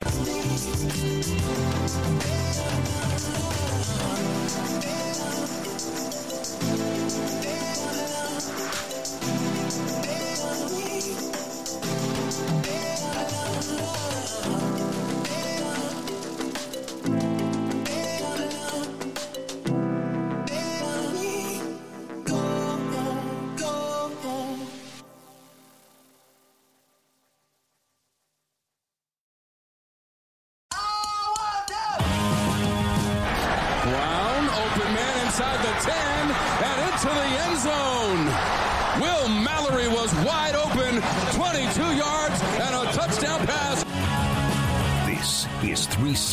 Thank you.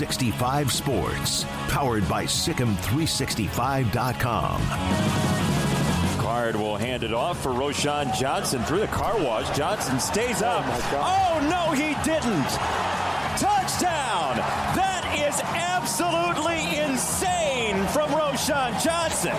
365 Sports, powered by Sikkim365.com. Card will hand it off for Roschon Johnson through the car wash. Johnson stays oh up. Oh, no, he didn't. Touchdown! That is absolutely insane from Roschon Johnson.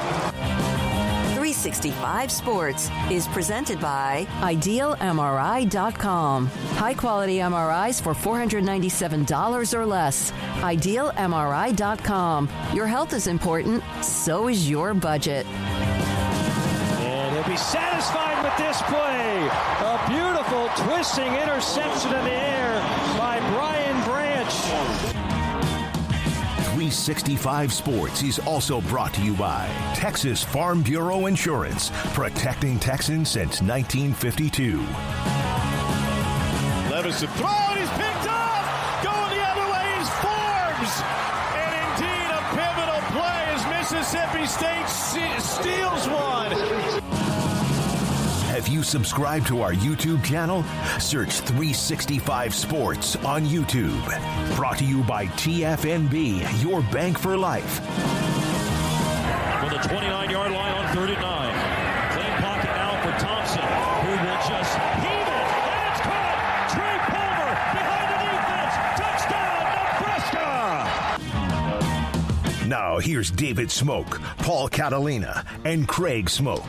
365 Sports is presented by IdealMRI.com. High quality MRIs for $497 or less. IdealMRI.com. Your health is important, so is your budget. And he'll be satisfied with this play. A beautiful twisting interception in the air 365 Sports is also brought to you by Texas Farm Bureau Insurance, protecting Texans since 1952. Levis to throw, he's picked off. Going the other way is Forbes. And indeed, a pivotal play as Mississippi State steals one. Have you subscribed to our YouTube channel? Search 365 Sports on YouTube. Brought to you by TFNB, your bank for life. From the 29 yard line on third and nine. Clean pocket now for Thompson, who will just heave it. And it's caught. Trey Palmer behind the defense. Touchdown, Nebraska. Now, here's David Smoak, Paul Catalina, and Craig Smoak.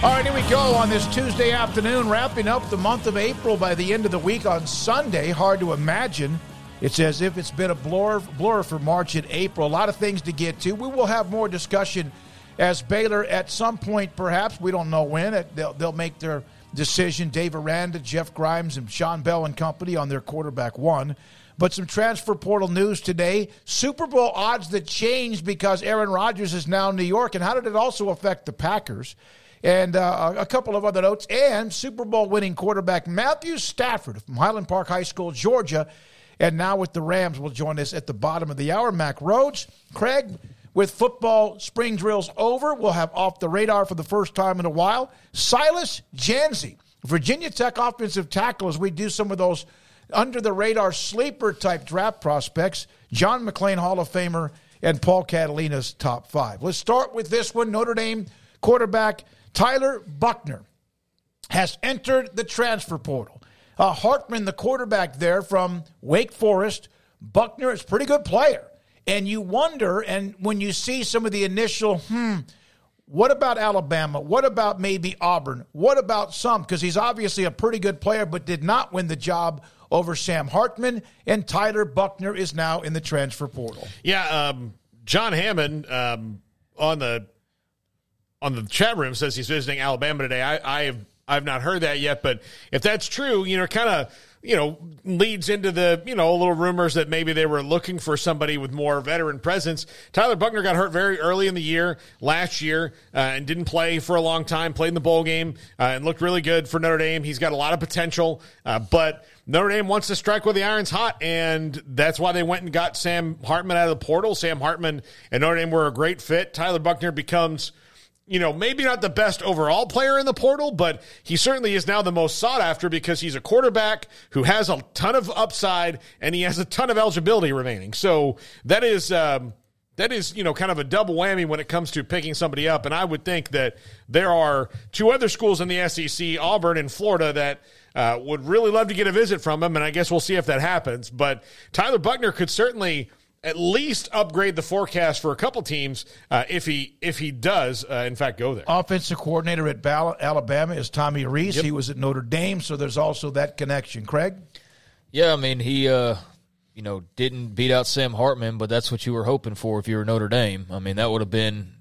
All right, here we go on this Tuesday afternoon, wrapping up the month of April by the end of the week on Sunday. Hard to imagine. It's as if it's been a blur, blur for March and April. A lot of things to get to. We will have more discussion as Baylor at some point, perhaps. We don't know when. They'll, they'll make their decision. Dave Aranda, Jeff Grimes, and Sean Bell and company on their quarterback one. But some transfer portal news today. Super Bowl odds that changed because Aaron Rodgers is now in New York. And how did it also affect the Packers? And uh, a couple of other notes. And Super Bowl winning quarterback Matthew Stafford from Highland Park High School, Georgia, and now with the Rams will join us at the bottom of the hour. Mack Rhoades, Craig, with football spring drills over, we'll have off the radar for the first time in a while. Silas Dzansi, Virginia Tech offensive tackle, as we do some of those under the radar sleeper type draft prospects. John McClain, Hall of Famer, and Paul Catalina's top five. Let's start with this one Notre Dame quarterback. Tyler Buchner has entered the transfer portal. Uh, Hartman, the quarterback there from Wake Forest, Buchner is a pretty good player. And you wonder, and when you see some of the initial, hmm, what about Alabama? What about maybe Auburn? What about some? Because he's obviously a pretty good player, but did not win the job over Sam Hartman. And Tyler Buchner is now in the transfer portal. Yeah, um, John Hammond um, on the on the chat room says he's visiting Alabama today. I, I have I've not heard that yet, but if that's true, you know, kind of you know, leads into the, you know, little rumors that maybe they were looking for somebody with more veteran presence. Tyler Buchner got hurt very early in the year last year uh, and didn't play for a long time, played in the bowl game uh, and looked really good for Notre Dame. He's got a lot of potential, uh, but Notre Dame wants to strike where the iron's hot, and that's why they went and got Sam Hartman out of the portal. Sam Hartman and Notre Dame were a great fit. Tyler Buchner becomes – you know, maybe not the best overall player in the portal, but he certainly is now the most sought after because he's a quarterback who has a ton of upside and he has a ton of eligibility remaining. So that is. Um, that is, you know, kind of a double whammy when it comes to picking somebody up. And I would think that there are two other schools in the SEC, Auburn and Florida, that uh, would really love to get a visit from him. And I guess we'll see if that happens. But Tyler Buchner could certainly at least upgrade the forecast for a couple teams uh, if he if he does uh, in fact go there. Offensive coordinator at Ball- Alabama is Tommy Rees. Yep. He was at Notre Dame, so there's also that connection. Craig. Yeah, I mean he. Uh, you know, didn't beat out Sam Hartman, but that's what you were hoping for if you were Notre Dame. I mean, that would have been,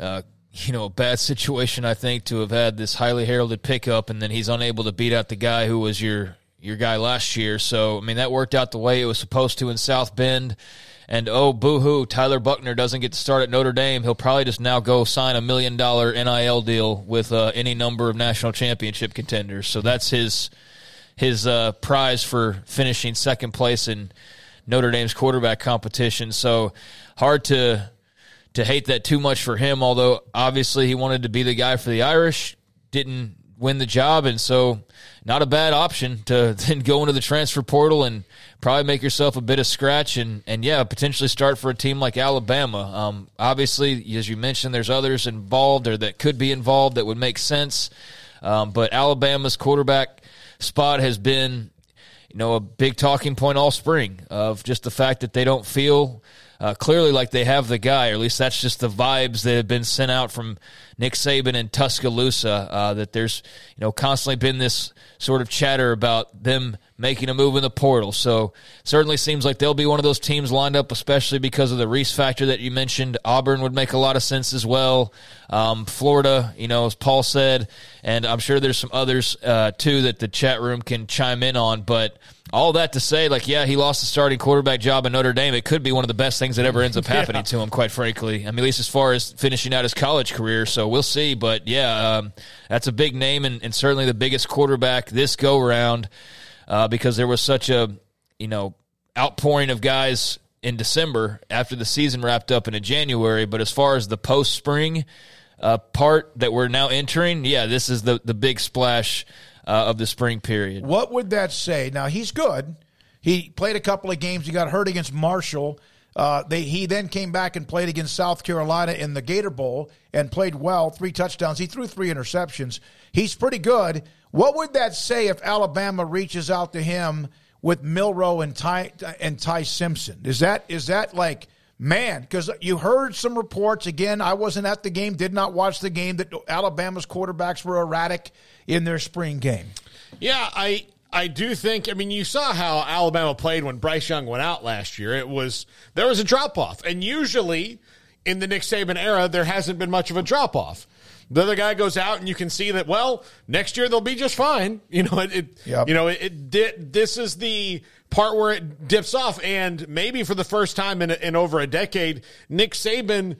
uh, you know, a bad situation, I think, to have had this highly heralded pickup, and then he's unable to beat out the guy who was your your guy last year. So, I mean, that worked out the way it was supposed to in South Bend. And oh, boo hoo, Tyler Buchner doesn't get to start at Notre Dame. He'll probably just now go sign a million dollar NIL deal with uh, any number of national championship contenders. So that's his his uh, prize for finishing second place in Notre Dame's quarterback competition. So hard to to hate that too much for him. Although obviously he wanted to be the guy for the Irish, didn't win the job, and so not a bad option to then go into the transfer portal and probably make yourself a bit of scratch and, and yeah, potentially start for a team like Alabama. Um, obviously, as you mentioned, there's others involved or that could be involved that would make sense. Um, but Alabama's quarterback spot has been, you know, a big talking point all spring of just the fact that they don't feel uh, clearly like they have the guy, or at least that's just the vibes that have been sent out from Nick Saban in Tuscaloosa. Uh, that there's you know constantly been this sort of chatter about them making a move in the portal. So certainly seems like they'll be one of those teams lined up, especially because of the Rees factor that you mentioned. Auburn would make a lot of sense as well. Um, Florida, you know, as Paul said, and I'm sure there's some others uh, too that the chat room can chime in on, but all that to say, like, yeah, he lost the starting quarterback job in Notre Dame. It could be one of the best things that ever ends up happening yeah. to him, quite frankly. I mean, at least as far as finishing out his college career. So we'll see. But yeah, um, that's a big name and, and, certainly the biggest quarterback this go round uh, because there was such a, you know, outpouring of guys in December after the season wrapped up into January. But as far as the post spring uh, part that we're now entering, yeah, this is the, the big splash uh, of the spring period. What would that say? Now he's good. He played a couple of games. He got hurt against Marshall. Uh, they, he then came back and played against South Carolina in the Gator Bowl and played well, three touchdowns. He threw three interceptions. He's pretty good. What would that say if Alabama reaches out to him with Milroe and Ty and Ty Simpson? Is that is that like man? Because you heard some reports again. I wasn't at the game, did not watch the game that Alabama's quarterbacks were erratic in their spring game. Yeah, I I do think. I mean, you saw how Alabama played when Bryce Young went out last year. It was there was a drop off, and usually in the Nick Saban era, there hasn't been much of a drop off. The other guy goes out, and you can see that. Well, next year they'll be just fine. You know, it. it yep. You know, it, it. This is the part where it dips off, and maybe for the first time in, in over a decade, Nick Saban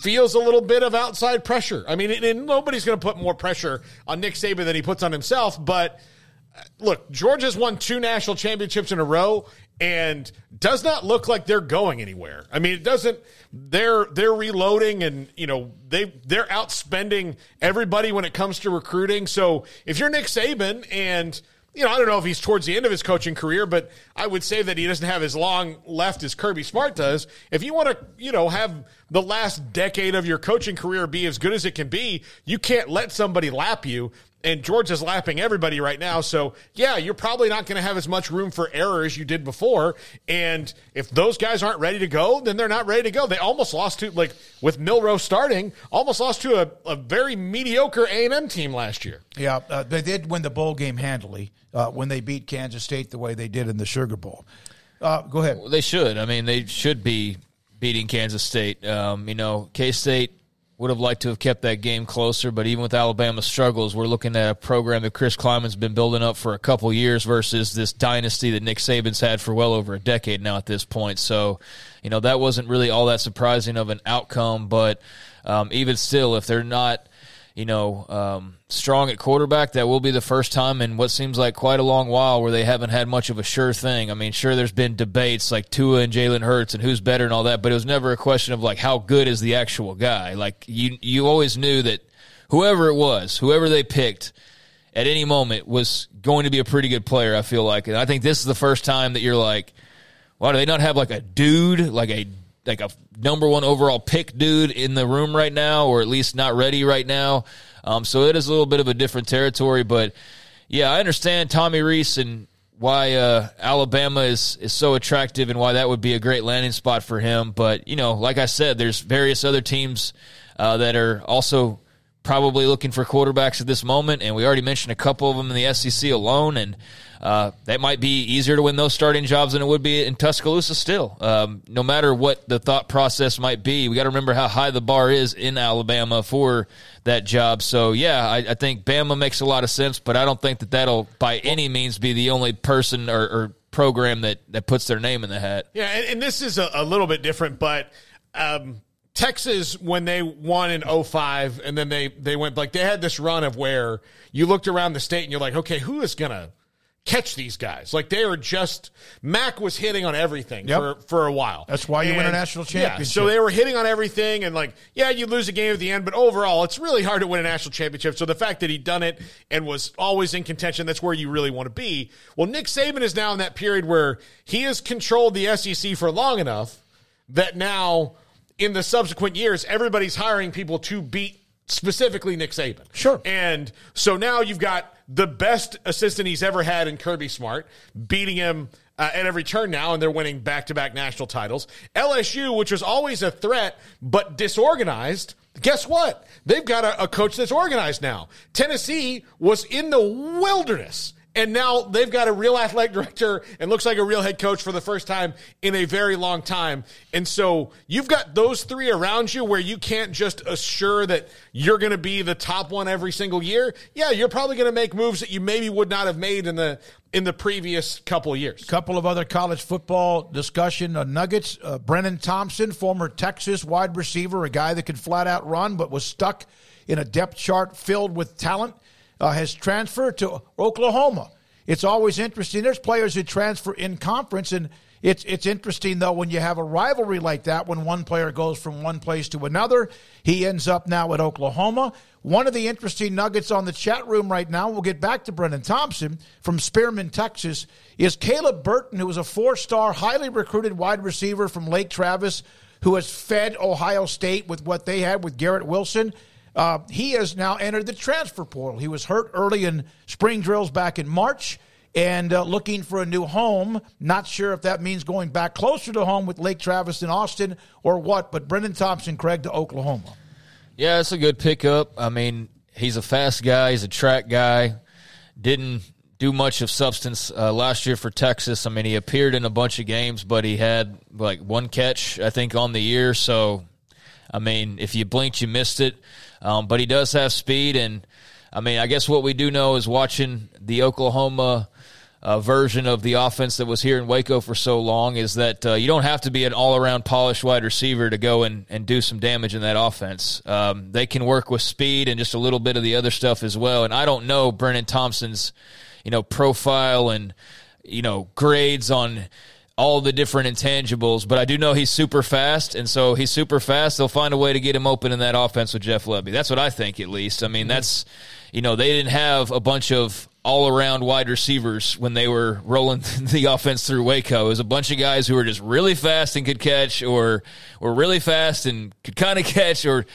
feels a little bit of outside pressure. I mean, and nobody's going to put more pressure on Nick Saban than he puts on himself. But uh, look, Georgia's won two national championships in a row and does not look like they're going anywhere. I mean, it doesn't. They're they're reloading and you know they they're outspending everybody when it comes to recruiting. So if you're Nick Saban and you know, I don't know if he's towards the end of his coaching career, but I would say that he doesn't have as long left as Kirby Smart does. If you want to, you know, have the last decade of your coaching career be as good as it can be, you can't let somebody lap you. And George is lapping everybody right now. So, yeah, you're probably not going to have as much room for error as you did before. And if those guys aren't ready to go, then they're not ready to go. They almost lost to, like, with Milroe starting, almost lost to a, a very mediocre A&M team last year. Yeah, uh, they did win the bowl game handily uh, when they beat Kansas State the way they did in the Sugar Bowl. Uh, go ahead. Well, they should. I mean, they should be beating Kansas State. Um, you know, K State would have liked to have kept that game closer, but even with Alabama's struggles, we're looking at a program that Chris Klieman's been building up for a couple years versus this dynasty that Nick Saban's had for well over a decade now at this point. So, you know, that wasn't really all that surprising of an outcome, but um, even still, if they're not you know, um, strong at quarterback. That will be the first time in what seems like quite a long while where they haven't had much of a sure thing. I mean, sure, there's been debates like Tua and Jalen Hurts and who's better and all that, but it was never a question of like how good is the actual guy. Like you, you always knew that whoever it was, whoever they picked at any moment was going to be a pretty good player. I feel like, and I think this is the first time that you're like, why do they not have like a dude, like a like a number one overall pick dude in the room right now, or at least not ready right now. Um, so it is a little bit of a different territory. But yeah, I understand Tommy Rees and why uh, Alabama is is so attractive and why that would be a great landing spot for him. But you know, like I said, there's various other teams uh, that are also probably looking for quarterbacks at this moment, and we already mentioned a couple of them in the SEC alone, and uh, that might be easier to win those starting jobs than it would be in Tuscaloosa still. Um, no matter what the thought process might be, we got to remember how high the bar is in Alabama for that job. So, yeah, I, I, think Bama makes a lot of sense, but I don't think that that'll by any means be the only person or, or program that, that puts their name in the hat. Yeah, and, and this is a, a, little bit different, but. Um, Texas, when they won in 05, and then they, they went like they had this run of where you looked around the state and you're like, okay, who is going to catch these guys. Like they are just Mack was hitting on everything yep. for for a while. That's why you and, win a national championship. Yeah, so they were hitting on everything and like yeah, you lose a game at the end, but overall it's really hard to win a national championship. So the fact that he'd done it and was always in contention, that's where you really want to be. Well, Nick Saban is now in that period where he has controlled the SEC for long enough that now in the subsequent years everybody's hiring people to beat specifically Nick Saban. Sure. And so now you've got the best assistant he's ever had in Kirby Smart, beating him uh, at every turn now, and they're winning back to back national titles. LSU, which was always a threat, but disorganized. Guess what? They've got a, a coach that's organized now. Tennessee was in the wilderness and now they've got a real athletic director and looks like a real head coach for the first time in a very long time. And so you've got those three around you where you can't just assure that you're going to be the top one every single year. Yeah, you're probably going to make moves that you maybe would not have made in the in the previous couple of years. Couple of other college football discussion. Uh, Nuggets. Uh, Brenen Thompson, former Texas wide receiver, a guy that could flat out run, but was stuck in a depth chart filled with talent uh, has transferred to Oklahoma. It's always interesting. There's players who transfer in conference, and it's it's interesting though when you have a rivalry like that. When one player goes from one place to another, he ends up now at Oklahoma. One of the interesting nuggets on the chat room right now. We'll get back to Brenen Thompson from Spearman, Texas. Is Caleb Burton, who was a four-star, highly recruited wide receiver from Lake Travis, who has fed Ohio State with what they had with Garrett Wilson. Uh, he has now entered the transfer portal. He was hurt early in spring drills back in March and uh, looking for a new home. Not sure if that means going back closer to home with Lake Travis in Austin or what, but Brenen Thompson, Craig, to Oklahoma. Yeah, it's a good pickup. I mean, he's a fast guy, he's a track guy. Didn't do much of substance uh, last year for Texas. I mean, he appeared in a bunch of games, but he had like one catch, I think, on the year. So, I mean, if you blinked, you missed it. Um, but he does have speed, and I mean, I guess what we do know is watching the Oklahoma uh, version of the offense that was here in Waco for so long is that uh, you don't have to be an all around polished wide receiver to go and, and do some damage in that offense. Um, they can work with speed and just a little bit of the other stuff as well. And I don't know Brenen Thompson's, you know, profile and, you know, grades on all the different intangibles, but I do know he's super fast, and so he's super fast. They'll find a way to get him open in that offense with Jeff Lebby. That's what I think, at least. I mean, mm-hmm. that's you know they didn't have a bunch of all around wide receivers when they were rolling the offense through Waco. It was a bunch of guys who were just really fast and could catch, or were really fast and could kind of catch, or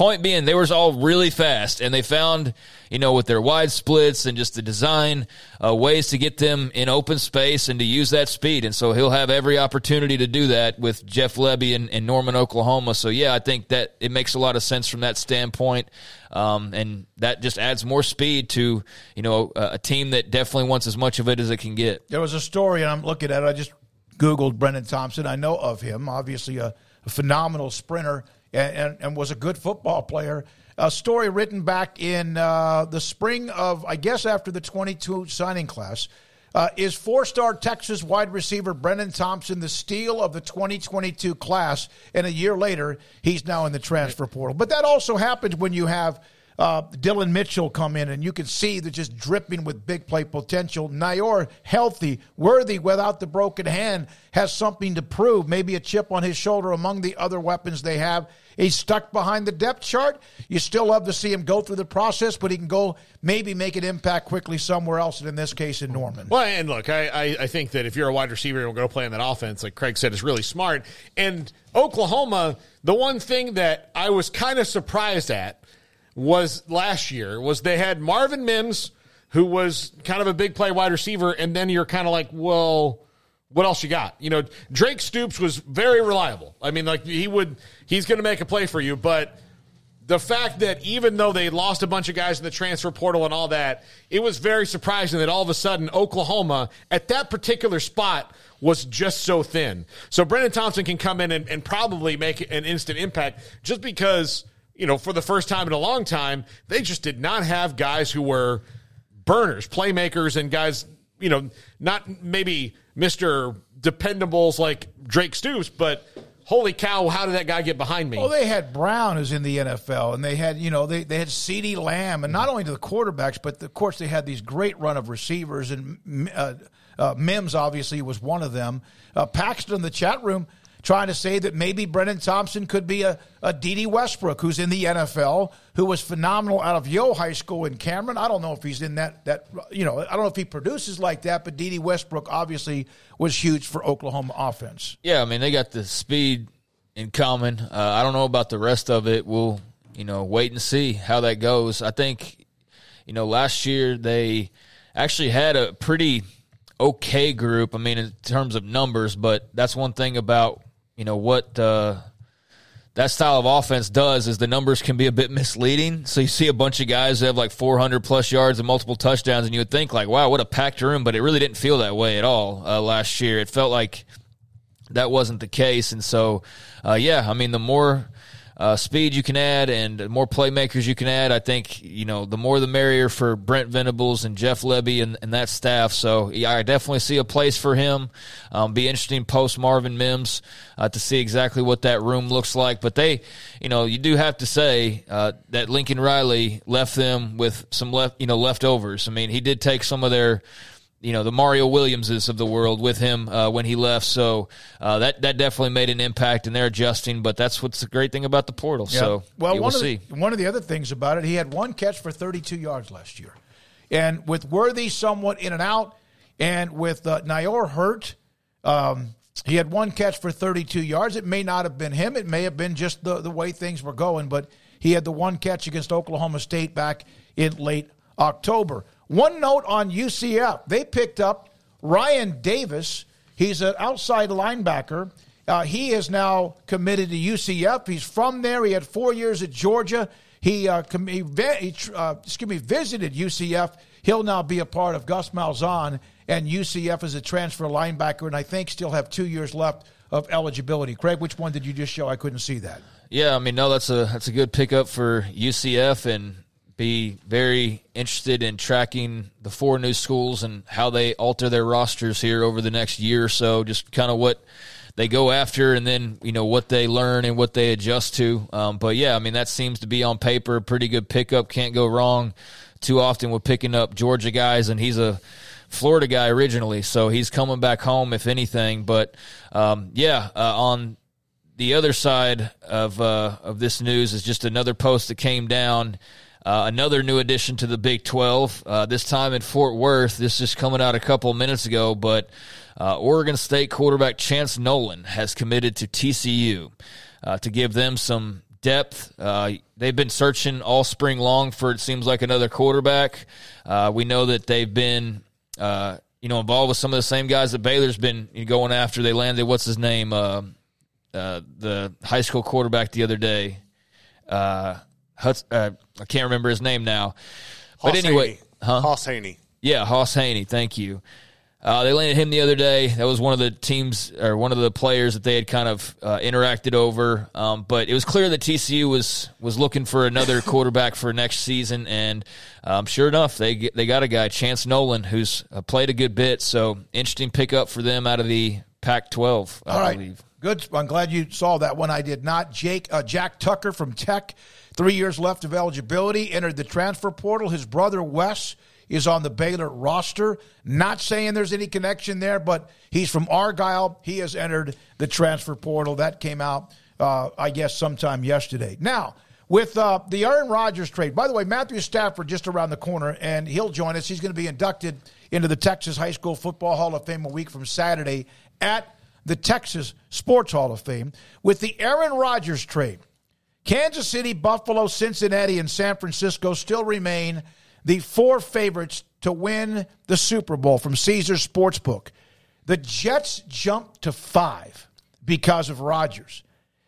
point being, they were all really fast, and they found, you know, with their wide splits and just the design uh, ways to get them in open space and to use that speed. And so he'll have every opportunity to do that with Jeff Lebby in, in Norman, Oklahoma. So yeah, I think that it makes a lot of sense from that standpoint, um, and that just adds more speed to you know a, a team that definitely wants as much of it as it can get. There was a story, and I'm looking at it. I just googled Brenen Thompson. I know of him, obviously a, a phenomenal sprinter and, and, and was a good football player. A story written back in uh, the spring of, I guess, after the 22 signing class. Uh, is four star Texas wide receiver Brenen Thompson the steal of the 2022 class? And a year later, he's now in the transfer portal. But that also happens when you have uh, Dillon Mitchell come in, and you can see they're just dripping with big play potential. Neyor, healthy, worthy without the broken hand, has something to prove. Maybe a chip on his shoulder among the other weapons they have. He's stuck behind the depth chart. You still love to see him go through the process, but he can go maybe make an impact quickly somewhere else, and in this case, in Norman. Well, and look, I, I, I think that if you're a wide receiver and go play in that offense, like Craig said, is really smart. And Oklahoma, the one thing that I was kind of surprised at was last year was they had Marvin Mims, who was kind of a big play wide receiver, and then you're kind of like, well, what else you got? You know, Drake Stoops was very reliable. I mean, like he would, he's going to make a play for you, but the fact that even though they lost a bunch of guys in the transfer portal and all that, it was very surprising that all of a sudden Oklahoma at that particular spot was just so thin. So Brenen Thompson can come in and, and probably make an instant impact just because you know, for the first time in a long time, they just did not have guys who were burners, playmakers, and guys, you know, not maybe Mr. Dependables like Drake Stoops, but holy cow, how did that guy get behind me? Well, they had Brown who's in the NFL, and they had, you know, they, they had CeeDee Lamb, and not only to the quarterbacks, but of course they had these great run of receivers, and uh, uh, Mims obviously was one of them. Uh, Paxton in the chat room – trying to say that maybe Brenen Thompson could be a, a Dede Westbrook who's in the NFL, who was phenomenal out of Yoe High School in Cameron. I don't know if he's in that, that you know, I don't know if he produces like that, but Dede Westbrook obviously was huge for Oklahoma offense. Yeah, I mean, they got the speed in common. Uh, I don't know about the rest of it. We'll, you know, wait and see how that goes. I think, you know, last year they actually had a pretty okay group. I mean, in terms of numbers, but that's one thing about you know what uh, that style of offense does is the numbers can be a bit misleading. So you see a bunch of guys that have like 400 plus yards and multiple touchdowns, and you would think like, wow, what a packed room, but it really didn't feel that way at all uh, last year. It felt like that wasn't the case, and so uh, yeah, I mean the more uh, speed you can add and more playmakers you can add. I think you know the more the merrier for Brent Venables and Jeff Lebby and, and that staff. So yeah, I definitely see a place for him. Um, be interesting post Marvin Mims uh, to see exactly what that room looks like. But they, you know, you do have to say uh, that Lincoln Riley left them with some left, you know, leftovers. I mean, he did take some of their you know the Mario Williamses of the world with him uh, when he left. So uh, that that definitely made an impact, and they're adjusting. But that's what's the great thing about the portal. Yeah. So well, one will of the, one of the other things about it, he had one catch for 32 yards last year, and with Worthy somewhat in and out, and with uh, hurt. Um, he had one catch for 32 yards. It may not have been him. It may have been just the, the way things were going, but he had the one catch against Oklahoma State back in late October. One note on UCF they picked up Ryan Davis. He's an outside linebacker. Uh, he is now committed to UCF. He's from there. He had four years at Georgia. He, uh, com- he, he uh, excuse me, visited UCF. He'll now be a part of Gus Malzahn and UCF as a transfer linebacker, and I think still have two years left of eligibility. Craig, which one did you just show? I couldn't see that. Yeah, I mean, no, that's a that's a good pickup for UCF, and be very interested in tracking the four new schools and how they alter their rosters here over the next year or so. Just kind of what they go after, and then you know what they learn and what they adjust to. Um, but yeah, I mean that seems to be on paper a pretty good pickup. Can't go wrong too often with picking up Georgia guys, and he's a Florida guy originally, so he's coming back home if anything. But um, yeah, uh, on the other side of uh, of this news is just another post that came down Uh, another new addition to the Big 12, uh, this time in Fort Worth. This is coming out a couple minutes ago, but uh, Oregon State quarterback Chance Nolan has committed to TCU uh, to give them some depth. Uh, they've been searching all spring long for, it seems like, another quarterback. Uh, we know that they've been. you know, involved with some of the same guys that Baylor's been going after. They landed what's his name, the high school quarterback the other day. Huts, uh, I can't remember his name now. But anyway, Hejny. huh? Hauss Hejny. Yeah, Hauss Hejny. Thank you. Uh, they landed him the other day. That was one of the teams or one of the players that they had kind of uh, interacted over. Um, but it was clear that TCU was was looking for another quarterback for next season, and um, sure enough, they they got a guy, Chance Nolan, who's uh, played a good bit. So interesting pickup for them out of the Pac-12. I All right. believe. Good. I'm glad you saw that one. I did not. Jake uh, Jack Tucker from Tech, three years left of eligibility, entered the transfer portal. His brother Wes is on the Baylor roster. Not saying there's any connection there, but he's from Argyle. He has entered the transfer portal. That came out, uh, I guess, sometime yesterday. Now. With uh, the Aaron Rodgers trade, by the way, Matthew Stafford just around the corner, and he'll join us. He's going to be inducted into the Texas High School Football Hall of Fame a week from Saturday at the Texas Sports Hall of Fame with the Aaron Rodgers trade. Kansas City, Buffalo, Cincinnati, and San Francisco still remain the four favorites to win the Super Bowl from Caesars Sportsbook. The Jets jumped to five because of Rodgers.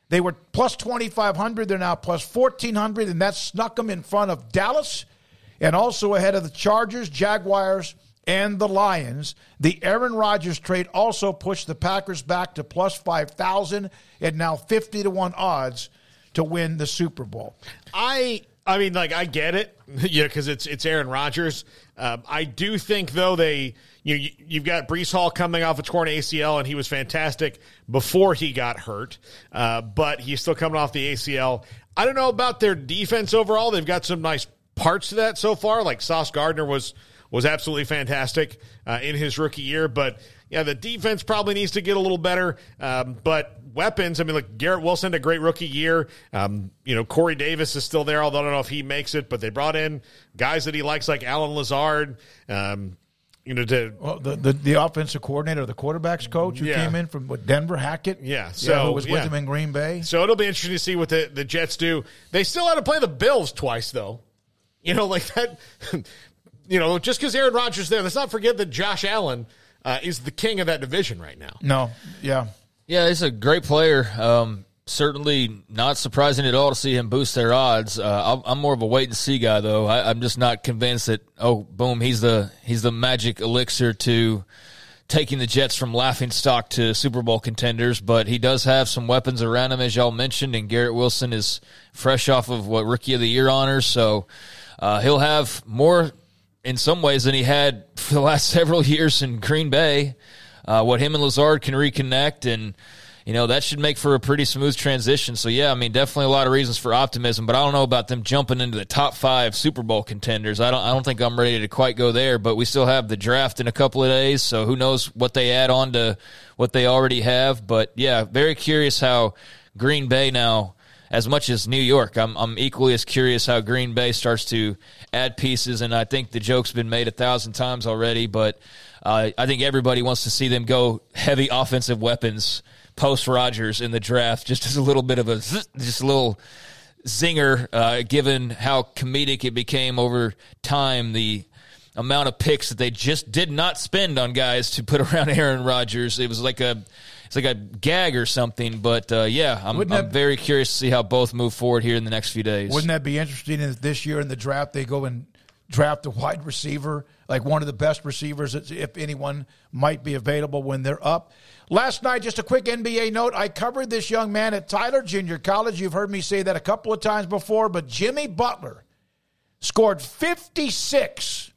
They were plus 2,500. They're now plus 1,400, and that snuck them in front of Dallas and also ahead of the Chargers, Jaguars, and the Lions. The Aaron Rodgers trade also pushed the Packers back to plus 5,000 and now 50 to 1 odds to win the Super Bowl. I I mean, like I get it, yeah, because it's it's Aaron Rodgers. Um, I do think though they you you- you've got Breece Hall coming off a torn ACL and he was fantastic before he got hurt, uh, but he's still coming off the ACL. I don't know about their defense overall. They've got some nice parts to that so far. Like Sauce Gardner was was absolutely fantastic uh, in his rookie year, but yeah, the defense probably needs to get a little better. Um, but weapons, I mean, like Garrett Wilson a great rookie year. Um, you know, Corey Davis is still there, although I don't know if he makes it. But they brought in guys that he likes, like Allen Lazard. Um, you know, to Well, the, the, the offensive coordinator, the quarterbacks coach who Yeah. came in from what, Denver, Hackett? Yeah, so, who was with yeah. him in Green Bay? So it'll be interesting to see what the, the Jets do. They still had to play the Bills twice, though. You know, like that. You know, just because Aaron Rodgers is there, let's not forget that Josh Allen uh, is the king of that division right now. No, yeah. Yeah, he's a great player. Um, certainly not surprising at all to see him boost their odds. Uh, I'm, more of a wait and see guy, though. I, I'm just not convinced that oh, boom, he's the he's the magic elixir to taking the Jets from laughing stock to Super Bowl contenders. But he does have some weapons around him, as y'all mentioned, and Garrett Wilson is fresh off of what Rookie of the Year honors, so uh, he'll have more in some ways than he had for the last several years in Green Bay. Uh, what him and Lazard can reconnect, and you know that should make for a pretty smooth transition. So yeah, I mean, definitely a lot of reasons for optimism, but I don't know about them jumping into the top five Super Bowl contenders. I don't, I don't think I'm ready to quite go there. But we still have the draft in a couple of days, so who knows what they add on to what they already have. But yeah, very curious how Green Bay now as much as New York. I'm I'm equally as curious how Green Bay starts to add pieces, and I think the joke's been made a thousand times already. But uh, I think everybody wants to see them go heavy offensive weapons post Rodgers in the draft, just as a little bit of a just a little zinger, uh, given how comedic it became over time. The amount of picks that they just did not spend on guys to put around Aaron Rodgers. It was like a it's like a gag or something. But uh, yeah, I'm, I'm that- very curious to see how both move forward here in the next few days. Wouldn't that be interesting if this year in the draft they go and draft a wide receiver, like one of the best receivers, if anyone might be available when they're up? Last night, just a quick NBA note. I covered this young man at Tyler Junior College. You've heard me say that a couple of times before, but Jimmy Butler scored 56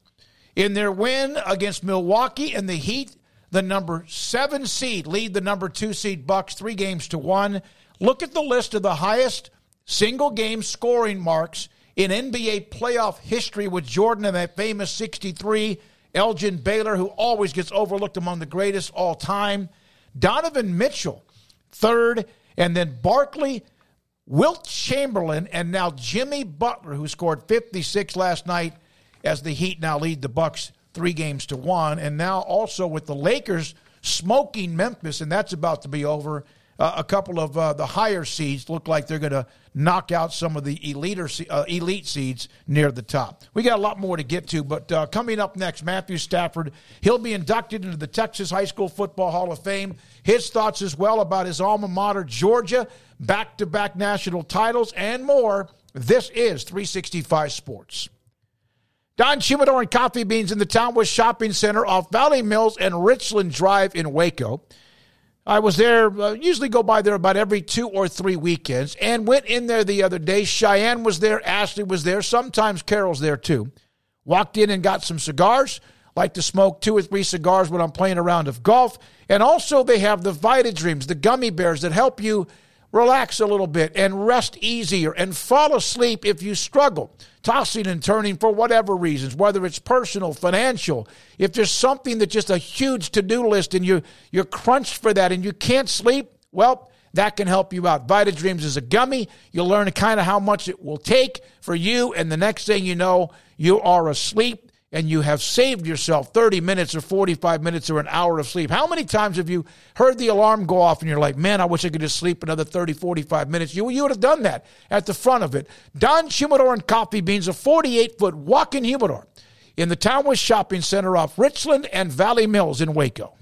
in their win against Milwaukee and the Heat. The number seven seed lead the number two seed Bucks three games to one. Look at the list of the highest single game scoring marks in NBA playoff history with Jordan and that famous 63. Elgin Baylor, who always gets overlooked among the greatest all time. Donovan Mitchell, third, and then Barkley Wilt Chamberlain and now Jimmy Butler, who scored 56 last night as the Heat now lead the Bucks three games to one, and now also with the Lakers smoking Memphis, and that's about to be over. Uh, a couple of uh, the higher seeds look like they're going to knock out some of the elite, uh, elite seeds near the top. We got a lot more to get to, but uh, coming up next, Matthew Stafford. He'll be inducted into the Texas High School Football Hall of Fame. His thoughts as well about his alma mater, Georgia, back to back national titles, and more. This is 365 Sports. Don Humidor and Coffee Beans in the Townwest Shopping Center off Valley Mills and Richland Drive in Waco. I was there, uh, usually go by there about every two or three weekends, and went in there the other day. Cheyenne was there, Ashley was there, sometimes Carol's there too. Walked in and got some cigars. Like to smoke two or three cigars when I'm playing a round of golf. And also, they have the Vita Dreams, the gummy bears that help you relax a little bit and rest easier and fall asleep if you struggle, tossing and turning for whatever reasons, whether it's personal, financial. If there's something that's just a huge to do list and you, you're crunched for that and you can't sleep, well, that can help you out. Vita Dreams is a gummy. You'll learn kind of how much it will take for you, and the next thing you know, you are asleep and you have saved yourself 30 minutes or 45 minutes or an hour of sleep. How many times have you heard the alarm go off and you're like, man, I wish I could just sleep another 30, 45 minutes? You, you would have done that at the front of it. Don Humidor and Coffee Beans, a 48 foot walk in humidor in the Townwest Shopping Center off Richland and Valley Mills in Waco.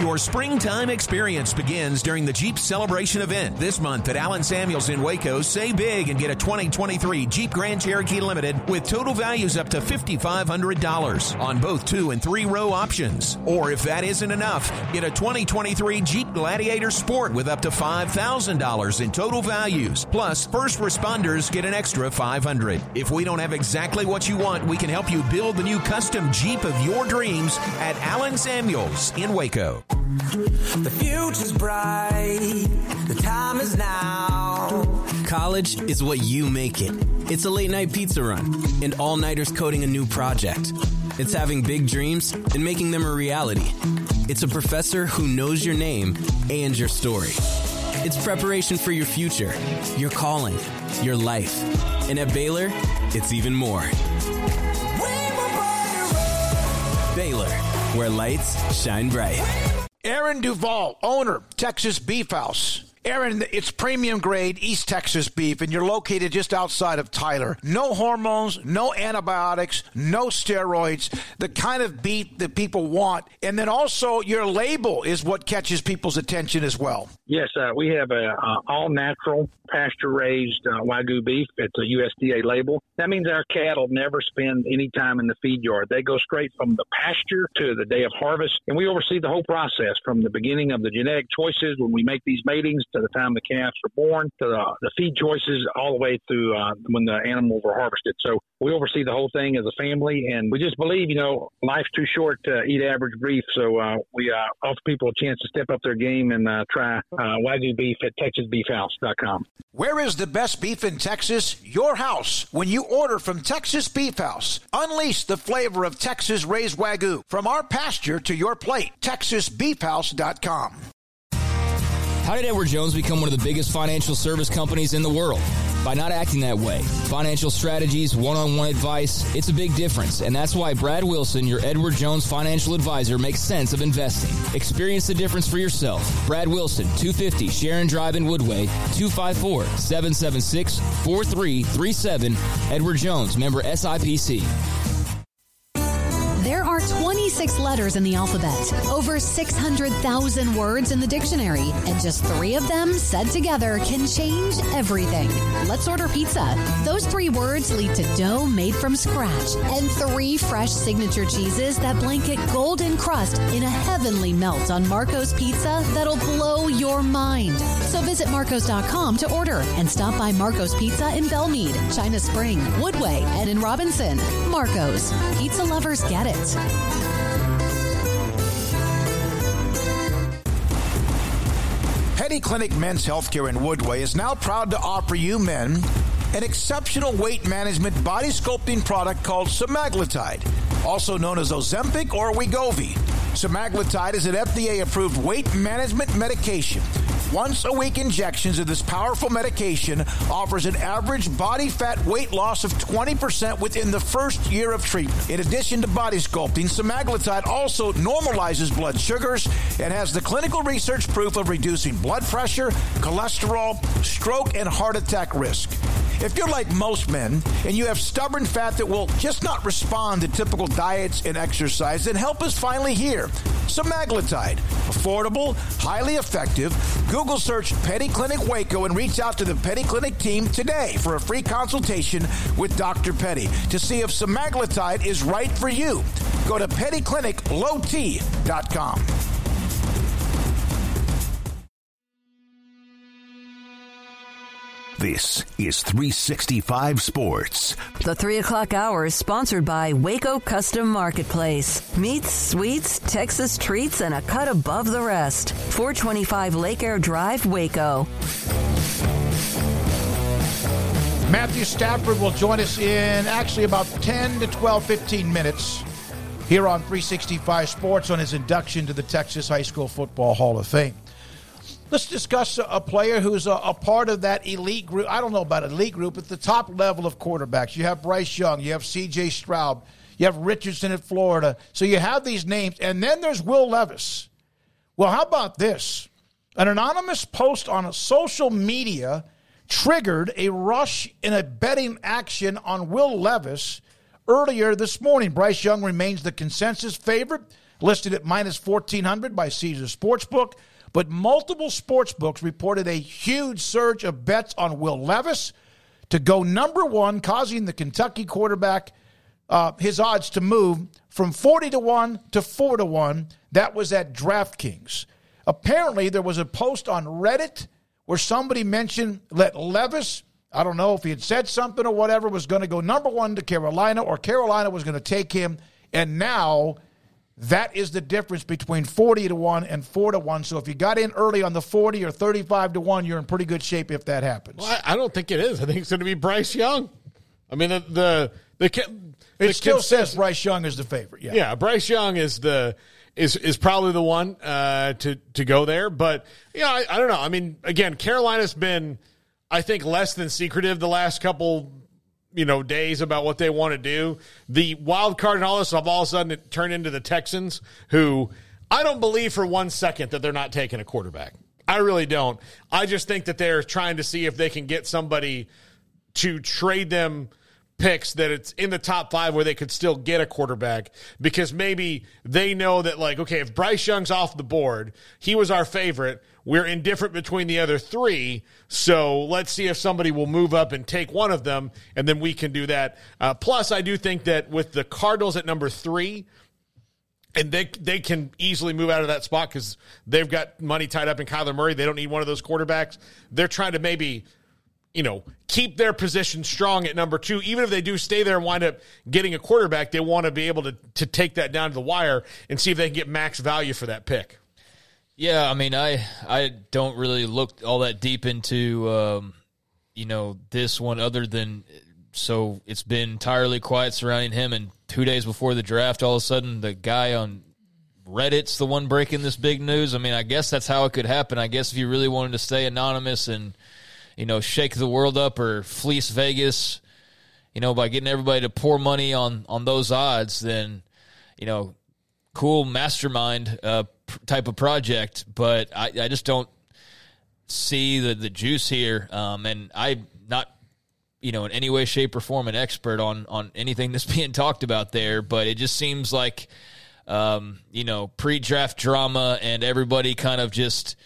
Your springtime experience begins during the Jeep Celebration event this month at Allen Samuels in Waco. Say big and get a 2023 Jeep Grand Cherokee Limited with total values up to $5,500 on both two and three row options. Or if that isn't enough, get a 2023 Jeep Gladiator Sport with up to $5,000 in total values. Plus, first responders get an extra $500. If we don't have exactly what you want, we can help you build the new custom Jeep of your dreams at Allen Samuels in Waco. The future's bright. The time is now. College is what you make it. It's a late night pizza run and all nighters coding a new project. It's having big dreams and making them a reality. It's a professor who knows your name and your story. It's preparation for your future, your calling, your life. And at Baylor, it's even more. Baylor, where lights shine bright. Aaron Duvall, owner, Texas Beef House. Aaron, it's premium grade East Texas beef, and you're located just outside of Tyler. No hormones, no antibiotics, no steroids, the kind of beef that people want. And then also, your label is what catches people's attention as well. Yes, uh, we have a uh, all natural pasture raised uh, wagyu beef. It's a USDA label. That means our cattle never spend any time in the feed yard. They go straight from the pasture to the day of harvest, and we oversee the whole process from the beginning of the genetic choices when we make these matings to the time the calves are born to the, the feed choices all the way through uh, when the animals are harvested. So we oversee the whole thing as a family, and we just believe, you know, life's too short to eat average beef. So uh, we uh, offer people a chance to step up their game and uh, try uh, Wagyu beef at TexasBeefHouse.com. Where is the best beef in Texas? Your house. When you order from Texas Beef House, unleash the flavor of Texas raised Wagyu from our pasture to your plate. TexasBeefHouse.com. How did Edward Jones become one of the biggest financial service companies in the world? By not acting that way. Financial strategies, one on one advice, it's a big difference. And that's why Brad Wilson, your Edward Jones financial advisor, makes sense of investing. Experience the difference for yourself. Brad Wilson, 250 Sharon Drive in Woodway, 254 776 4337. Edward Jones, member SIPC. Letters in the alphabet, over 600,000 words in the dictionary, and just three of them said together can change everything. Let's order pizza. Those three words lead to dough made from scratch and three fresh signature cheeses that blanket golden crust in a heavenly melt on Marco's Pizza that'll blow your mind. So visit Marcos.com to order and stop by Marco's Pizza in Belmead, China Spring, Woodway, and in Robinson. Marco's. Pizza lovers get it. Petty Clinic Men's Healthcare in Woodway is now proud to offer you men an exceptional weight management body sculpting product called semaglutide, also known as Ozempic or Wegovy. Semaglutide is an FDA approved weight management medication Once a week injections of this powerful medication offers an average body fat weight loss of 20% within the first year of treatment. In addition to body sculpting, semaglutide also normalizes blood sugars and has the clinical research proof of reducing blood pressure, cholesterol, stroke, and heart attack risk. If you're like most men and you have stubborn fat that will just not respond to typical diets and exercise, then help is finally here. Semaglutide, affordable, highly effective. Google search Petty Clinic Waco and reach out to the Petty Clinic team today for a free consultation with Dr. Petty to see if semaglutide is right for you. Go to pettycliniclowt.com. This is 365 Sports. The 3 o'clock hour is sponsored by Waco Custom Marketplace. Meats, sweets, Texas treats, and a cut above the rest. 425 Lake Air Drive, Waco. Matthew Stafford will join us in actually about 10 to 12, 15 minutes here on 365 Sports on his induction to the Texas High School Football Hall of Fame. Let's discuss a player who's a, a, part of that elite group. I don't know about elite group, at the top level of quarterbacks. You have Bryce Young, you have C.J. Stroud, you have Richardson at Florida. So you have these names, and then there's Will Levis. Well, how about this? An anonymous post on social media triggered a rush in a betting action on Will Levis earlier this morning. Bryce Young remains the consensus favorite, listed at minus 1400 by Caesar Sportsbook. But multiple sports books reported a huge surge of bets on Will Levis to go number one, causing the Kentucky quarterback uh, his odds to move from 40 to 1 to 4 to 1. That was at DraftKings. Apparently, there was a post on Reddit where somebody mentioned that Levis, I don't know if he had said something or whatever, was going to go number one to Carolina or Carolina was going to take him. And now that is the difference between 40 to 1 and 4 to 1. So if you got in early on the 40 or 35 to 1, you're in pretty good shape if that happens. Well, I, I don't think it is. I think it's going to be Bryce Young. I mean, the. the, the, the it still says Bryce Young is the favorite. Yeah. Yeah. Bryce Young is the. Is, is probably the one uh, to to go there, but yeah, I, I don't know. I mean, again, Carolina's been, I think, less than secretive the last couple you know days about what they want to do. The wild card and all this have all of a sudden it turned into the Texans, who I don't believe for one second that they're not taking a quarterback. I really don't. I just think that they're trying to see if they can get somebody to trade them picks that it's in the top five where they could still get a quarterback because maybe they know that like okay if Bryce Young's off the board he was our favorite we're indifferent between the other three so let's see if somebody will move up and take one of them and then we can do that uh, plus I do think that with the Cardinals at number three and they they can easily move out of that spot because they've got money tied up in Kyler Murray. They don't need one of those quarterbacks. They're trying to maybe you know, keep their position strong at number two. Even if they do stay there and wind up getting a quarterback, they want to be able to, to take that down to the wire and see if they can get max value for that pick. Yeah, I mean, I I don't really look all that deep into um, you know this one, other than so it's been entirely quiet surrounding him. And two days before the draft, all of a sudden the guy on Reddit's the one breaking this big news. I mean, I guess that's how it could happen. I guess if you really wanted to stay anonymous and you know, shake the world up or fleece Vegas, you know, by getting everybody to pour money on on those odds, then you know, cool mastermind uh, type of project. But I, I just don't see the the juice here, um, and I'm not you know in any way, shape, or form an expert on on anything that's being talked about there. But it just seems like um, you know pre-draft drama and everybody kind of just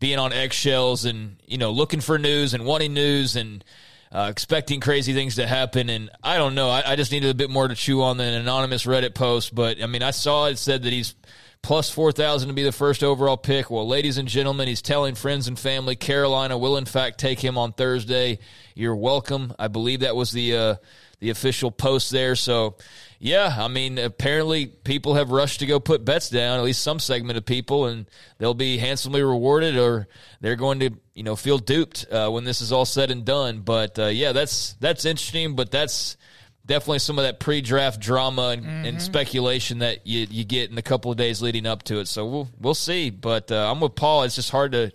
being on eggshells and you know looking for news and wanting news and uh, expecting crazy things to happen. And I don't know. I, I, just needed a bit more to chew on than an anonymous Reddit post. But I mean, I saw it said that he's plus 4,000 to be the first overall pick. Well, ladies and gentlemen, he's telling friends and family Carolina will, in fact, take him on Thursday. You're welcome. I believe that was the, uh, the official post there. So yeah, I mean, apparently people have rushed to go put bets down, at least some segment of people, and they'll be handsomely rewarded or they're going to, you know, feel duped uh, when this is all said and done. But uh, yeah, that's that's interesting, but that's definitely some of that pre-draft drama and, mm-hmm. and, speculation that you, you get in a couple of days leading up to it. So we'll we'll see. But uh, I'm with Paul. It's just hard to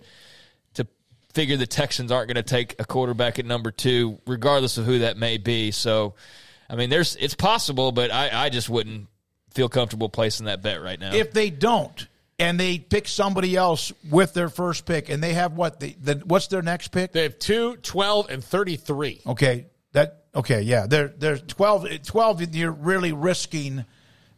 figure the Texans aren't going to take a quarterback at number two, regardless of who that may be. So, I mean, there's it's possible, but I, I just wouldn't feel comfortable placing that bet right now. If they don't, and they pick somebody else with their first pick, and they have what the, the what's their next pick? They have two, 12, and 33. Okay, that okay, yeah. They're they're 12, 12 You're really risking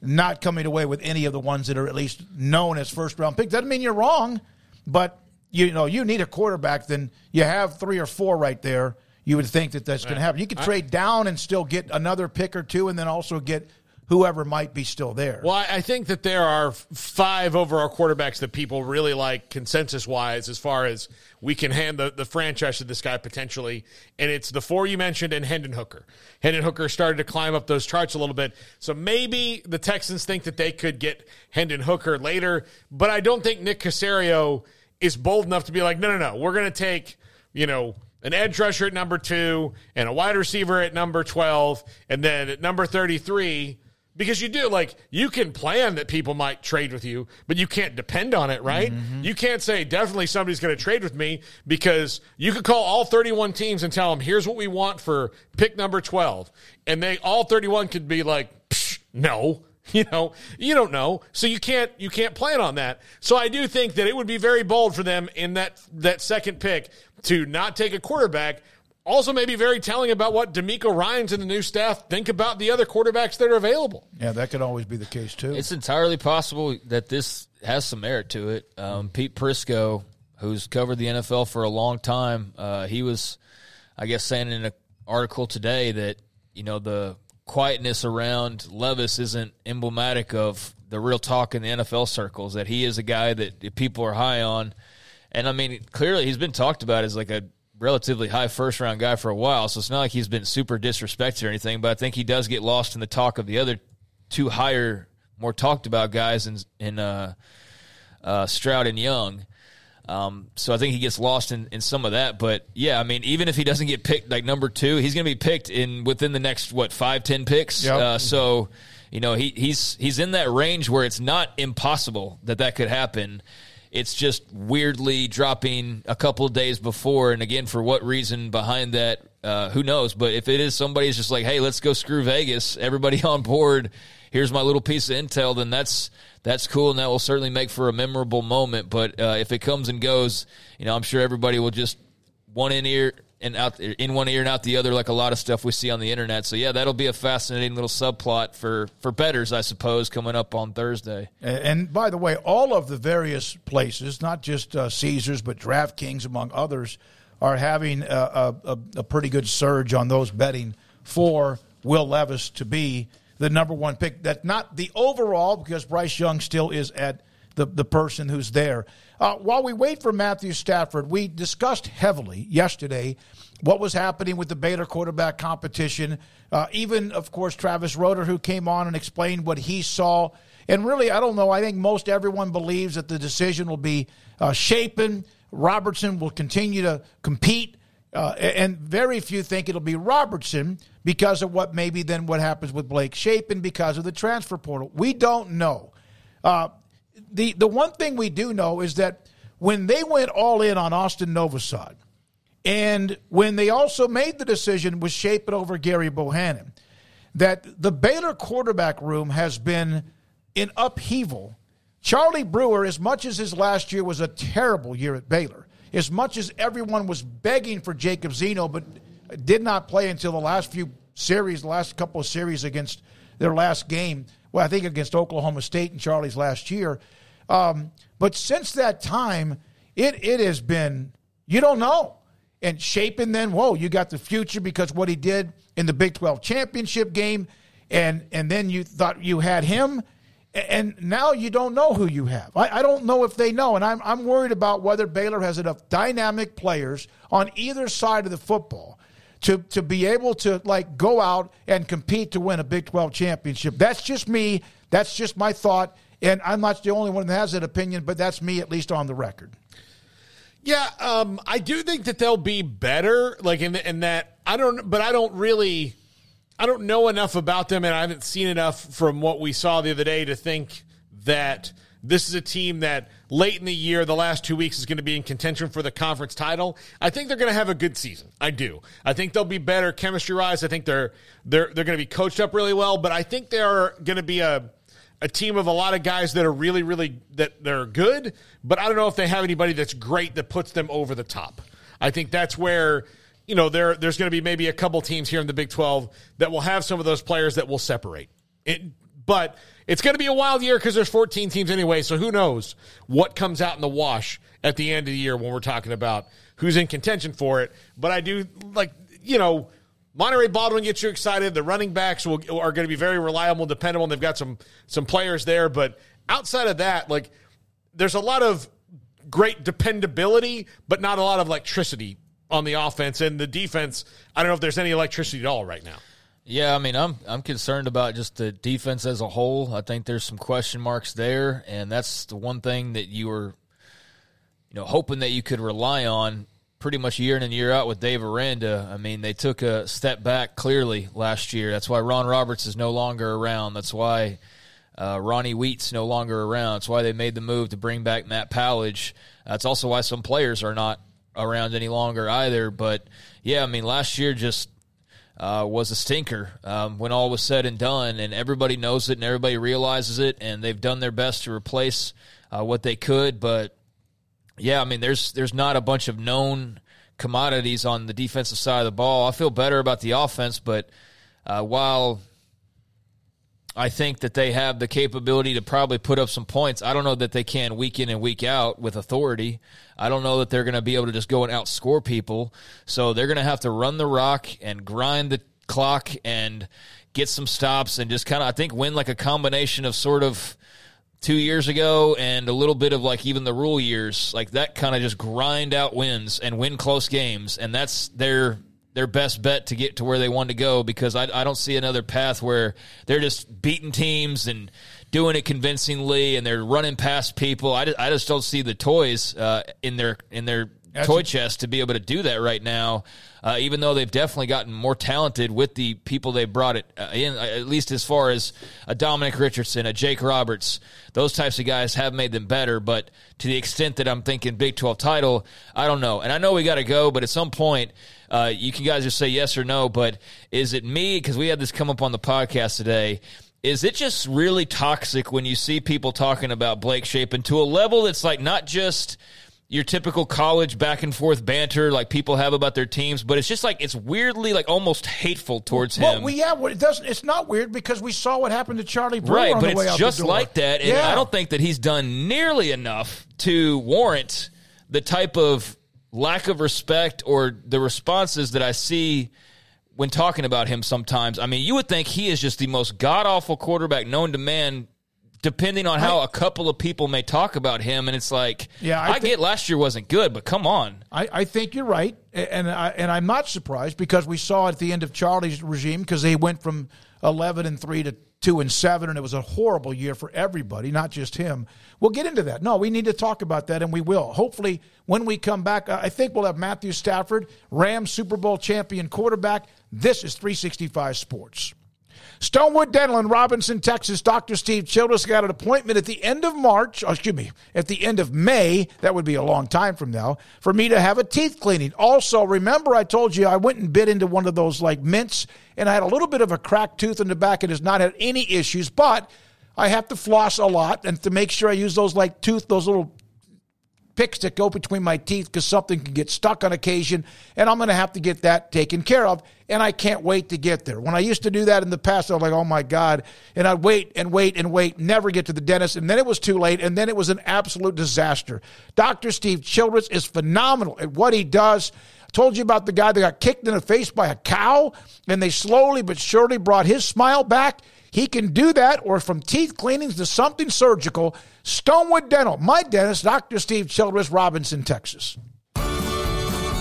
not coming away with any of the ones that are at least known as first round picks. Doesn't mean you're wrong, but you know you need a quarterback. Then you have three or four right there. You would think that that's going to happen. You could trade down and still get another pick or two, and then also get whoever might be still there. Well, I think that there are five overall quarterbacks that people really like consensus wise as far as we can hand the, the franchise to this guy potentially. And it's the four you mentioned and Hendon Hooker. Hendon Hooker started to climb up those charts a little bit. So maybe the Texans think that they could get Hendon Hooker later, but I don't think Nick Caserio is bold enough to be like, no, no, no, we're going to take, you know, an edge rusher at number two and a wide receiver at number 12. And then at number 33, because you do like you can plan that people might trade with you but you can't depend on it right Mm-hmm. you can't say definitely somebody's going to trade with me because you could call all 31 teams and tell them here's what we want for pick number 12 and they all 31 could be like Psh, no you know you don't know so you can't you can't plan on that so i do think that it would be very bold for them in that that second pick to not take a quarterback also maybe very telling about what DeMeco Ryans and the new staff think about the other quarterbacks that are available. Yeah, that could always be the case too. It's entirely possible that this has some merit to it. Um, Pete Prisco, who's covered the NFL for a long time, uh, he was, I guess, saying in an article today that you know the quietness around Levis isn't emblematic of the real talk in the NFL circles. That he is a guy that people are high on, and I mean, clearly he's been talked about as like a relatively high first round guy for a while, so it's not like he's been super disrespected or anything. But I think he does get lost in the talk of the other two higher, more talked about guys in in uh, uh, Stroud and Young. Um, so I think he gets lost in, in some of that. But yeah, I mean, even if he doesn't get picked like number two, he's going to be picked in within the next what five ten picks. Yep. Uh, so you know he he's he's in that range where it's not impossible that that could happen. It's just weirdly dropping a couple of days before, and again, for what reason behind that, uh, who knows? But if it is somebody's just like, "Hey, let's go screw Vegas," everybody on board. Here's my little piece of intel. Then that's that's cool, and that will certainly make for a memorable moment. But uh, if it comes and goes, you know, I'm sure everybody will just one in ear and out in one ear and out the other, like a lot of stuff we see on the internet. So yeah, that'll be a fascinating little subplot for for betters, I suppose, coming up on Thursday. And, by the way, all of the various places, not just uh, Caesars, but DraftKings, among others, are having a, a, a pretty good surge on those betting for Will Levis to be the number one pick. That's not the overall, because Bryce Young still is at the, the person who's there. Uh, while we wait for Matthew Stafford, we discussed heavily yesterday what was happening with the Baylor quarterback competition. Uh, even, of course, Travis Roeder, who came on and explained what he saw. And really, I don't know. I think most everyone believes that the decision will be uh, Shapen. Robertson will continue to compete. Uh, and very few think it'll be Robertson because of what maybe then what happens with Blake Shapen because of the transfer portal. We don't know. Uh, the the one thing we do know is that when they went all in on Austin Novosad, and when they also made the decision with Shapen over Gerry Bohanon, that the Baylor quarterback room has been in upheaval. Charlie Brewer, as much as his last year was a terrible year at Baylor, as much as everyone was begging for Jacob Zeno, but did not play until the last few series, the last couple of series against their last game. Well, I think against Oklahoma State and Charlie's last year. Um, but since that time, it it has been you don't know. And Shapen then, whoa, you got the future because what he did in the Big 12 championship game, and and then you thought you had him, and now you don't know who you have. I, I don't know if they know, and I'm I'm worried about whether Baylor has enough dynamic players on either side of the football to to be able to like go out and compete to win a Big 12 championship. That's just me. That's just my thought, and I'm not the only one that has that opinion, but that's me at least on the record. Yeah, um, I do think that they'll be better. Like in in that I don't, but I don't really, I don't know enough about them, and I haven't seen enough from what we saw the other day to think that this is a team that late in the year, the last two weeks, is going to be in contention for the conference title. I think they're going to have a good season. I do. I think they'll be better chemistry wise. I think they're they're they're going to be coached up really well. But I think they're going to be a a team of a lot of guys that are really really that they're good. But I don't know if they have anybody that's great that puts them over the top. I think that's where you know there there's going to be maybe a couple teams here in the Big Twelve that will have some of those players that will separate. It, but it's going to be a wild year because there's 14 teams anyway. So who knows what comes out in the wash at the end of the year when we're talking about who's in contention for it. But I do like, you know, Monaray Baldwin gets you excited. The running backs will, are going to be very reliable, dependable. They've got some some players there. But outside of that, like there's a lot of great dependability, but not a lot of electricity on the offense and the defense. I don't know if there's any electricity at all right now. Yeah, I mean, I'm I'm concerned about just the defense as a whole. I think there's some question marks there, and that's the one thing that you were, you know, hoping that you could rely on pretty much year in and year out with Dave Aranda. I mean, they took a step back clearly last year. That's why Ron Roberts is no longer around. That's why uh, Ronnie Wheat's no longer around. That's why they made the move to bring back Matt Powledge. That's also why some players are not around any longer either. But yeah, I mean, last year just uh, was a stinker um, when all was said and done, and everybody knows it and everybody realizes it, and they've done their best to replace uh, what they could. But yeah, I mean, there's there's not a bunch of known commodities on the defensive side of the ball. I feel better about the offense, but uh, while I think that they have the capability to probably put up some points. I don't know that they can week in and week out with authority. I don't know that they're going to be able to just go and outscore people. So they're going to have to run the rock and grind the clock and get some stops and just kind of, I think, win like a combination of sort of two years ago and a little bit of like even the Rhule years, like that kind of just grind out wins and win close games. And that's their their best bet to get to where they want to go because I, I don't see another path where they're just beating teams and doing it convincingly and they're running past people. I just, I just don't see the toys uh, in their in their That's toy chest to be able to do that right now. Uh, even though they've definitely gotten more talented with the people they brought it uh, in, uh, at least as far as a Dominic Richardson, a Jake Roberts, those types of guys have made them better. But to the extent that I'm thinking Big 12 title, I don't know. And I know we got to go, but at some point, uh, you can guys just say yes or no, but is it me? Because we had this come up on the podcast today. Is it just really toxic when you see people talking about Blake Shapen to a level that's like not just your typical college back and forth banter like people have about their teams, but it's just like it's weirdly like almost hateful towards him. Well, we, yeah, well, it doesn't. It's not weird because we saw what happened to Charlie Brewer right, but the it's just like that, and yeah. I don't think that he's done nearly enough to warrant the type of lack of respect or the responses that I see when talking about him sometimes. I mean, you would think he is just the most god awful quarterback known to man, depending on how I, a couple of people may talk about him. And it's like, yeah, I, I get last year wasn't good, but come on. I, I think you're right. And, I, and I'm not surprised because we saw at the end of Charlie's regime because they went from 11 and 3 to two and seven, and it was a horrible year for everybody, not just him. We'll get into that. No, we need to talk about that, and we will. Hopefully, when we come back, I think we'll have Matthew Stafford, Rams Super Bowl champion quarterback. This is 365 Sports. Stonewood Dental in Robinson, Texas. Dr. Steve Childress got an appointment at the end of March, oh, excuse me, at the end of May. That would be a long time from now for me to have a teeth cleaning. Also, remember I told you I went and bit into one of those like mints and I had a little bit of a cracked tooth in the back. and has not had any issues, but I have to floss a lot and to make sure I use those like tooth, those little picks that go between my teeth because something can get stuck on occasion, and I'm going to have to get that taken care of. And I can't wait to get there. When I used to do that in the past, I was like, oh my God. And I'd wait and wait and wait, never get to the dentist. And then it was too late. And then it was an absolute disaster. Dr. Steve Childress is phenomenal at what he does. Told you about the guy that got kicked in the face by a cow, and they slowly but surely brought his smile back. He can do that, or from teeth cleanings to something surgical. Stonewood Dental, my dentist, Dr. Steve Childress, Robinson, Texas.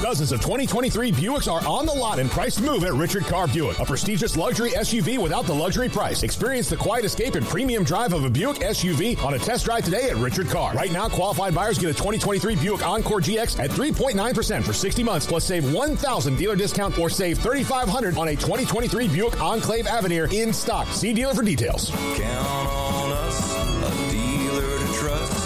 Dozens of 2023 Buicks are on the lot and priced to move at Richard Carr Buick. A prestigious luxury SUV without the luxury price. Experience the quiet escape and premium drive of a Buick SUV on a test drive today at Richard Carr. Right now, qualified buyers get a 2023 Buick Encore GX at 3.9% for 60 months, plus save 1,000 dealer discount or save 3,500 on a 2023 Buick Enclave Avenir in stock. See dealer for details. Count on us, a dealer to trust.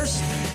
first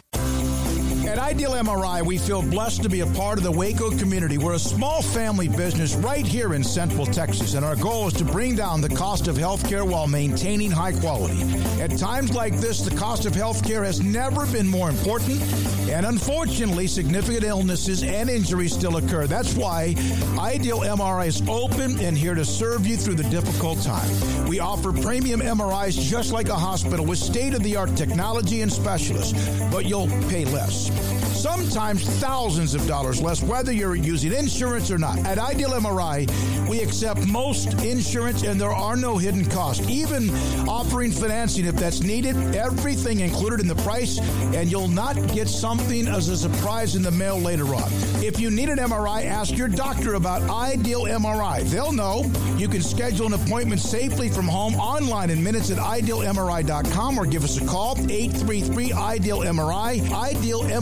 at Ideal MRI, we feel blessed to be a part of the Waco community. We're a small family business right here in Central Texas, and our goal is to bring down the cost of healthcare while maintaining high quality. At times like this, the cost of healthcare has never been more important, and unfortunately, significant illnesses and injuries still occur. That's why Ideal MRI is open and here to serve you through the difficult time. We offer premium MRIs just like a hospital with state of the art technology and specialists, but you'll pay less sometimes thousands of dollars less, whether you're using insurance or not. At Ideal MRI, we accept most insurance and there are no hidden costs, even offering financing if that's needed. Everything included in the price, and you'll not get something as a surprise in the mail later on. If you need an MRI, ask your doctor about Ideal MRI. They'll know. You can schedule an appointment safely from home online in minutes at idealmri.com or give us a call 833 Ideal MRI.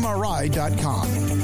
IdealMRI.com.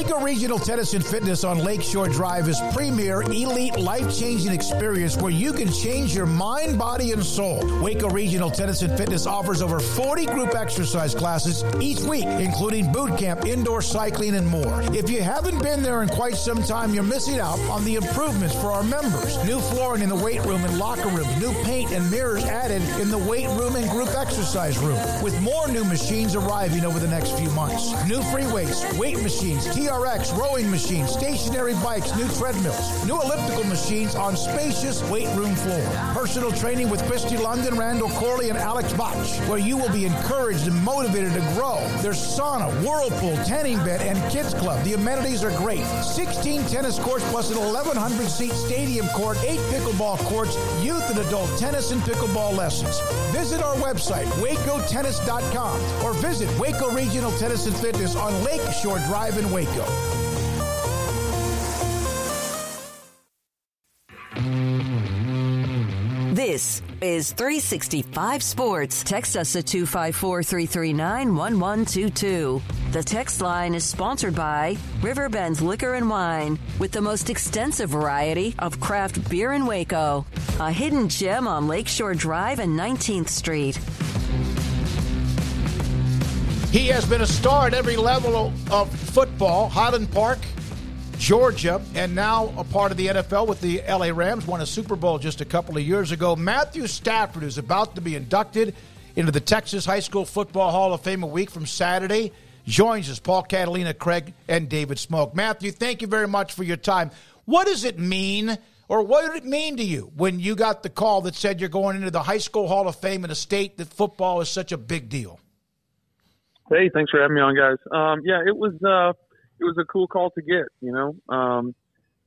Waco Regional Tennis and Fitness on Lakeshore Drive is premier, elite, life-changing experience where you can change your mind, body, and soul. Waco Regional Tennis and Fitness offers over 40 group exercise classes each week, including boot camp, indoor cycling, and more. If you haven't been there in quite some time, you're missing out on the improvements for our members. New flooring in the weight room and locker room, new paint and mirrors added in the weight room and group exercise room, with more new machines arriving over the next few months. New free weights, weight machines, TRX, rowing machines, stationary bikes, new treadmills, new elliptical machines on spacious weight room floor. Personal training with Christy London, Randall Corley, and Alex Botch, where you will be encouraged and motivated to grow. There's sauna, whirlpool, tanning bed, and kids club. The amenities are great. 16 tennis courts plus an 1,100 seat stadium court, eight pickleball courts, youth and adult tennis and pickleball lessons. Visit our website, wacotennis.com, or visit Waco Regional Tennis and Fitness on Lakeshore Drive in Waco. This is 365 Sports. Text us at 254 339 1122. The text line is sponsored by Riverbend's Liquor and Wine, with the most extensive variety of craft beer in Waco. A hidden gem on Lakeshore Drive and 19th Street. He has been a star at every level of football. Highland Park, Georgia, and now a part of the NFL with the LA Rams. Won a Super Bowl just a couple of years ago. Matthew Stafford is about to be inducted into the Texas High School Football Hall of Fame a week from Saturday. Joins us Paul Catalina, Craig, and David Smoak. Matthew, thank you very much for your time. What does it mean, or what did it mean to you when you got the call that said you're going into the High School Hall of Fame in a state that football is such a big deal? Hey, thanks for having me on, guys. Um, yeah, it was uh, it was a cool call to get. You know, um,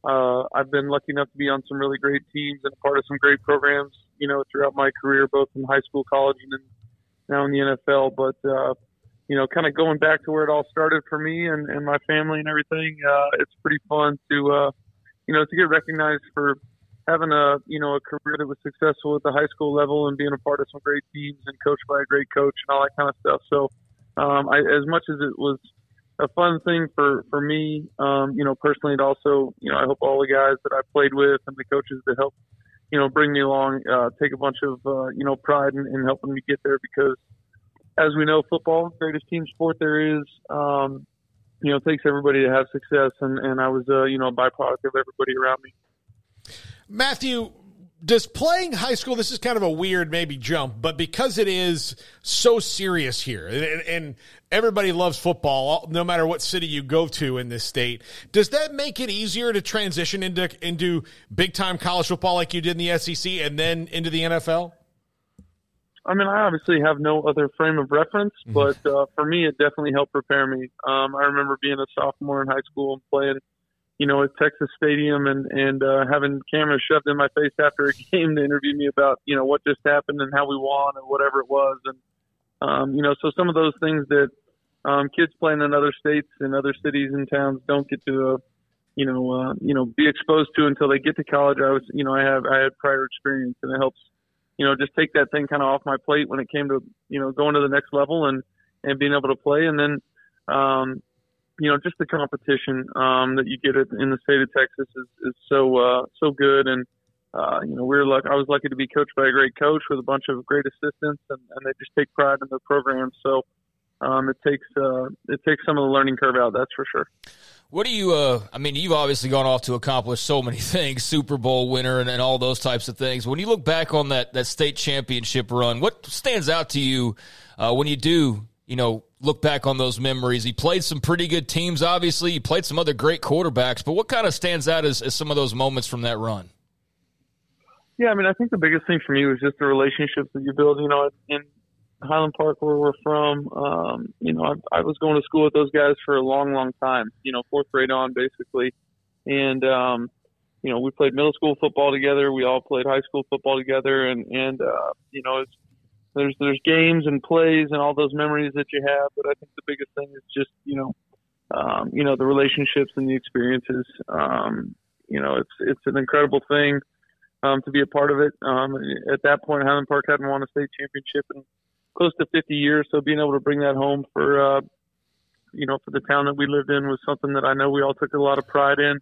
uh, I've been lucky enough to be on some really great teams and part of some great programs. You know, throughout my career, both in high school, college, and now in the NFL. But uh, you know, kind of going back to where it all started for me and, and my family and everything. Uh, it's pretty fun to uh, you know to get recognized for having a you know a career that was successful at the high school level and being a part of some great teams and coached by a great coach and all that kind of stuff. So um, I, as much as it was a fun thing for for me, um, you know, personally, it also, you know, I hope all the guys that I played with and the coaches that helped, you know, bring me along, uh, take a bunch of, uh, you know, pride in, in helping me get there because, as we know, football, greatest team sport there is. Um, you know, takes everybody to have success, and and I was, uh, you know, a byproduct of everybody around me. Matthew, does playing high school this is kind of a weird maybe jump but because it is so serious here and, and, everybody loves football no matter what city you go to in this state does that make it easier to transition into into big time college football like you did in the sec and then into the nfl I mean, I obviously have no other frame of reference, mm-hmm. but uh, for me, it definitely helped prepare me. Um, I remember being a sophomore in high school and playing you know, at Texas Stadium and and uh, having cameras shoved in my face after a game to interview me about you know what just happened and how we won and whatever it was, and um, you know, so some of those things that um, kids playing in other states and other cities and towns don't get to, uh, you know, uh, you know, be exposed to until they get to college. I was, you know, I have I had prior experience, and it helps, you know, just take that thing kind of off my plate when it came to, you know, going to the next level and and being able to play, and then. Um, you know, just the competition um, that you get in the state of Texas is, is so uh, so good, and uh, you know, we are lucky. I was lucky to be coached by a great coach with a bunch of great assistants, and, and they just take pride in their program. So um, it takes uh, it takes some of the learning curve out. That's for sure. What do you? Uh, I mean, you've obviously gone off to accomplish so many things, Super Bowl winner, and, and all those types of things. When you look back on that that state championship run, what stands out to you uh, when you do you know, look back on those memories. He played some pretty good teams, obviously. He played some other great quarterbacks, but what kind of stands out as, as some of those moments from that run? Yeah, I mean, I think the biggest thing for me was just the relationships that you build. You know, in Highland Park, where we're from, um, you know, I, I was going to school with those guys for a long, long time. You know, fourth grade on, basically, and um, you know, we played middle school football together. We all played high school football together, and and uh, you know, it's there's there's games and plays and all those memories that you have, but I think the biggest thing is just you know, um, you know the relationships and the experiences. Um, you know, it's it's an incredible thing um, to be a part of it. Um, at that point, Highland Park hadn't won a state championship in close to 50 years, so being able to bring that home for uh, you know for the town that we lived in was something that I know we all took a lot of pride in,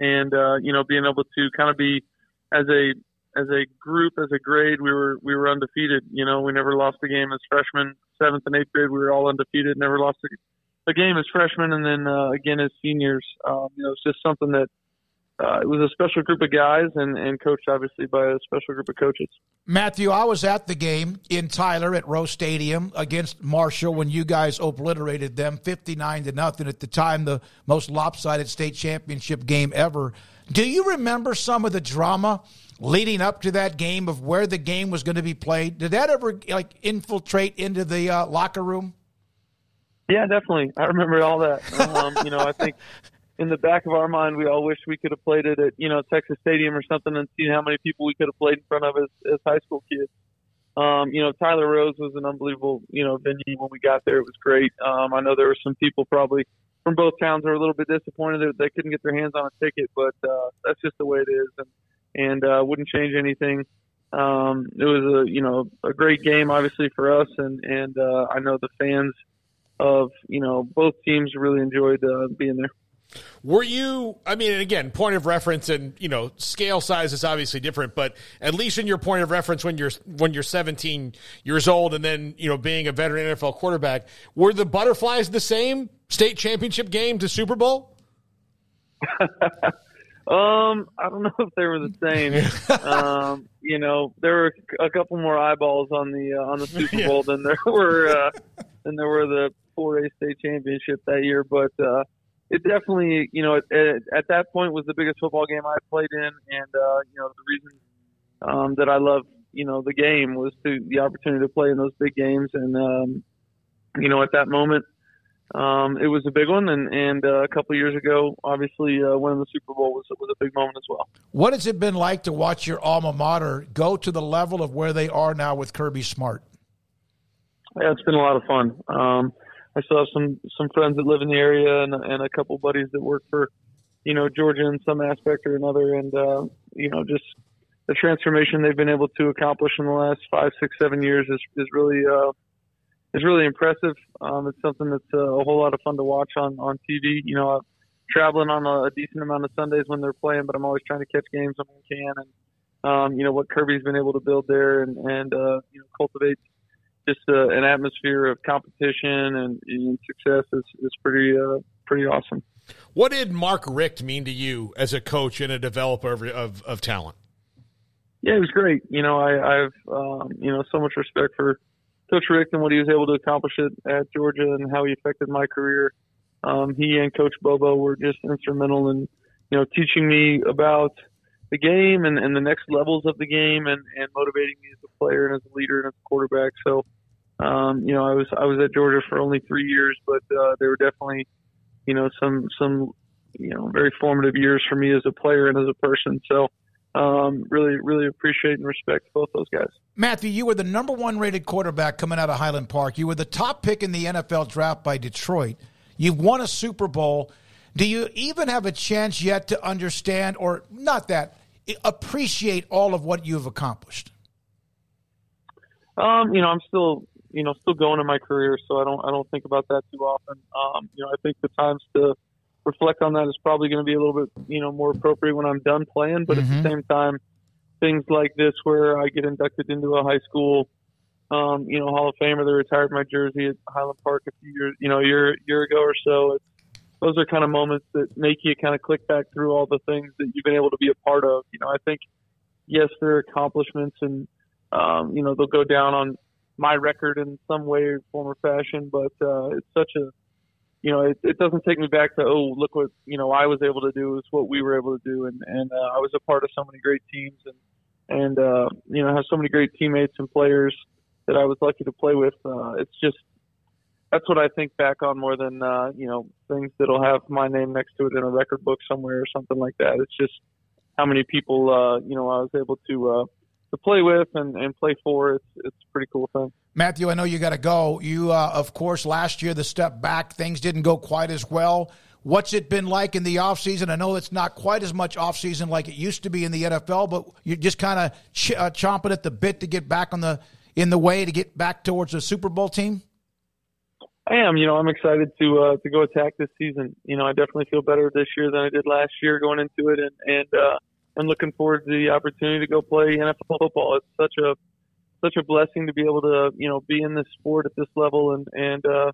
and uh, you know being able to kind of be as a as a group, as a grade, we were we were undefeated. You know, we never lost a game as freshmen. Seventh and eighth grade, we were all undefeated. Never lost a, a game as freshmen, and then uh, again as seniors. Um, you know, it's just something that uh, it was a special group of guys and, and coached obviously by a special group of coaches. Matthew, I was at the game in Tyler at Rose Stadium against Marshall when you guys obliterated them 59 to nothing at the time, the most lopsided state championship game ever. Do you remember some of the drama leading up to that game of where the game was going to be played? Did that ever like infiltrate into the uh, locker room? Yeah, definitely. I remember all that. Um, you know, I think in the back of our mind, we all wish we could have played it at you know Texas Stadium or something and seen how many people we could have played in front of as, as high school kids. Um, you know, Tyler Rose was an unbelievable you know venue when we got there. It was great. Um, I know there were some people probably from both towns were a little bit disappointed that they couldn't get their hands on a ticket, but uh, that's just the way it is. And and uh, wouldn't change anything. Um, it was a you know a great game, obviously for us, and and uh, I know the fans of you know both teams really enjoyed uh, being there. Were you? I mean, again, point of reference and you know scale size is obviously different, but at least in your point of reference when you're when you're 17 years old and then you know being a veteran NFL quarterback, were the butterflies the same state championship game to Super Bowl? Um, I don't know if they were the same. um, you know, there were a couple more eyeballs on the uh, on the Super Bowl than there were uh, than there were the 4A state championship that year. But uh, it definitely, you know, at, at that point was the biggest football game I played in, and uh, you know, the reason um, that I love you know the game was to the opportunity to play in those big games, and um, you know, at that moment um, it was a big one, and and uh, a couple years ago, obviously uh, winning the Super Bowl was was a big moment as well. What has it been like to watch your alma mater go to the level of where they are now with Kirby Smart? Yeah, it's been a lot of fun. Um, I still have some some friends that live in the area, and and a couple buddies that work for, you know, Georgia in some aspect or another, and uh, you know, just the transformation they've been able to accomplish in the last five, six, seven years is is really uh, is really impressive. Um, it's something that's a, a whole lot of fun to watch on on TV. You know, I'm traveling on a, a decent amount of Sundays when they're playing, but I'm always trying to catch games when I can. And um, you know what Kirby's been able to build there and and uh, you know cultivate just uh, an atmosphere of competition and, and success is, is pretty uh, pretty awesome. What did Mark Richt mean to you as a coach and a developer of, of, of talent? Yeah, it was great. You know, I, I've um, you know so much respect for Coach Richt and what he was able to accomplish it at Georgia and how he affected my career. Um, he and Coach Bobo were just instrumental in you know teaching me about the game and, and the next levels of the game and, and motivating me as a player and as a leader and as a quarterback. So, um, you know, I was I was at Georgia for only three years, but uh, they were definitely, you know, some some you know very formative years for me as a player and as a person. So, um, really really appreciate and respect both those guys. Matthew, you were the number one rated quarterback coming out of Highland Park. You were the top pick in the NFL draft by Detroit. You've won a Super Bowl. Do you even have a chance yet to understand, or not that, appreciate all of what you've accomplished? Um, you know, I'm still, you know, still going in my career, so I don't, I don't think about that too often. Um, you know, I think the times to reflect on that is probably going to be a little bit, you know, more appropriate when I'm done playing. But mm-hmm. at the same time, things like this where I get inducted into a high school, um, you know, Hall of Famer, they retired my jersey at Highland Park a few years, you know, a year year ago or so. It's, those are kind of moments that make you kind of click back through all the things that you've been able to be a part of. You know, I think yes, there are accomplishments, and um, you know they'll go down on my record in some way, form, or fashion. But uh, it's such a you know, it, it doesn't take me back to oh, look what you know I was able to do. is what we were able to do, and and uh, I was a part of so many great teams, and and uh, you know have so many great teammates and players that I was lucky to play with. Uh, it's just that's what I think back on more than uh, you know things that'll have my name next to it in a record book somewhere or something like that. It's just how many people uh, you know I was able to uh, to play with and, and play for. It's it's a pretty cool thing. Matthew, I know you got to go. You, uh, of course, last year the step back things didn't go quite as well. What's it been like in the offseason? I know it's not quite as much offseason like it used to be in the NFL, but you're just kind of ch- uh, chomping at the bit to get back on the in the way to get back towards a Super Bowl team. I am. You know, I'm excited to uh, to go attack this season. You know, I definitely feel better this year than I did last year going into it, and and uh, I'm looking forward to the opportunity to go play NFL football. It's such a such a blessing to be able to you know be in this sport at this level and and uh,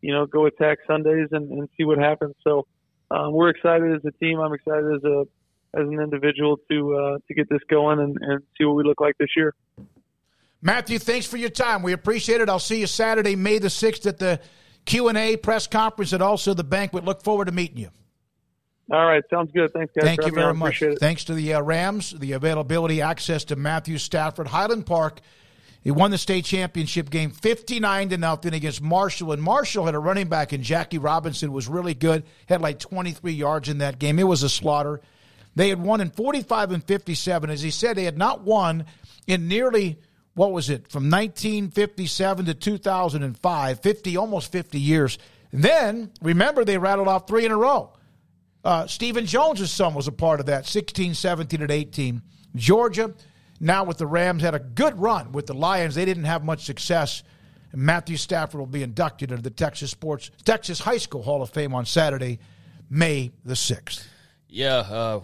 you know go attack Sundays and, and see what happens. So um, we're excited as a team. I'm excited as a as an individual to uh, to get this going and, and see what we look like this year. Matthew, thanks for your time. We appreciate it. I'll see you Saturday, May the 6th at the Q&A press conference and also the banquet. Look forward to meeting you. All right, sounds good. Thanks, guys. Thank you very much. Thanks to the uh, Rams, the availability, access to Matthew Stafford, Highland Park. He won the state championship game 59 to nothing against Marshall. And Marshall had a running back, and Jackie Robinson was really good, had like 23 yards in that game. It was a slaughter. They had won in 45 and 57. As he said, they had not won in nearly – what was it, from 1957 to 2005, 50, almost 50 years. And then, remember, they rattled off three in a row. Uh, Stephen Jones' son was a part of that, 16, 17, and 18. Georgia, now with the Rams, had a good run with the Lions. They didn't have much success. And Matthew Stafford will be inducted into the Texas Sports Texas High School Hall of Fame on Saturday, May the 6th. Yeah, uh,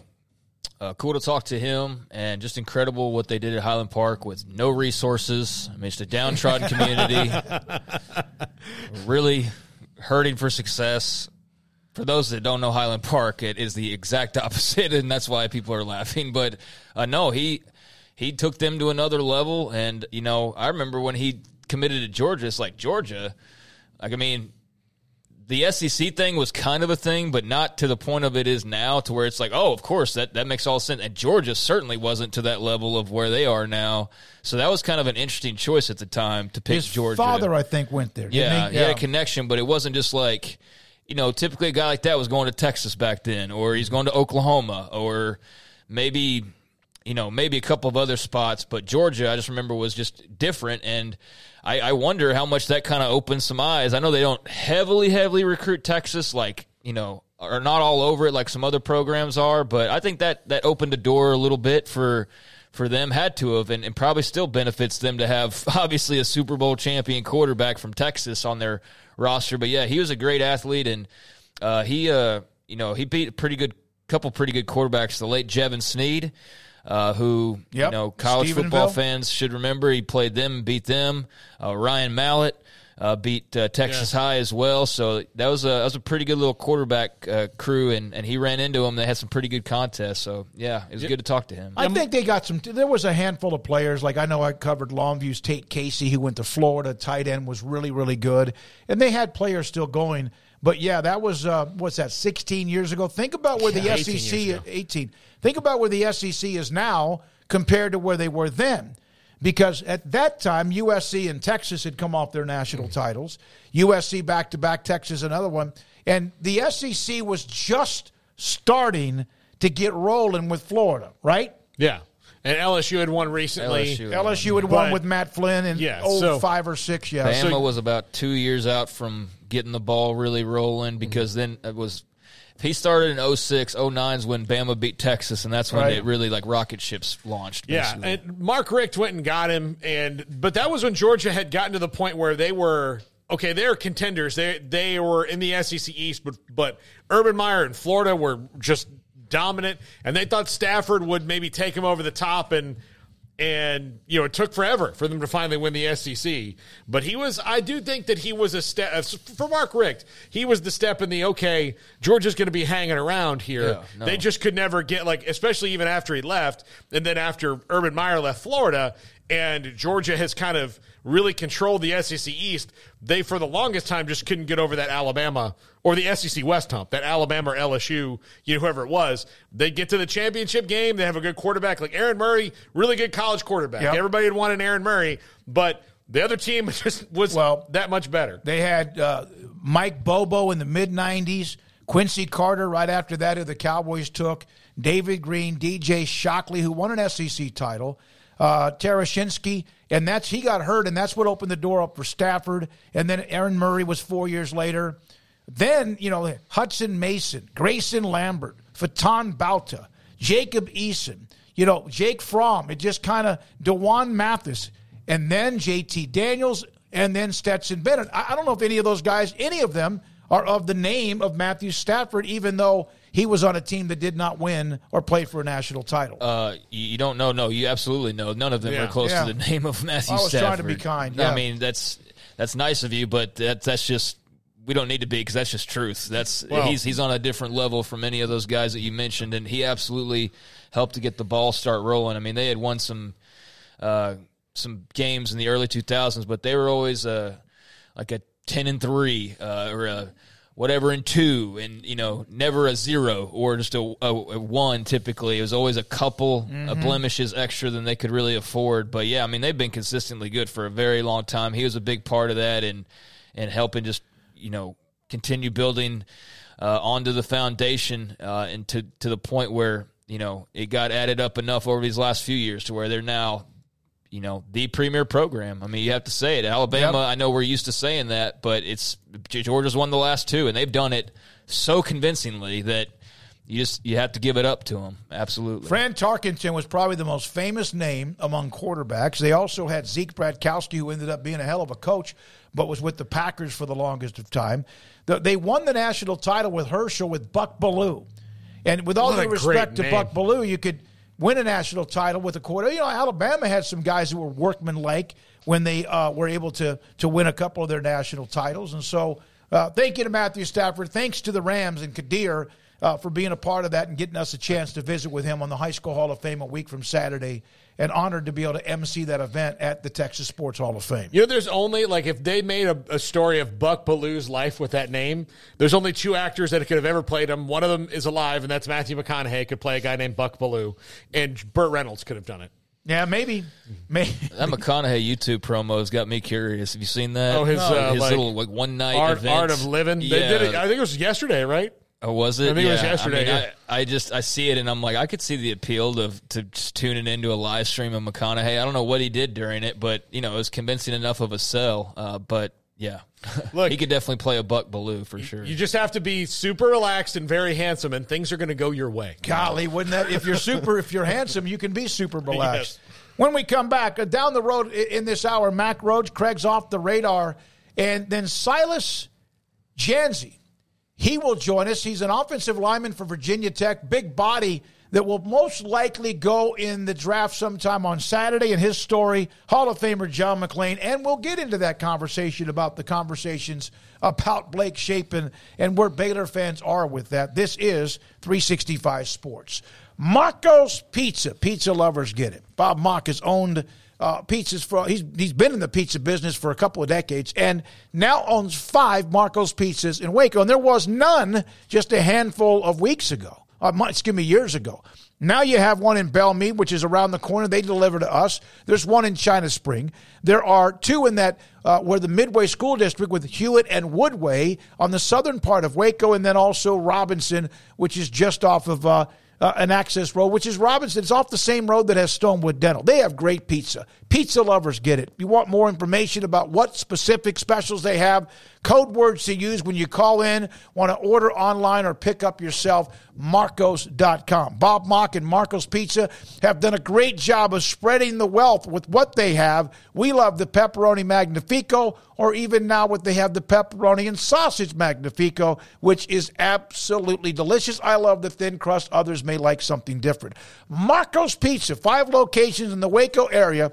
uh, cool to talk to him, and just incredible what they did at Highland Park with no resources. I mean, it's a downtrodden community, really hurting for success. For those that don't know Highland Park, it is the exact opposite, and that's why people are laughing. But uh, no, he he took them to another level, and you know, I remember when he committed to Georgia. It's like Georgia, like I mean, the SEC thing was kind of a thing, but not to the point of it is now, to where it's like, oh, of course, that, that makes all sense. And Georgia certainly wasn't to that level of where they are now. So that was kind of an interesting choice at the time to pick His Georgia. father, I think, went there. Yeah, he? he had a connection, but it wasn't just like, you know, typically a guy like that was going to Texas back then, or he's going to Oklahoma, or maybe you know, maybe a couple of other spots, but Georgia, I just remember was just different. And I, I wonder how much that kind of opens some eyes. I know they don't heavily, heavily recruit Texas, like, you know, are not all over it like some other programs are, but I think that, that opened a door a little bit for for them had to have and, and, probably still benefits them to have obviously a Super Bowl champion quarterback from Texas on their roster. But yeah, he was a great athlete and uh, he uh, you know, he beat a pretty good couple pretty good quarterbacks, the late Jevan Snead uh, who yep. you know college football fans should remember. He played them, beat them. Uh, Ryan Mallett, uh, beat uh, Texas High as well. So that was a that was a pretty good little quarterback uh, crew, and, and he ran into them. They had some pretty good contests. So yeah, it was good to talk to him. I think they got some. There was a handful of players. Like I know I covered Longview's Tate Casey, who went to Florida. Tight end was really really good, and they had players still going. But yeah, that was uh, what's that? Sixteen years ago. Think about where the Yeah, 18 SEC years ago. eighteen. Think about where the SEC is now compared to where they were then. Because at that time, USC and Texas had come off their national titles. USC back to back, Texas another one, and the SEC was just starting to get rolling with Florida, right? Yeah. And LSU had won recently. LSU. LSU had won But- with Matt Flynn in Yeah, oh so- five or six. Yeah, Bama So- was about two years out from getting the ball really rolling mm-hmm. because then it was. If he started in 06, 09 is when Bama beat Texas, and that's when Right. it really like rocket ships launched. Yeah, and Mark Richt went and got him, and but that was when Georgia had gotten to the point where they were okay. They were contenders. They they were in the SEC East, but but Urban Meyer and Florida were just dominant, and they thought Stafford would maybe take him over the top and. And you know it took forever for them to finally win the SEC, but he was. I do think that he was a step uh, for Mark Richt. He was the step in the okay. Georgia's going to be hanging around here. Yeah, no. They just could never get like, especially even after he left, and then after Urban Meyer left Florida, and Georgia has kind of really controlled the SEC East. They for the longest time just couldn't get over that Alabama or the SEC West hump, that Alabama or LSU, you know, whoever it was. They get to the championship game. They have a good quarterback like Aaron Murray, really good college quarterback. Yep. Everybody had wanted Aaron Murray, but the other team just was well that much better. They had uh, Mike Bobo in the mid 90s, Quincy Carter right after that, who the Cowboys took, David Green, DJ Shockley, who won an SEC title, uh, Tereshinski, and that's he got hurt, and that's what opened the door up for Stafford. And then Aaron Murray was four years later. Then, you know, Hutson Mason, Grayson Lambert, Faton Bauta, Jacob Eason, you know, Jake Fromm. It just kind of, D'Wan Mathis, and then JT Daniels, and then Stetson Bennett. I, I don't know if any of those guys, any of them, are of the name of Matthew Stafford, even though he was on a team that did not win or play for a national title. Uh, you, don't know. No, you absolutely know. None of them Yeah. are close Yeah. to the name of Matthew. I was trying to be kind, yeah. I mean that's that's nice of you, but that, that's just we don't need to be because that's just truth. That's Well- he's he's on a different level from any of those guys that you mentioned, and he absolutely helped to get the ball start rolling. I mean, they had won some uh, some games in the early 2000s, but they were always uh, like a 10 and three uh, or a whatever in two, and you know never a zero or just a, a, a one. Typically, it was always a couple uh, Mhm. blemishes extra than they could really afford. But yeah, I mean they've been consistently good for a very long time. He was a big part of that, and and helping just you know continue building uh, onto the foundation uh, and to to the point where you know it got added up enough over these last few years to where they're now you know the premier program. I mean, you have to say it. Alabama, I know we're used to saying that, but it's Georgia's won the last two, and they've done it so convincingly that you just you have to give it up to them. Absolutely. Fran Tarkenton was probably the most famous name among quarterbacks. They also had Zeke Bratkowski, who ended up being a hell of a coach, but was with the Packers for the longest of time. They won the national title with Herschel with Buck Belue. And with all What due respect to. Buck Belue, you could win a national title with a quarter. You know, Alabama had some guys who were workmanlike when they uh, were able to to win a couple of their national titles. And so, uh, thank you to Matthew Stafford. Thanks to the Rams and Kadir uh, for being a part of that and getting us a chance to visit with him on the High School Hall of Fame a week from Saturday. And honored to be able to MC that event at the Texas Sports Hall of Fame. You know, there's only like if they made a, a story of Buck Belue's life with that name, there's only two actors that could have ever played him. One of them is alive, and that's Matthew McConaughey could play a guy named Buck Belue, and Burt Reynolds could have done it. Yeah, maybe. Maybe. That McConaughey YouTube promo has got me curious. Have you seen that? Oh, his, uh, his like, little like one night Art, event. Art of Living. They did it. I think it was yesterday, right? Oh, was it? I think it was Yeah. yesterday, I, mean, yeah. I, I just I see it and I'm like I could see the appeal of to just tuning into a live stream of McConaughey. I don't know what he did during it, but you know it was convincing enough of a sell. Uh, but yeah, Look- he could definitely play a Buck Belue for sure. You just have to be super relaxed and very handsome, and things are going to go your way. Golly, wouldn't that if you're super if you're handsome, you can be super relaxed. When we come back uh, down the road i- in this hour, Mack Rhoades, Craig's off the radar, and then Silas Dzansi, he will join us. He's an offensive lineman for Virginia Tech, big body that will most likely go in the draft sometime on Saturday. And his story, Hall of Famer John McClain. And we'll get into that conversation about the conversations about Blake Shapen and where Baylor fans are with that. This is 365 Sports. Marco's Pizza. Pizza lovers get it. Bob Mock has owned uh, pizzas for he's he's been in the pizza business for a couple of decades and now owns five Marco's pizzas in Waco and there was none just a handful of weeks ago uh, excuse me years ago now you have one in Bellmead, which is around the corner. They deliver to us. There's one in China Spring. There are two in that uh, where the Midway School District with Hewitt and Woodway on the southern part of Waco, and then also Robinson, which is just off of uh, an access road, which is Robinson. It's off the same road that has Stonewood Dental. They have great pizza. Pizza lovers get it. You want more information about what specific specials they have, code words to use when you call in, want to order online or pick up yourself, marcos.com. Bob Mock and Marcos Pizza have done a great job of spreading the wealth with what they have. We love the pepperoni magnifico, or even now what they have the pepperoni and sausage magnifico, which is absolutely delicious. I love the thin crust. Others may like something different. Marcos Pizza, five locations in the Waco area.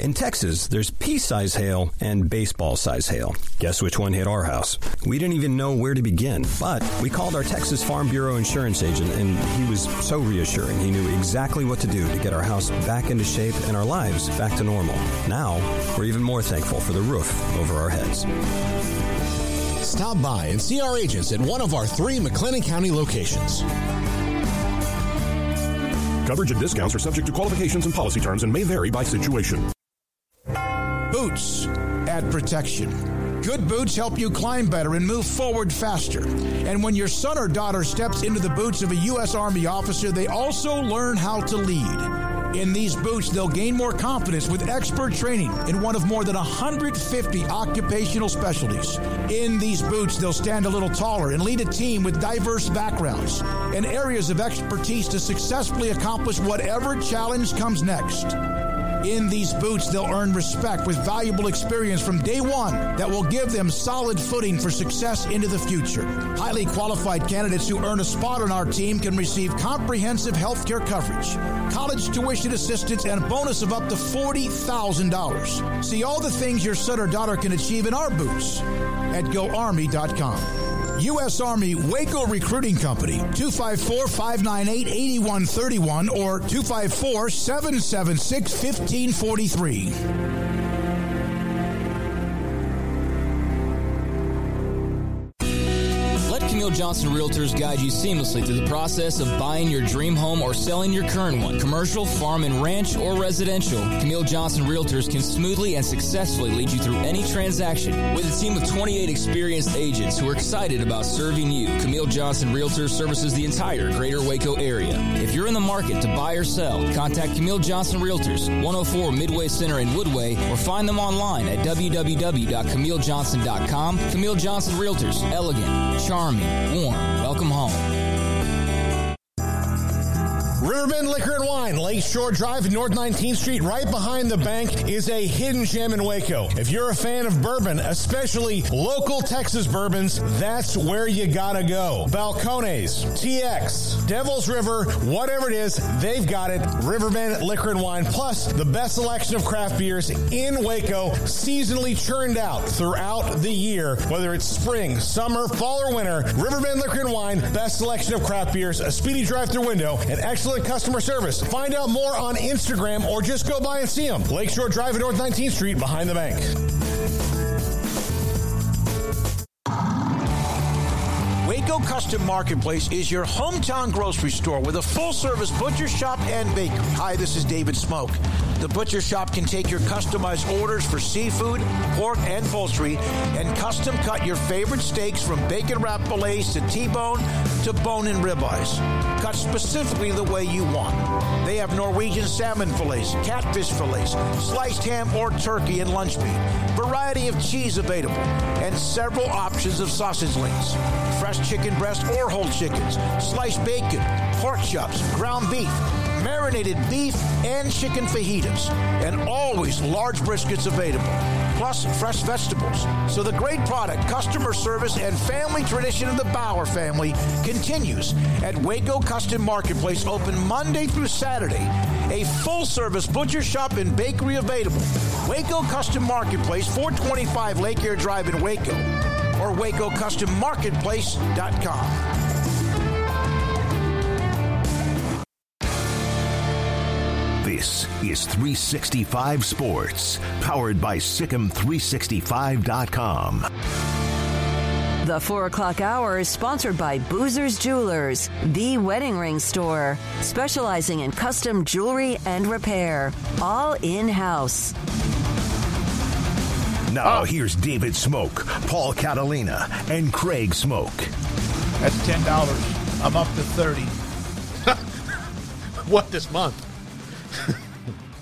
In Texas, there's pea size hail and baseball size hail. Guess which one hit our house? We didn't even know where to begin, but we called our Texas Farm Bureau insurance agent, and he was so reassuring. He knew exactly what to do to get our house back into shape and our lives back to normal. Now, we're even more thankful for the roof over our heads. Stop by and see our agents at one of our three McLennan County locations. Coverage and discounts are subject to qualifications and policy terms and may vary by situation. Boots add protection. Good boots help you climb better and move forward faster. And when your son or daughter steps into the boots of a U.S. Army officer, they also learn how to lead. In these boots, they'll gain more confidence with expert training in one of more than 150 occupational specialties. In these boots, they'll stand a little taller and lead a team with diverse backgrounds and areas of expertise to successfully accomplish whatever challenge comes next. In these boots, they'll earn respect with valuable experience from day one that will give them solid footing for success into the future. Highly qualified candidates who earn a spot on our team can receive comprehensive health care coverage, college tuition assistance, and a bonus of up to $40,000. See all the things your son or daughter can achieve in our boots at goarmy.com. U.S. Army Waco Recruiting Company, 254 598 8131 or 254 776 1543. Camille Johnson Realtors guide you seamlessly through the process of buying your dream home or selling your current one. Commercial, farm and ranch, or residential, Camille Johnson Realtors can smoothly and successfully lead you through any transaction. With a team of 28 experienced agents who are excited about serving you, Camille Johnson Realtors services the entire greater Waco area. If you're in the market to buy or sell, contact Camille Johnson Realtors, 104 Midway Center in Woodway, or find them online at www.camillejohnson.com. Camille Johnson Realtors, elegant, charming, warm. Welcome home. Riverbend Liquor and Wine, Lakeshore Drive, North 19th Street, right behind the bank, is a hidden gem in Waco. If you're a fan of bourbon, especially local Texas bourbons, that's where you gotta go. Balcones, TX, Devil's River, whatever it is, they've got it. Riverbend Liquor and Wine, plus the best selection of craft beers in Waco, seasonally churned out throughout the year, whether it's spring, summer, fall, or winter. Riverbend Liquor and Wine, best selection of craft beers, a speedy drive-through window, and excellent customer service. Find out more on Instagram or just go by and see them. Lakeshore Drive at North 19th Street behind the bank. Waco Custom Marketplace is your hometown grocery store with a full service butcher shop and bakery. Hi, this is David Smoak. The butcher shop can take your customized orders for seafood, pork, and poultry and custom cut your favorite steaks from bacon wrapped fillets to T bone to bone and ribeyes. Cut specifically the way you want. They have Norwegian salmon fillets, catfish fillets, sliced ham or turkey and lunch meat, variety of cheese available, and several options of sausage links. Fresh chicken breast or whole chickens, sliced bacon, pork chops, ground beef, marinated beef, and chicken fajitas, and always large briskets available, plus fresh vegetables. So the great product, customer service, and family tradition of the Bauer family continues at Waco Custom Marketplace, open Monday through Saturday. A full service butcher shop and bakery available. Waco Custom Marketplace, 425 Lake Air Drive in Waco, or WacoCustomMarketplace.com. This is 365 Sports, powered by SicEm365.com. The 4 o'clock hour is sponsored by Boozer's Jewelers, the wedding ring store, specializing in custom jewelry and repair, all in house. Now, here's David Smoak, Paul Catalina, and Craig Smoak. That's $10. I'm up to 30 What this month?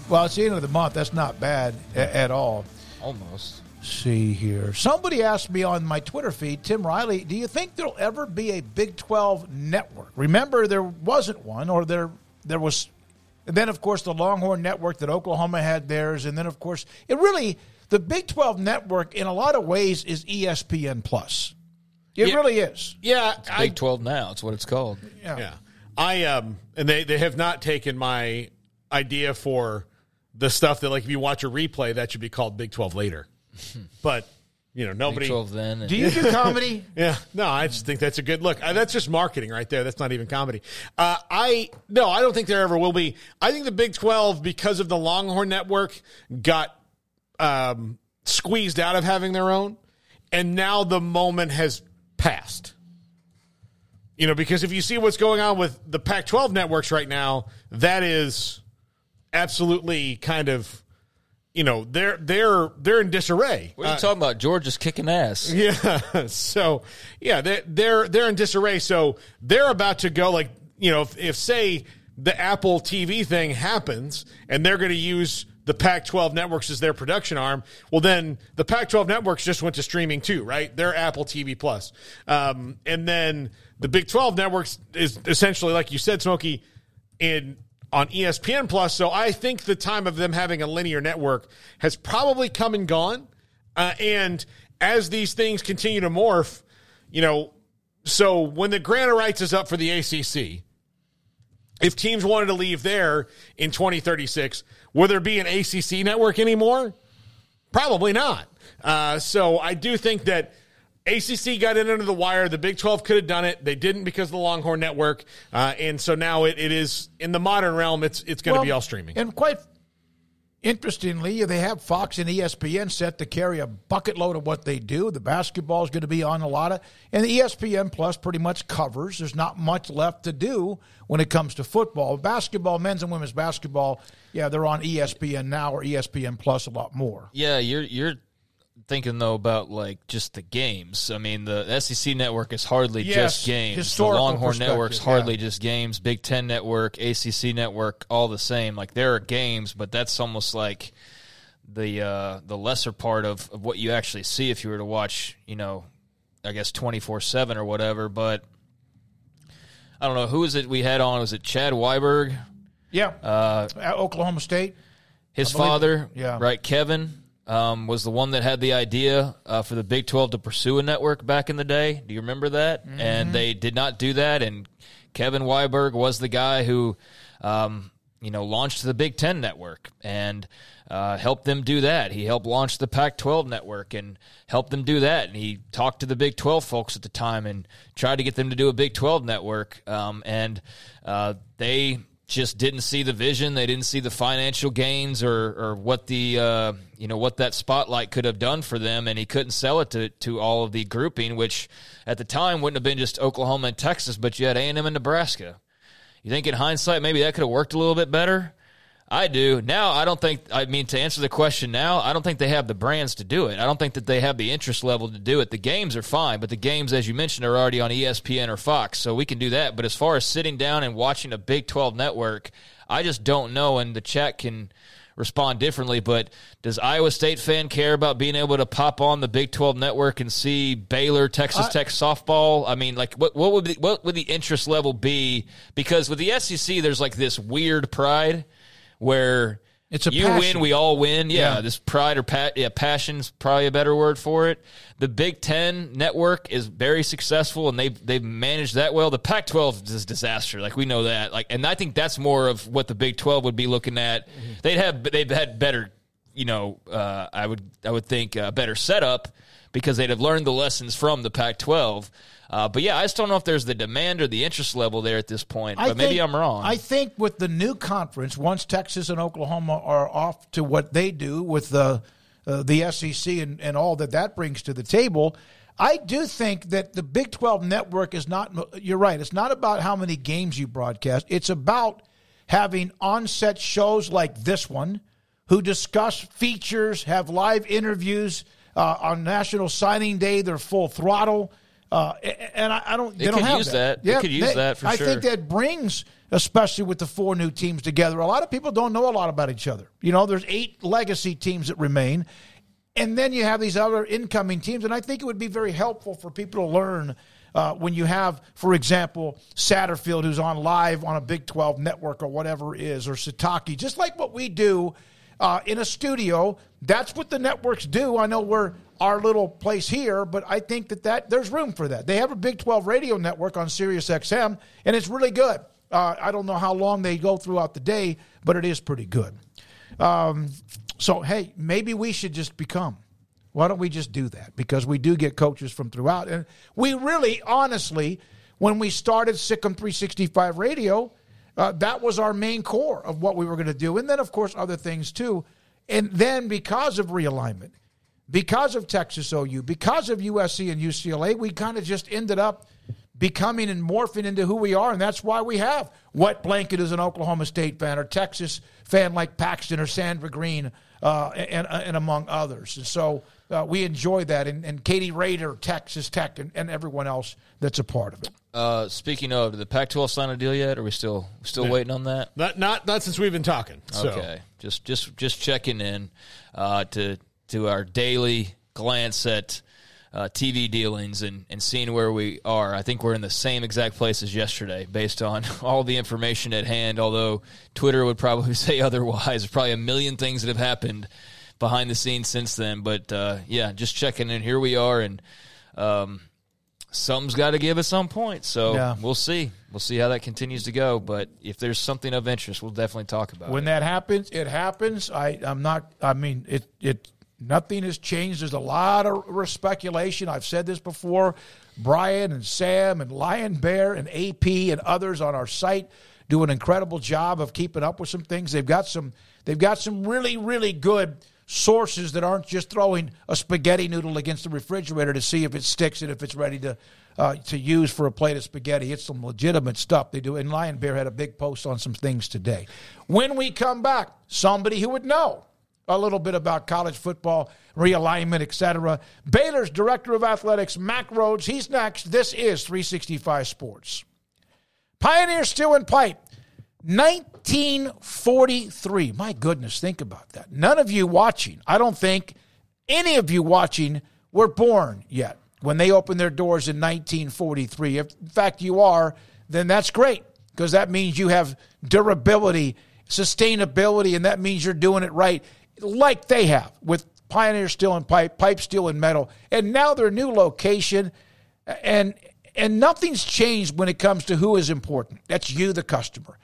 Well, it's the end of the month. That's not bad a- at all. Almost. See here. Somebody asked me on my Twitter feed, Tim Riley, do you think there'll ever be a Big 12 network? Remember, there wasn't one, or there there was. And then, of course, the Longhorn Network that Oklahoma had theirs. And then, of course, it really, the Big 12 network, in a lot of ways, is ESPN Plus. It Yeah. really is. Yeah, It's Big 12 now. It's what it's called. Yeah. Yeah. I um and they they have not taken my idea for the stuff that like if you watch a replay that should be called Big 12 later. but you know, nobody Big 12 then. and- Do you do comedy? Yeah, no, I just think that's a good look. Uh, That's just marketing right there. That's not even comedy. Uh, I no, I don't think there ever will be. I think the Big Twelve, because of the Longhorn Network, got um, squeezed out of having their own, and now the moment has passed. You know, because if you see what's going on with the Pac-12 networks right now, that is absolutely kind of, you know, they're they're they're in disarray. What are you Uh, talking about? Georgia's kicking ass. yeah. So yeah, they're they're they're in disarray. So they're about to go like you know if, if say the Apple TV thing happens and they're going to use the Pac-12 networks as their production arm, well then the Pac-12 networks just went to streaming too, right? They're Apple TV Plus, um, and then the Big 12 networks is essentially like you said, Smokey, in on ESPN Plus. So I think the time of them having a linear network has probably come and gone. Uh, and as these things continue to morph, you know, so when the grant of rights is up for the ACC, if teams wanted to leave there in 2036, will there be an ACC network anymore? Probably not. Uh, so I do think that ACC got in under the wire. The Big 12 could have done it. They didn't because of the Longhorn Network. Uh, and so now it, it is in the modern realm. It's it's going to Well, be all streaming. And quite interestingly, they have Fox and ESPN set to carry a bucket load of what they do. The basketball is going to be on a lot of, and the ESPN Plus pretty much covers. There's not much left to do when it comes to football. Basketball, men's and women's basketball, yeah, they're on ESPN now or ESPN Plus a lot more. Yeah, you're you're thinking though about like just the games. I mean, the SEC network is hardly Yes, just games. The Longhorn network's yeah. hardly just games. Big Ten network, ACC network, all the same. Like there are games, but that's almost like the uh, the lesser part of, of what you actually see if you were to watch. You know, I guess twenty four seven or whatever. But I don't know who is it we had on. Was it Chad Weiberg? Yeah, Uh, At Oklahoma State. his father, yeah. right, Kevin, um, was the one that had the idea uh, for the Big 12 to pursue a network back in the day. Do you remember that? Mm-hmm. And they did not do that. And Kevin Weiberg was the guy who, um, you know, launched the Big Ten network and uh, helped them do that. He helped launch the Pac 12 network and helped them do that. And he talked to the Big 12 folks at the time and tried to get them to do a Big 12 network. Um, and uh, they just didn't see the vision. They didn't see the financial gains or or what the uh, you know what that spotlight could have done for them, and he couldn't sell it to to all of the grouping, which at the time wouldn't have been just Oklahoma and Texas, but you had A and M and Nebraska. You think in hindsight maybe that could have worked a little bit better? I do. Now, I don't think, I mean, to answer the question now, I don't think they have the brands to do it. I don't think that they have the interest level to do it. The games are fine, but the games, as you mentioned, are already on ESPN or Fox, so we can do that. But as far as sitting down and watching a Big 12 network, I just don't know, and the chat can respond differently. But does Iowa State fan care about being able to pop on the Big 12 network and see Baylor, Texas I- Tech softball? I mean, like, what, what would be, what would the interest level be? Because with the SEC, there's like this weird pride where It's a you passion. win, we all win. Yeah, Yeah. this pride or pa- yeah, passion's probably a better word for it. The Big Ten network is very successful, and they've they've managed that well. The Pac-12 is a disaster, like we know that. Like, and I think that's more of what the Big 12 would be looking at. They'd have they've had better, you know, uh, I would I would think uh, better setup because they'd have learned the lessons from the Pac-12. Uh, but yeah, I just don't know if there's the demand or the interest level there at this point. I but maybe think- I'm wrong. I think with the new conference, once Texas and Oklahoma are off to what they do with the uh, the SEC and, and all that that brings to the table, I do think that the Big 12 network is not, you're right, it's not about how many games you broadcast. It's about having on set shows like this one who discuss features, have live interviews. Uh, on National Signing Day, they're full throttle. Uh, and I, I don't. They They, don't could have use that. Yeah, They could use that for I sure. I think that brings, especially with the four new teams together. A lot of people don't know a lot about each other. You know, there's eight legacy teams that remain, and then you have these other incoming teams. And I think it would be very helpful for people to learn uh, when you have, for example, Satterfield, who's on live on a Big 12 network or whatever it is, or Sataki, just like what we do uh, in a studio. That's what the networks do. I know we're our little place here, but I think that, that there's room for that. They have a Big 12 radio network on Sirius XM, and it's really good. Uh, I don't know how long they go throughout the day, but it is pretty good. Um, so, hey, maybe we should just become. Why don't we just do that? Because we do get coaches from throughout. And we really, honestly, when we started SicEm 365 Radio, uh, that was our main core of what we were going to do. And then, of course, other things too. And then because of realignment, because of Texas OU, because of USC and UCLA, we kind of just ended up becoming and morphing into who we are. And that's why we have Wet Blanket as an Oklahoma State fan or Texas fan like Paxton or Sandra Green uh, and, and among others. And so uh, we enjoy that. And, and Katie Rader, Texas Tech, and, and everyone else that's a part of it. Uh, speaking of, did the Pac-12 sign a deal yet? Are we still still Yeah. waiting on that? Not not not since we've been talking. So. Okay, just just just checking in uh, to to our daily glance at uh, TV dealings and, and seeing where we are. I think we're in the same exact place as yesterday, based on all the information at hand. Although Twitter would probably say otherwise. There's probably a million things that have happened behind the scenes since then. But uh, yeah, just checking in. Here we are, and um, something's got to give at some point. So Yeah. we'll see. We'll see how that continues to go. But if there's something of interest, we'll definitely talk about when it. When that happens, it happens. I, I'm not. I mean, it. It. Nothing has changed. There's a lot of speculation. I've said this before. Brian and Sam and Lion Bear and AP and others on our site do an incredible job of keeping up with some things. They've got some. They've got some really, really good sources that aren't just throwing a spaghetti noodle against the refrigerator to see if it sticks and if it's ready to uh, to use for a plate of spaghetti. It's some legitimate stuff they do. And Lion Bear had a big post on some things today. When we come back, somebody who would know a little bit about college football realignment, etc. Baylor's director of athletics, Mack Rhoades. He's next. This is 365 Sports. Pioneer Steel and Pipe. 1943. My goodness, think about that. None of you watching, I don't think any of you watching were born yet when they opened their doors in 1943. If in fact you are, then that's great because that means you have durability, sustainability, and that means you're doing it right like they have with Pioneer Steel and Pipe, Pipe Steel and Metal, and now their new location and and nothing's changed when it comes to who is important. That's you, the customer.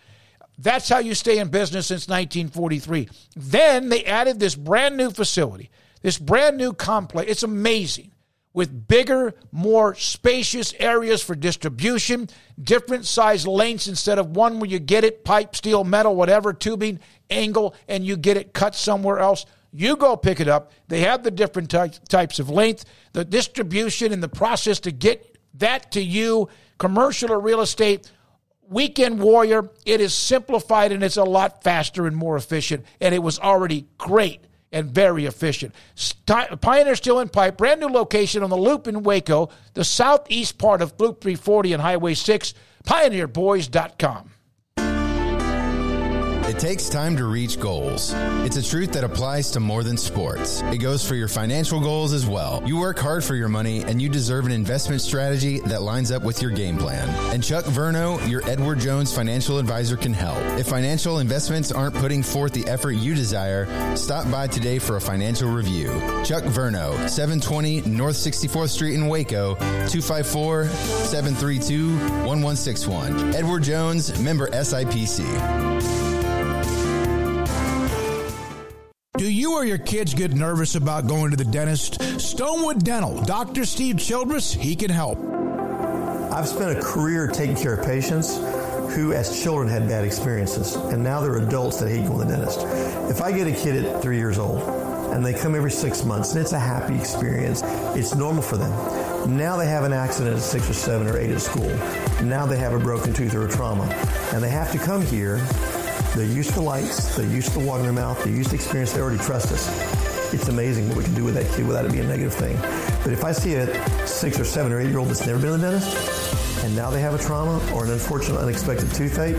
That's how you stay in business since 1943. Then they added this brand new facility, this brand new complex. It's amazing with bigger, more spacious areas for distribution, different size lengths instead of one where you get it pipe, steel, metal, whatever, tubing, angle, and you get it cut somewhere else. You go pick it up. They have the different ty- types of length, the distribution, and the process to get that to you, commercial or real estate. Weekend Warrior, it is simplified and it's a lot faster and more efficient, and it was already great and very efficient. Pioneer Steel and Pipe, brand new location on the Loop in Waco, the southeast part of Loop 340 and Highway 6, pioneerboys.com. It takes time to reach goals. It's a truth that applies to more than sports. It goes for your financial goals as well. You work hard for your money and you deserve an investment strategy that lines up with your game plan. And Chuck Verno, your Edward Jones financial advisor, can help. If financial investments aren't putting forth the effort you desire, stop by today for a financial review. Chuck Verno, 720 North 64th Street in Waco, 254 732 1161. Edward Jones, member SIPC. Do you or your kids get nervous about going to the dentist? Stonewood Dental, Dr. Steve Childress, he can help. I've spent a career taking care of patients who, as children, had bad experiences, and now they're adults that hate going to the dentist. If I get a kid at three years old and they come every six months and it's a happy experience, it's normal for them. Now they have an accident at six or seven or eight at school. Now they have a broken tooth or a trauma, and they have to come here they're used to lights, they're used to water in their mouth, they're used to experience, they already trust us. It's amazing what we can do with that kid without it being a negative thing. But if I see a six or seven or eight year old that's never been to the dentist, and now they have a trauma or an unfortunate unexpected toothache,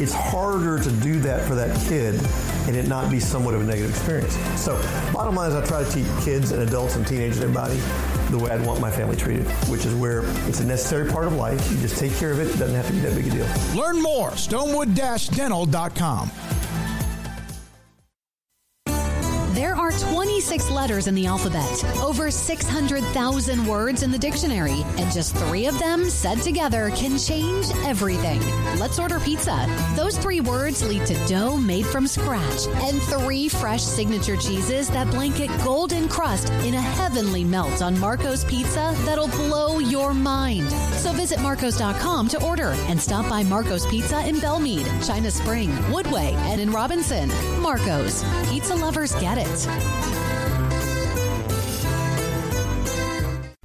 it's harder to do that for that kid and it not be somewhat of a negative experience. So, bottom line is, I try to teach kids and adults and teenagers and everybody the way I'd want my family treated, which is where it's a necessary part of life. You just take care of it. It doesn't have to be that big a deal. Learn more, stonewood-dental.com. 26 letters in the alphabet, over 600,000 words in the dictionary, and just three of them said together can change everything. Let's order pizza. Those three words lead to dough made from scratch and three fresh signature cheeses that blanket golden crust in a heavenly melt on Marco's Pizza that'll blow your mind. So visit Marcos.com to order and stop by Marco's Pizza in Bellmead, China Spring, Woodway, and in Robinson. Marco's. Pizza lovers get it.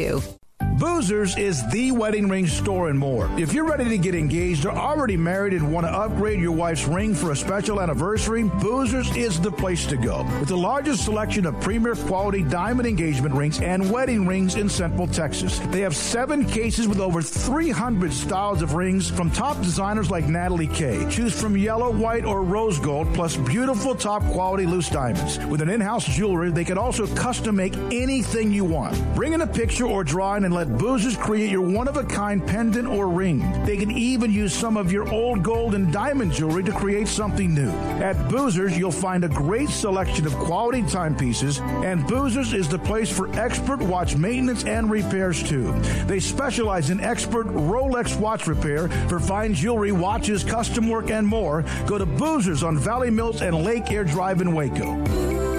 do. Boozers is the wedding ring store and more. If you're ready to get engaged or already married and want to upgrade your wife's ring for a special anniversary, Boozers is the place to go. With the largest selection of premier quality diamond engagement rings and wedding rings in Central Texas. They have seven cases with over 300 styles of rings from top designers like Natalie Kay. Choose from yellow, white, or rose gold, plus beautiful top quality loose diamonds. With an in-house jewelry, they can also custom make anything you want. Bring in a picture or drawing and let Boozers create your one of a kind pendant or ring. They can even use some of your old gold and diamond jewelry to create something new. At Boozers, you'll find a great selection of quality timepieces, and Boozers is the place for expert watch maintenance and repairs too. They specialize in expert Rolex watch repair for fine jewelry, watches, custom work, and more. Go to Boozers on Valley Mills and Lake Air Drive in Waco.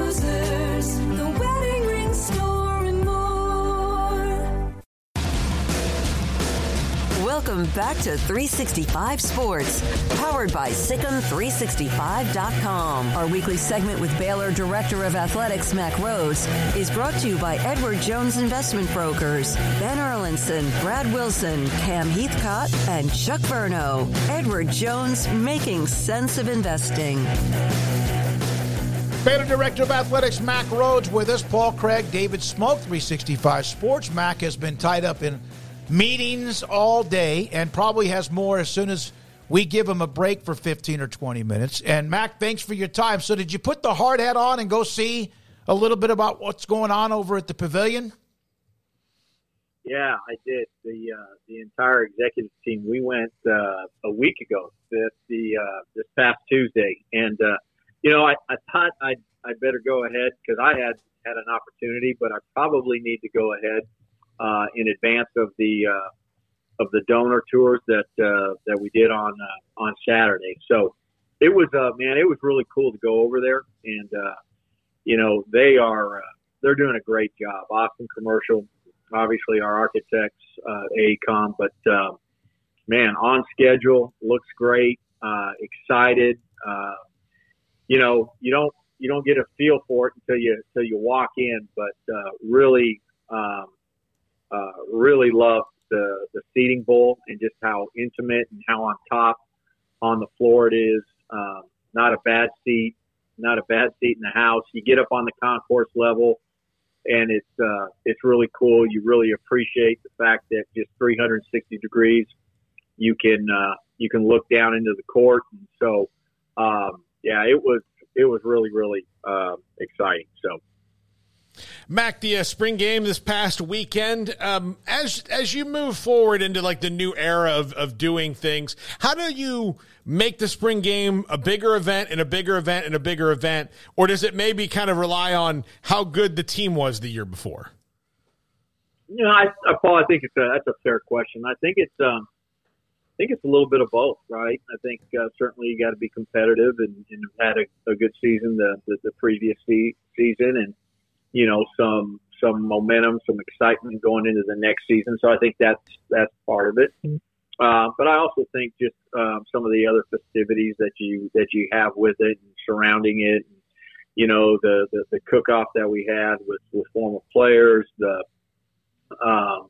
Welcome back to 365 Sports, powered by SicEm365.com. Our weekly segment with Baylor Director of Athletics Mack Rhoades is brought to you by Edward Jones Investment Brokers, Ben Erlinson, Brad Wilson, Cam Heathcott, and Chuck Verno. Edward Jones, making sense of investing. Baylor Director of Athletics Mack Rhoades with us. Paul Craig, David Smoak, 365 Sports. Mack has been tied up in meetings all day and probably has more as soon as we give him a break for 15 or 20 minutes. And Mack, thanks for your time. So, did you put the hard hat on and go see a little bit about what's going on over at the pavilion? Yeah, I did. The uh, the entire executive team. We went uh, a week ago. This the uh, this past Tuesday, and uh, you know, I, I thought I'd I'd better go ahead because I had had an opportunity, but I probably need to go ahead uh, in advance of the uh, of the donor tours that uh, that we did on uh, on Saturday. So it was uh, man, it was really cool to go over there, and uh, you know they are uh, they're doing a great job. Austin Commercial, obviously our architects, uh, AECOM, but uh, man, on schedule, looks great, uh, excited. Uh, you know, you don't you don't get a feel for it until you until you walk in, but uh, really, um, uh, really love the the seating bowl and just how intimate and how on top on the floor it is. Um, not a bad seat, not a bad seat in the house. You get up on the concourse level, and it's uh, it's really cool. You really appreciate the fact that just 360 degrees, you can uh, you can look down into the court. And so, um, yeah, it was it was really really uh, exciting. So. Mack, the uh, spring game this past weekend. Um, as as you move forward into like the new era of, of doing things, how do you make the spring game a bigger event and a bigger event and a bigger event, or does it maybe kind of rely on how good the team was the year before? You know, I, I Paul, I think it's a that's a fair question. I think it's um, I think it's a little bit of both, right? I think uh, certainly you got to be competitive and, and had a, a good season the the, the previous se- season and you know, some some momentum, some excitement going into the next season. So I think that's that's part of it. Uh, but I also think just um, some of the other festivities that you that you have with it and surrounding it. You know, the the, the cook off that we had with, with former players, the um,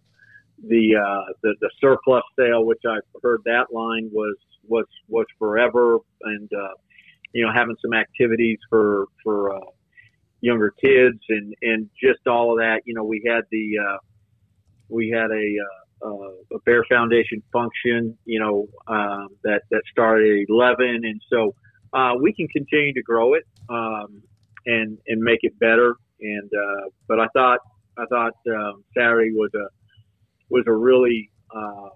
the, uh, the the surplus sale, which I heard that line was was was forever, and uh, you know, having some activities for for uh, younger kids and and just all of that. You know, we had the uh, we had a uh, a Bear Foundation function. You know, um, that that started at eleven, and so uh, we can continue to grow it um, and and make it better. And uh, but I thought I thought um, Saturday was a was a really uh,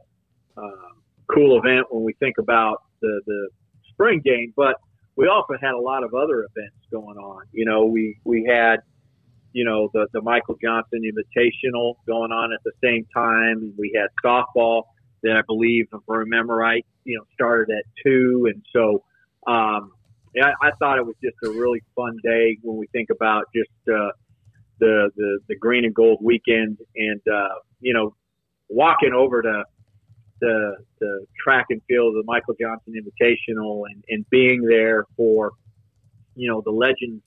uh, cool event when we think about the the spring game, but we also had a lot of other events going on. You know, we we had you know the the Michael Johnson Invitational going on at the same time. We had softball that I believe, if I remember right, you know, started at two, and so um, I, I thought it was just a really fun day when we think about just uh, the the the green and gold weekend, and uh, you know, walking over to the the track and field of the Michael Johnson Invitational and, and being there for you know the Legends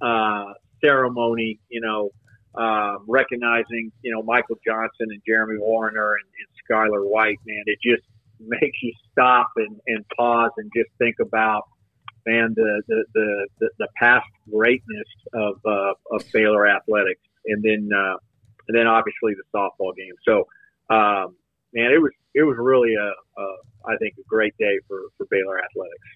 uh, ceremony, you know, uh, recognizing you know Michael Johnson and Jeremy Wariner and, and Skylar White, man, it just makes you stop and, and pause and just think about man the the, the, the past greatness of uh, of Baylor athletics, and then uh, and then obviously the softball game. So um, man, it was it was really a, a I think a great day for for Baylor athletics.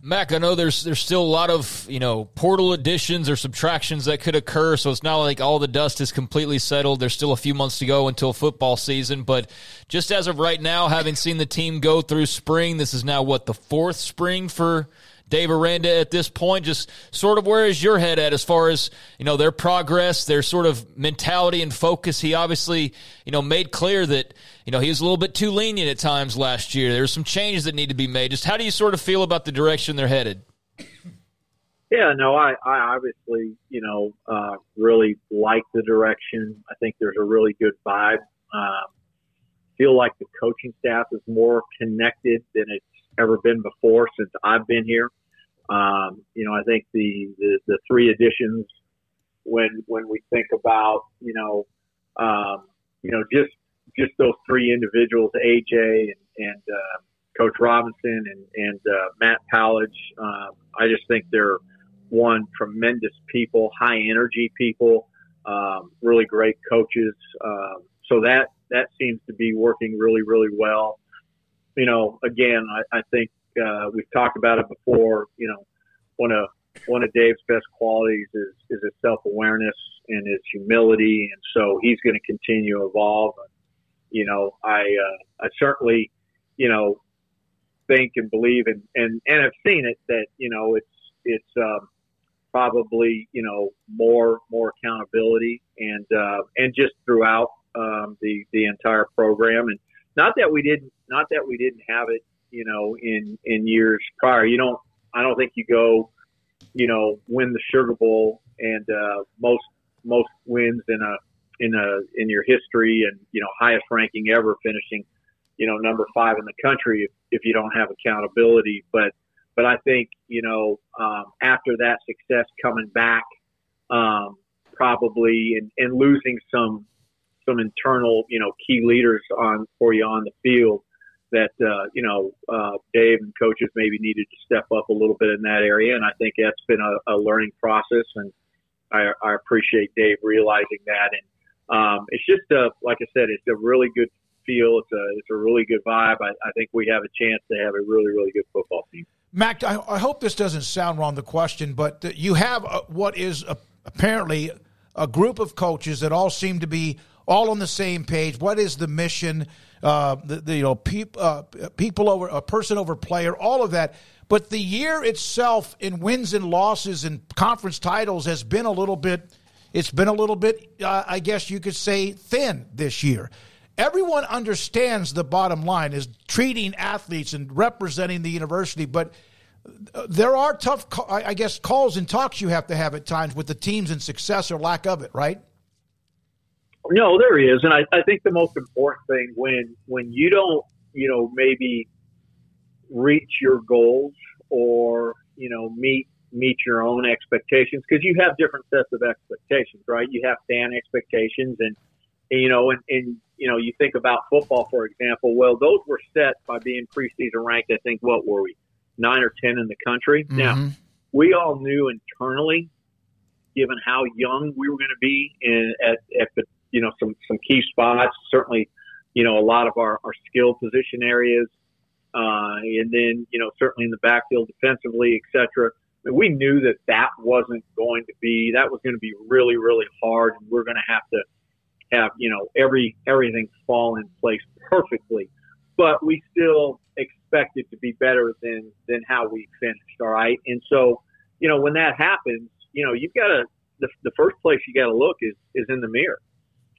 Mack, I know there's there's still a lot of you know portal additions or subtractions that could occur, so it's not like all the dust is completely settled. There's still a few months to go until football season, but just as of right now, having seen the team go through spring, this is now what the fourth spring for Dave Aranda at this point? Just sort of where is your head at as far as, you know, their progress, their sort of mentality and focus? He obviously, you know, made clear that, you know, he was a little bit too lenient at times last year. There's some changes that need to be made. Just how do you sort of feel about the direction they're headed? Yeah, no, I, I obviously, you know, uh, really like the direction. I think there's a really good vibe. Um, feel like the coaching staff is more connected than it's ever been before since I've been here. Um, you know, I think the, the, the three additions when when we think about you know um, you know just just those three individuals, AJ and, and uh, Coach Robinson and and uh, Matt Powledge. Uh, I just think they're one tremendous people, high energy people, um, really great coaches. Um, so that that seems to be working really really well you know, again, I, I think uh, we've talked about it before. You know, one of one of Dave's best qualities is is his self awareness and his humility, and so he's going to continue to evolve. You know, I uh, I certainly, you know, think and believe and and and have seen it that you know it's it's um, probably you know more more accountability and uh, and just throughout um, the the entire program and not that we didn't not that we didn't have it you know in in years prior. You don't I don't think you go you know win the Sugar Bowl and uh, most most wins in a in a in your history and you know highest ranking ever finishing you know number five in the country if, if you don't have accountability. But but I think you know um, after that success coming back, um, probably and, and losing some some internal you know key leaders on for you on the field that uh, you know uh, Dave and coaches maybe needed to step up a little bit in that area, and I think that's been a, a learning process, and I, I appreciate Dave realizing that, and um, it's just a like I said, it's a really good feel. It's a it's a really good vibe. I, I think we have a chance to have a really really good football team. Mack, I, I hope this doesn't sound wrong, the question, but you have a, what is a, apparently a group of coaches that all seem to be all on the same page. What is the mission? Uh, the, the, you know, peop, uh, people over a person over player, all of that. But the year itself in wins and losses and conference titles has been a little bit. It's been a little bit, uh, I guess you could say, thin this year. Everyone understands the bottom line is treating athletes and representing the university, but uh, there are tough, I guess, calls and talks you have to have at times with the teams and success or lack of it, right? No, there is, and I, I think the most important thing when when you don't, you know, maybe reach your goals or you know meet meet your own expectations because you have different sets of expectations, right? You have fan expectations, and, and you know, and, and you know, you think about football, for example. Well, those were set by being preseason ranked. I think what were we nine or ten in the country? Mm-hmm. Now, we all knew internally, given how young we were going to be in at, at the you know some some key spots. Certainly, you know a lot of our our skill position areas, uh, and then you know certainly in the backfield defensively, etc. We knew that that wasn't going to be that was going to be really really hard, and we're going to have to have you know every everything fall in place perfectly. But we still expected to be better than than how we finished. All right, and so you know when that happens, you know you've got to the, the first place you got to look is is in the mirror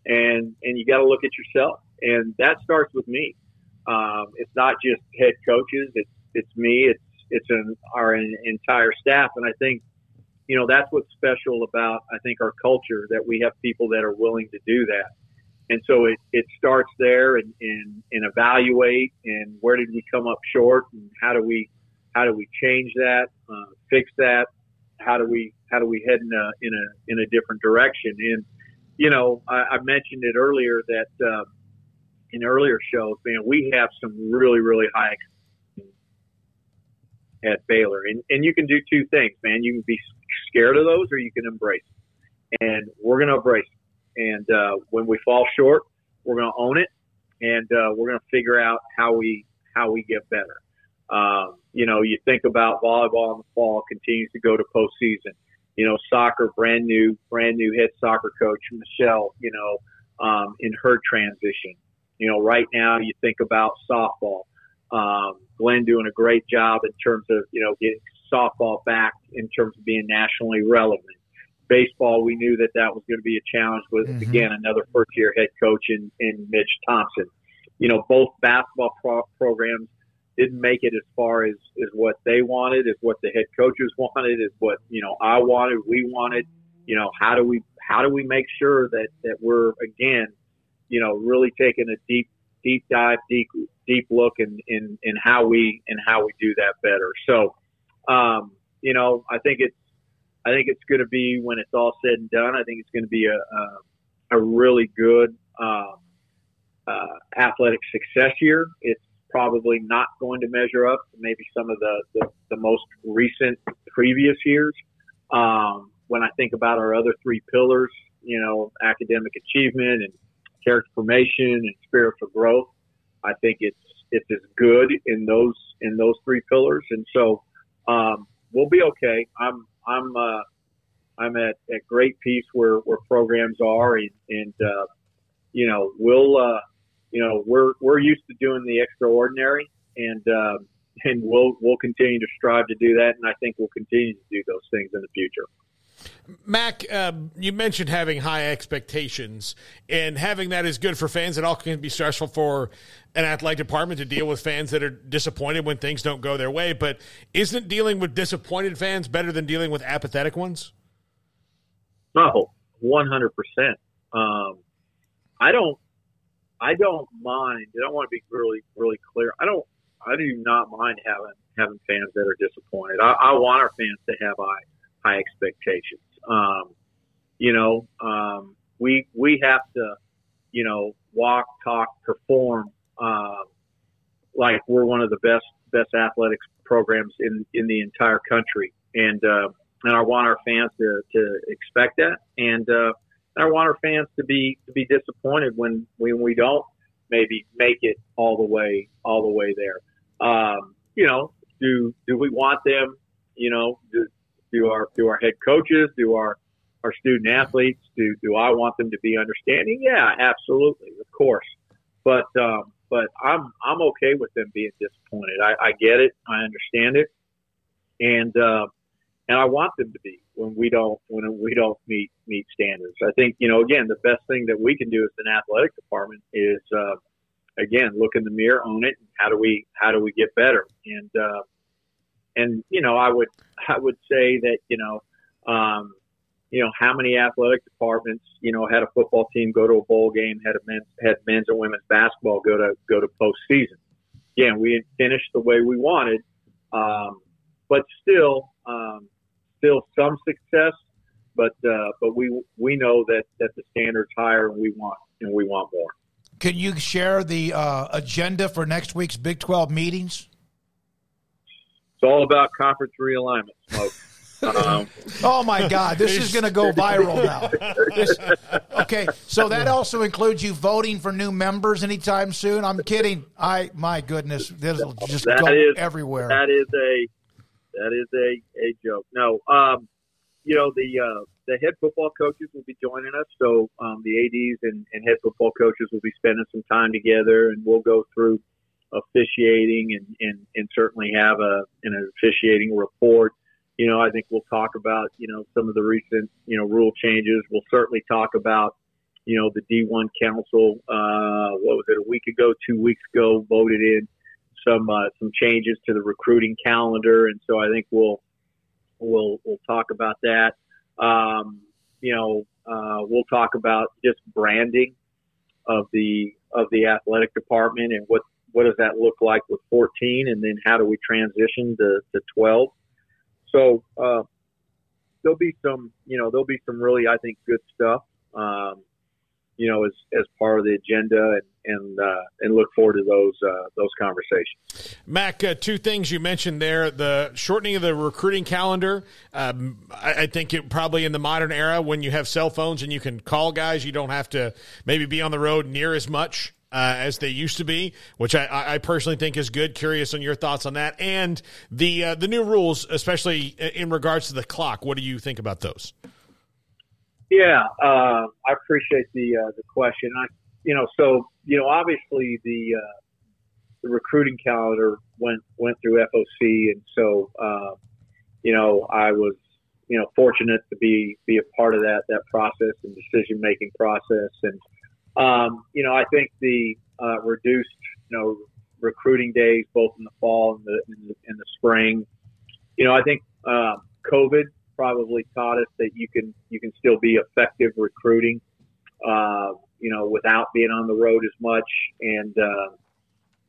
and and you got to look at yourself, and that starts with me. Um, it's not just head coaches; it's it's me, it's it's an, our entire staff, and I think you know that's what's special about I think our culture that we have people that are willing to do that, and so it it starts there and and, and evaluate and where did we come up short and how do we how do we change that, uh, fix that, how do we how do we head in a in a in a different direction? And you know, I, I mentioned it earlier that uh, in earlier shows, man, we have some really, really high at Baylor, and and you can do two things, man. You can be scared of those, or you can embrace. Them. And we're going to embrace. Them. And uh, when we fall short, we're going to own it, and uh, we're going to figure out how we how we get better. Um, you know, you think about volleyball in the fall continues to go to postseason you know, soccer, brand new, brand new head soccer coach, Michelle, you know, um, in her transition. You know, right now you think about softball. Um, Glenn doing a great job in terms of, you know, getting softball back in terms of being nationally relevant. Baseball, we knew that that was going to be a challenge with, Mm-hmm. again, another first year head coach in, in Mitch Thompson. You know, both basketball pro- programs didn't make it as far as, as what they wanted, as what the head coaches wanted, as what, you know, I wanted, we wanted, you know, how do we, how do we make sure that, that we're again, you know, really taking a deep, deep dive, deep, deep look in, in, in how we, and how we do that better. So, um, you know, I think it's, I think it's going to be when it's all said and done. I think it's going to be a, a, a really good, um, uh, athletic success year. It's probably not going to measure up to maybe some of the, the, the most recent previous years. Um, when I think about our other three pillars, you know, academic achievement and character formation and spiritual growth, I think it's it's as good in those in those three pillars. And so um, we'll be okay. I'm I'm uh, I'm at, at great peace where, where programs are, and, and uh, you know we'll uh, you know we're we're used to doing the extraordinary, and uh, and we'll we'll continue to strive to do that, and I think we'll continue to do those things in the future. Mack, um, you mentioned having high expectations, and having that is good for fans. It all can be stressful for an athletic department to deal with fans that are disappointed when things don't go their way. But isn't dealing with disappointed fans better than dealing with apathetic ones? No, one hundred percent. Um, I don't. I don't mind. I don't want to be really, really clear. I don't. I do not mind having having fans that are disappointed. I, I want our fans to have high high expectations. Um, you know, um, we we have to, you know, walk, talk, perform uh, like we're one of the best best athletics programs in in the entire country, and uh, and I want our fans to to expect that, and uh, and I want our fans to be to be disappointed when when we don't maybe make it all the way all the way there. Um, you know, do do we want them? You know, do, do our do our head coaches, do our our student athletes, do do I want them to be understanding? Yeah, absolutely, of course. But um, but I'm I'm okay with them being disappointed. I, I get it, I understand it, and uh, and I want them to be when we don't when we don't meet meet standards. I think you know again the best thing that we can do as an athletic department is uh, again look in the mirror, own it, and how do we how do we get better? And uh, and you know I would I would say that you know um, you know how many athletic departments you know had a football team go to a bowl game, had a men's had men's and women's basketball go to go to postseason. Again, we didn't the way we wanted, um, but still um, still some success. But uh, but we we know that that the standards higher and we want and we want more. Can you share the uh, agenda for next week's Big 12 meetings? It's all about conference realignment, Smoak. Um, Oh my God, this is going to go viral now. This- okay, so that also includes you voting for new members anytime soon. I'm kidding. I my goodness, this will just That go is- everywhere. That is a that is a, a joke. No, um, you know the uh, the head football coaches will be joining us. So um, the ads and, and head football coaches will be spending some time together, and we'll go through officiating and, and, and certainly have a an officiating report. You know, I think we'll talk about you know some of the recent you know rule changes. We'll certainly talk about you know the D1 Council. Uh, what was it a week ago, two weeks ago, voted in some uh, some changes to the recruiting calendar, and so I think we'll we'll we'll talk about that. Um, you know, uh, we'll talk about just branding of the of the athletic department and what what does that look like with 14, and then how do we transition to, to 12. So uh, there'll be some you know there'll be some really I think good stuff. Um, you know, as, as part of the agenda, and and, uh, and look forward to those uh, those conversations. Mack, uh, two things you mentioned there: the shortening of the recruiting calendar. Um, I, I think it probably in the modern era, when you have cell phones and you can call guys, you don't have to maybe be on the road near as much. Uh, as they used to be, which I, I personally think is good. Curious on your thoughts on that, and the uh, the new rules, especially in regards to the clock. What do you think about those? Yeah, uh, I appreciate the uh, the question. I, you know, so you know, obviously the uh, the recruiting calendar went went through FOC, and so uh, you know, I was you know fortunate to be be a part of that that process and decision making process, and um, you know, I think the uh, reduced you know recruiting days both in the fall and the in the, in the spring. You know, I think um, COVID probably taught us that you can you can still be effective recruiting, uh, you know, without being on the road as much and uh,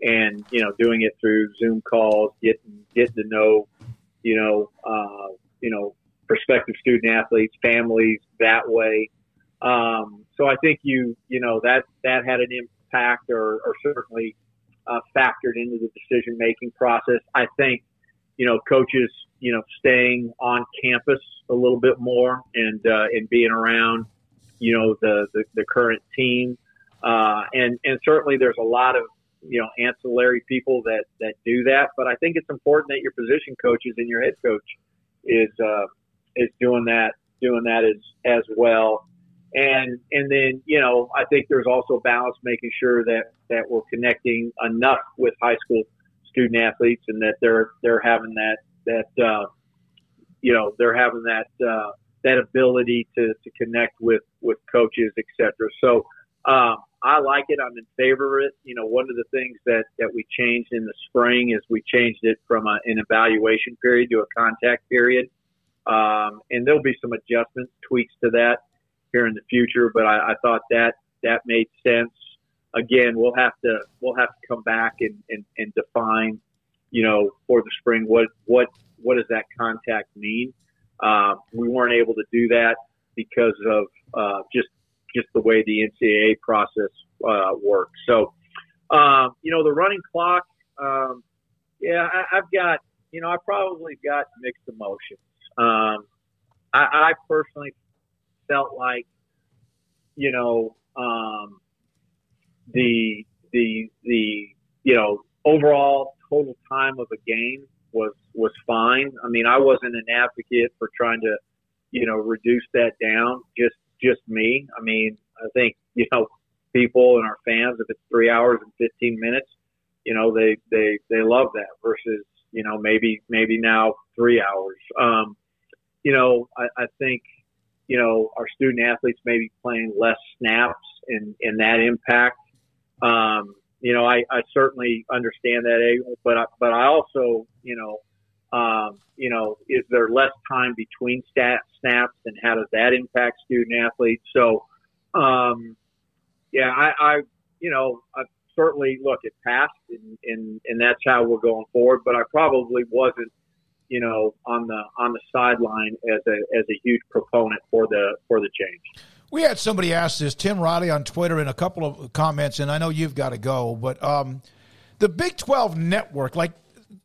and you know doing it through Zoom calls, getting getting to know, you know, uh, you know, prospective student athletes, families that way. Um, so I think you you know that that had an impact or, or certainly uh, factored into the decision making process. I think you know coaches you know staying on campus a little bit more and uh, and being around you know the the, the current team uh, and and certainly there's a lot of you know ancillary people that that do that but I think it's important that your position coaches and your head coach is uh, is doing that doing that as as well. And and then you know I think there's also balance making sure that that we're connecting enough with high school student athletes and that they're they're having that that uh, you know they're having that uh, that ability to, to connect with with coaches etc. So um, I like it. I'm in favor of it. You know, one of the things that that we changed in the spring is we changed it from a, an evaluation period to a contact period, um, and there'll be some adjustments, tweaks to that here in the future. But I, I thought that that made sense. Again, we'll have to we'll have to come back and, and, and define, you know, for the spring what what what does that contact mean? Uh, we weren't able to do that because of uh, just just the way the NCAA process uh, works. So, um, you know, the running clock. Um, yeah, I, I've got you know I probably got mixed emotions. Um, I, I personally felt like you know um, the the the you know overall total time of a game was was fine. I mean, I wasn't an advocate for trying to you know reduce that down. Just just me. I mean, I think you know people and our fans if it's three hours and 15 minutes, you know they they they love that versus you know maybe maybe now three hours. Um, you know, I, I think you know our student athletes may be playing less snaps and and that impact. Um, you know, I, I certainly understand that, but I, but I also, you know, um, you know, is there less time between stat, snaps, and how does that impact student athletes? So, um, yeah, I, I, you know, I certainly look it passed, and, and and that's how we're going forward. But I probably wasn't, you know, on the on the sideline as a as a huge proponent for the for the change. We had somebody ask this, Tim Riley on Twitter, in a couple of comments, and I know you've got to go, but um, the Big 12 network, like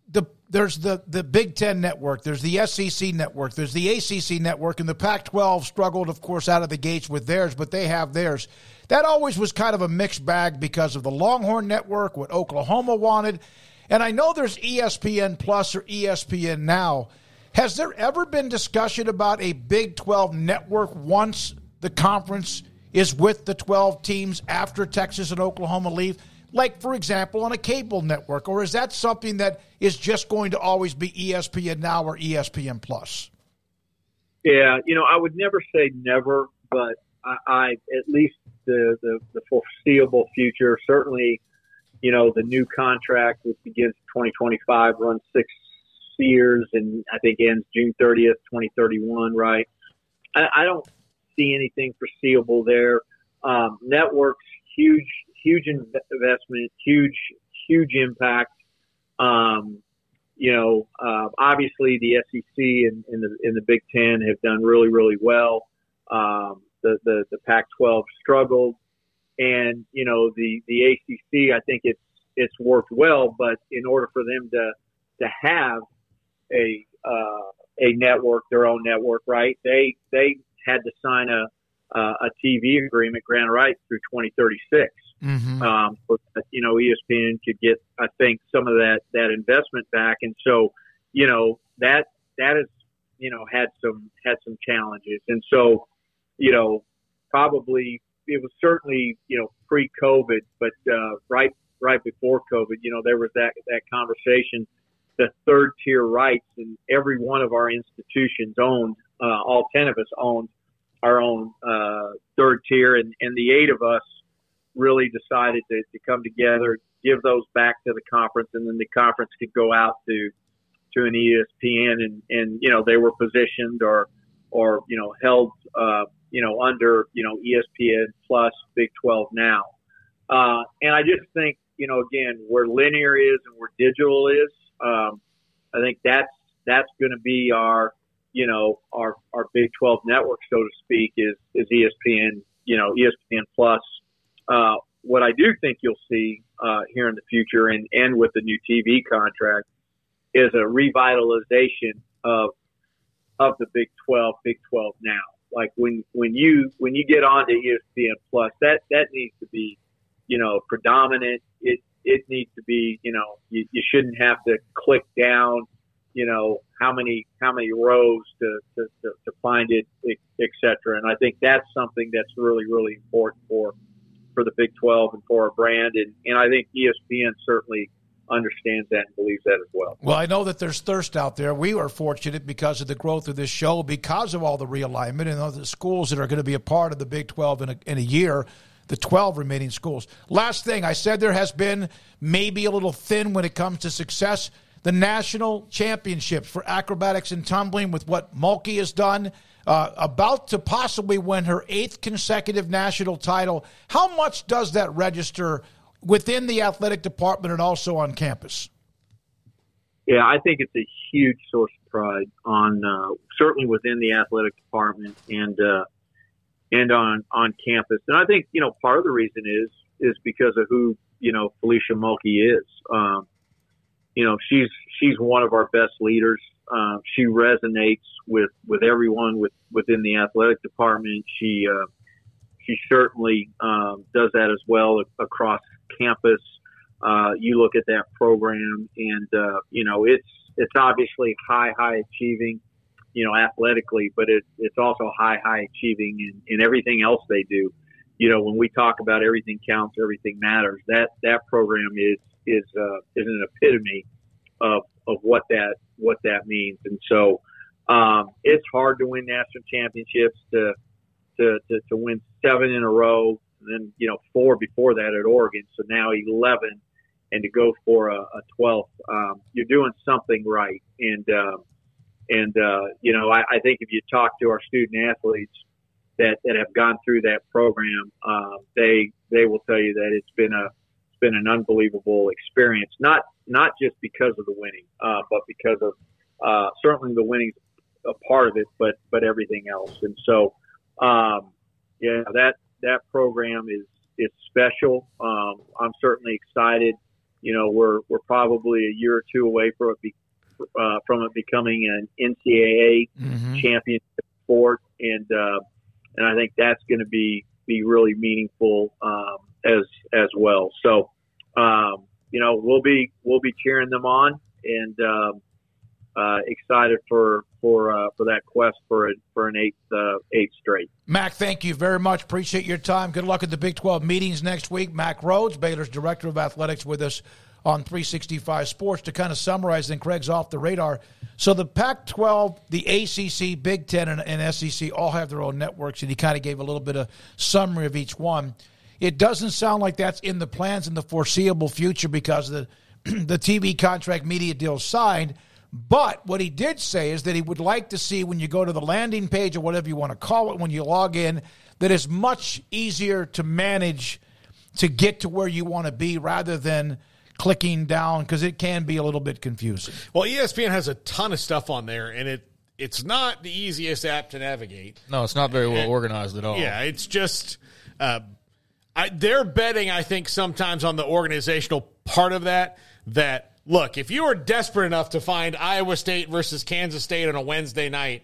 the there's the, the Big Ten network, there's the SEC network, there's the ACC network, and the Pac 12 struggled, of course, out of the gates with theirs, but they have theirs. That always was kind of a mixed bag because of the Longhorn network, what Oklahoma wanted. And I know there's ESPN Plus or ESPN Now. Has there ever been discussion about a Big 12 network once the conference is with the 12 teams after Texas and Oklahoma leave? Like, for example, on a cable network? Or is that something that is just going to always be ESPN Now or ESPN Plus? Yeah, you know, I would never say never, but I, I at least the, the, the foreseeable future, certainly, you know, the new contract, which begins 2025, runs six years and I think ends June 30th, 2031, right? I, I don't see anything foreseeable there. Um, networks, huge, huge investment, huge, huge impact. Um, you know, uh, obviously the SEC and, and the and the Big Ten have done really, really well. Um, the, the the Pac-12 struggled, and you know the the ACC. I think it's it's worked well, but in order for them to to have a uh, a network, their own network, right? They they had to sign a uh, a TV agreement, grant rights through 2036. Mm-hmm. Um, but, you know, ESPN could get, I think, some of that that investment back, and so, you know, that that has, you know, had some had some challenges, and so, you know, probably it was certainly, you know, pre-COVID, but uh, right right before COVID, you know, there was that that conversation, the third tier rights, and every one of our institutions owned, uh, all ten of us owned our own uh, third tier, and, and the eight of us really decided to, to come together, give those back to the conference, and then the conference could go out to to an ESPN, and and you know they were positioned or or you know held uh, you know under you know ESPN plus Big 12 now, uh, and I just think you know again where linear is and where digital is, um, I think that's that's going to be our you know our our Big 12 network, so to speak, is is ESPN you know ESPN plus. Uh, what I do think you'll see uh, here in the future, and and with the new TV contract, is a revitalization of of the Big 12, Big 12 now. Like when when you when you get onto ESPN Plus, that that needs to be you know predominant. It it needs to be you know you, you shouldn't have to click down you know, how many how many rows to to, to, to find it, et, et cetera. And I think that's something that's really really important for for the Big 12 and for our brand. And and I think ESPN certainly understands that and believes that as well. Well, I know that there's thirst out there. We are fortunate because of the growth of this show, because of all the realignment and all the schools that are going to be a part of the Big 12 in a, in a year, the 12 remaining schools. Last thing, I said there has been maybe a little thin when it comes to success. The national championships for acrobatics and tumbling with what Mulkey has done. Uh, about to possibly win her eighth consecutive national title. How much does that register within the athletic department and also on campus? Yeah, I think it's a huge source of pride on uh, certainly within the athletic department and uh, and on on campus. And I think you know part of the reason is is because of who you know Felicia Mulkey is. Um, you know, she's she's one of our best leaders. Uh, she resonates with with everyone with within the athletic department. She uh, she certainly um, does that as well across campus. Uh, you look at that program, and uh, you know it's it's obviously high high achieving, you know, athletically, but it, it's also high high achieving in, in everything else they do. You know, when we talk about everything counts, everything matters. That that program is is uh, is an epitome of of what that what that means, and so um, it's hard to win national championships to to, to, to win seven in a row, and then you know four before that at Oregon, so now eleven, and to go for a, a 12th, um, you're doing something right. And um, and uh, you know, I, I think if you talk to our student athletes that, that have gone through that program, um, they they will tell you that it's been a it's been an unbelievable experience. Not not just because of the winning, uh, but because of uh, certainly the winning's a part of it, but but everything else. And so, um, yeah, that that program is is special. Um, I'm certainly excited. You know, we're we're probably a year or two away from it be, uh, from it becoming an NCAA Mm-hmm. championship sport, and uh, and I think that's going to be be really meaningful um, as as well. So, um, you know, we'll be we'll be cheering them on and um, uh, excited for for uh, for that quest for a, for an eighth uh, eighth straight. Mack, thank you very much. Appreciate your time. Good luck at the Big 12 meetings next week. Mack Rhoades, Baylor's Director of Athletics, with us on 365 Sports. To kind of summarize, then Craig's off the radar. So the Pac 12, the ACC, Big 10, and, and SEC all have their own networks, and he kind of gave a little bit of summary of each one. It doesn't sound like that's in the plans in the foreseeable future because the the TV contract media deal signed. But what he did say is that he would like to see when you go to the landing page or whatever you want to call it, when you log in, that it's much easier to manage to get to where you want to be rather than clicking down because it can be a little bit confusing. Well, ESPN has a ton of stuff on there, and it it's not the easiest app to navigate. No, it's not very well And- organized at all. Yeah, it's just uh, I, they're betting. I think sometimes on the organizational part of that. That look, if you are desperate enough to find Iowa State versus Kansas State on a Wednesday night,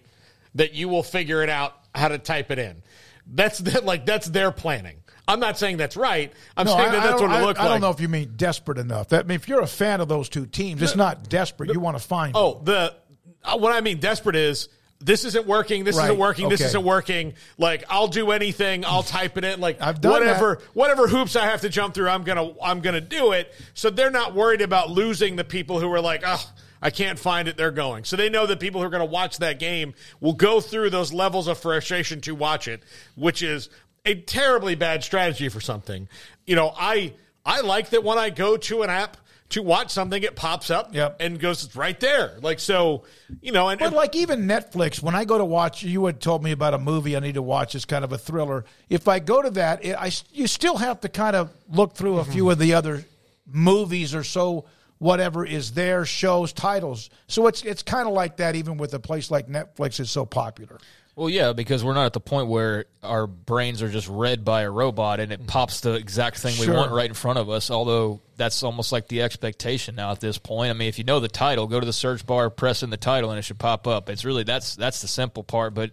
that you will figure it out how to type it in. That's the, like that's their planning. I'm not saying that's right. I'm No, saying that I that's don't- what it I- looks I don't know if you mean desperate enough. That I mean, if you're a fan of those two teams, it's not desperate. You want to find. Oh, the uh, what I mean desperate is this isn't working. This Right, isn't working. This isn't working. Like I'll do anything. I'll type it in. Like done whatever whatever hoops I have to jump through, I'm gonna I'm gonna do it. So they're not worried about losing the people who are like, oh, I can't find it. They're going. So they know that people who are going to watch that game will go through those levels of frustration to watch it, which is a terribly bad strategy for something. You know, I I like that when I go to an app to watch something, it pops up and goes it's right there. Like so, you know, and But like even Netflix, when I go to watch, you had told me about a movie I need to watch. It's kind of a thriller. If I go to that, it, I you still have to kind of look through a few mm-hmm. of the other movies or so. Whatever is there, shows, titles. So it's it's kind of like that. Even with a place like Netflix is so popular. Well, yeah, because we're not at the point where our brains are just read by a robot and it pops the exact thing we want right in front of us. Although that's almost like the expectation now at this point. I mean, if you know the title, go to the search bar, press in the title, and it should pop up. It's really that's that's the simple part. But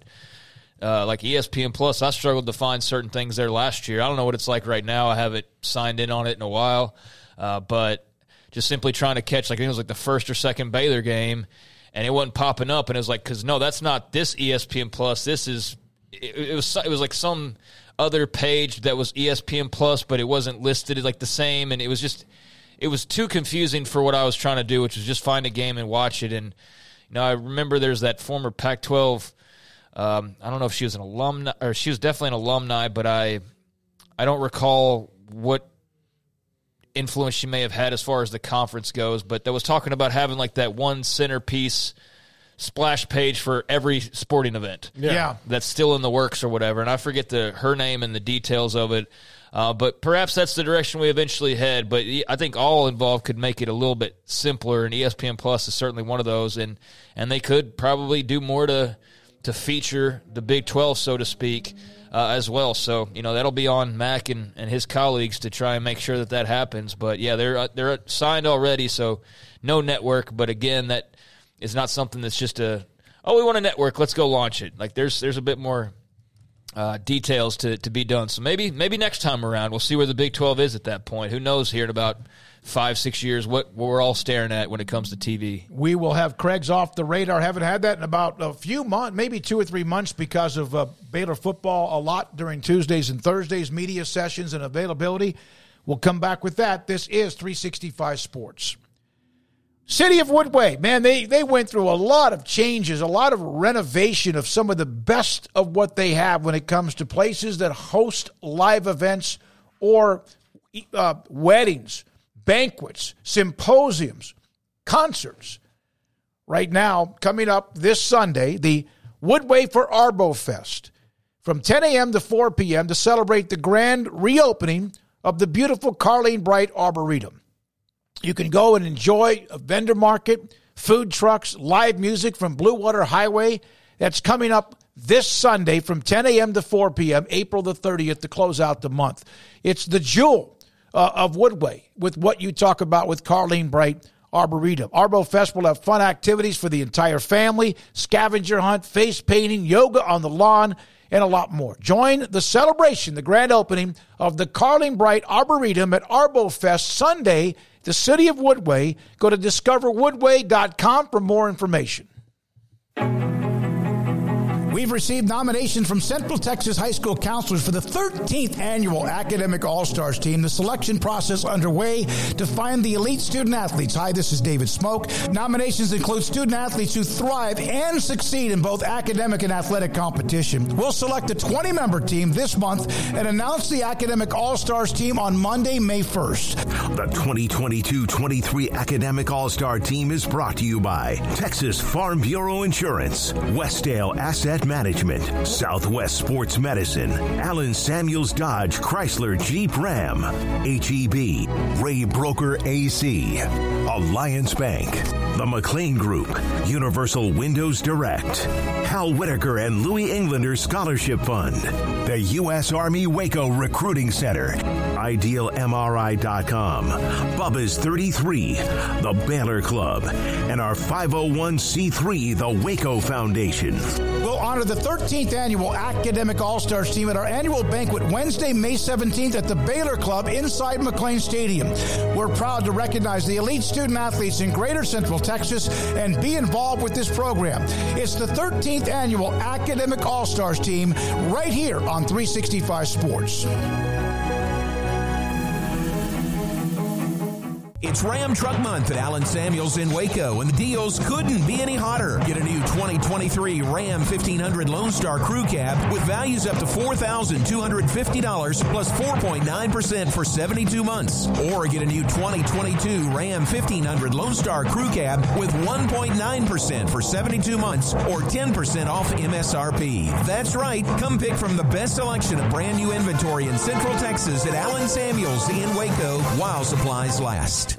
uh, like ESPN Plus, I struggled to find certain things there last year. I don't know what it's like right now. I haven't signed in on it in a while, uh, but just simply trying to catch like I think it was like the first or second Baylor game and it wasn't popping up, and it was like, because no, that's not this ESPN Plus. This is it, it was it was like some other page that was ESPN Plus, but it wasn't listed like the same, and it was just it was too confusing for what I was trying to do, which was just find a game and watch it. And you know, I remember there's that former Pac-12. Um, I don't know if she was an alumni or she was definitely an alumni, but I I don't recall what influence she may have had as far as the conference goes. But that was talking about having like that one centerpiece splash page for every sporting event. Yeah. Yeah. That's still in the works or whatever. And I forget the her name and the details of it. Uh, but perhaps that's the direction we eventually head. But I think all involved could make it a little bit simpler, and ESPN Plus is certainly one of those. And and they could probably do more to to feature the Big Twelve, so to speak, uh, as well. So you know that'll be on Mack and, and his colleagues to try and make sure that that happens. But yeah, they're uh, they're signed already, so no network. But again, that is not something that's just a oh we want a network, let's go launch it. Like there's there's a bit more uh, details to, to be done. So maybe maybe next time around we'll see where the Big Twelve is at that point. Who knows here in about five six years what, what we're all staring at when it comes to TV. We will have Craig's off the radar. Haven't had that in about a few months, maybe two or three months, because of uh, Baylor football a lot during Tuesdays and Thursdays, media sessions and availability. We'll come back with that. This is 365 Sports. City of Woodway, man, they, they went through a lot of changes, a lot of renovation of some of the best of what they have when it comes to places that host live events or uh, weddings, banquets, symposiums, concerts. Right now, coming up this Sunday, the Woodway for Arbo Fest from 10 a.m. to 4 p.m. to celebrate the grand reopening of the beautiful Carleen Bright Arboretum. You can go and enjoy a vendor market, food trucks, live music from Blue Water Highway. That's coming up this Sunday from 10 a.m. to 4 p.m., April the 30th, to close out the month. It's the jewel uh, of Woodway with what you talk about with Carleen Bright Arboretum. Arbo Fest will have fun activities for the entire family, scavenger hunt, face painting, yoga on the lawn, and a lot more. Join the celebration, the grand opening of the Carleen Bright Arboretum at Arbo Fest Sunday, the city of Woodway. Go to discoverwoodway.com for more information. We've received nominations from Central Texas High School counselors for the 13th annual Academic All Stars team. The selection process underway to find the elite student athletes. Hi, this is David Smoak. Nominations include student athletes who thrive and succeed in both academic and athletic competition. We'll select a 20 member team this month and announce the Academic All Stars team on Monday, May 1st. The 2022 23 Academic All Star team is brought to you by Texas Farm Bureau Insurance, Westdale Asset Management, Southwest Sports Medicine, Allen Samuels Dodge Chrysler Jeep Ram, HEB, Ray Broker AC, Alliance Bank, the McLane Group, Universal Windows Direct, Hal Whitaker and Louis Englander Scholarship Fund, the U.S. Army Waco Recruiting Center, IdealMRI.com, Bubba's 33, the Baylor Club, and our 501c3, the Waco Foundation. We'll the 13th annual Academic All Stars team at our annual banquet Wednesday, May 17th at the Baylor Club inside McLane Stadium. We're proud to recognize the elite student athletes in Greater Central Texas and be involved with this program. It's the 13th annual Academic All Stars team right here on 365 Sports. It's Ram Truck Month at Allen Samuels in Waco, and the deals couldn't be any hotter. Get a new 2023 Ram 1500 Lone Star Crew Cab with values up to $4,250 plus 4.9% for 72 months. Or get a new 2022 Ram 1500 Lone Star Crew Cab with 1.9% for 72 months or 10% off MSRP. That's right. Come pick from the best selection of brand new inventory in Central Texas at Allen Samuels in Waco while supplies last.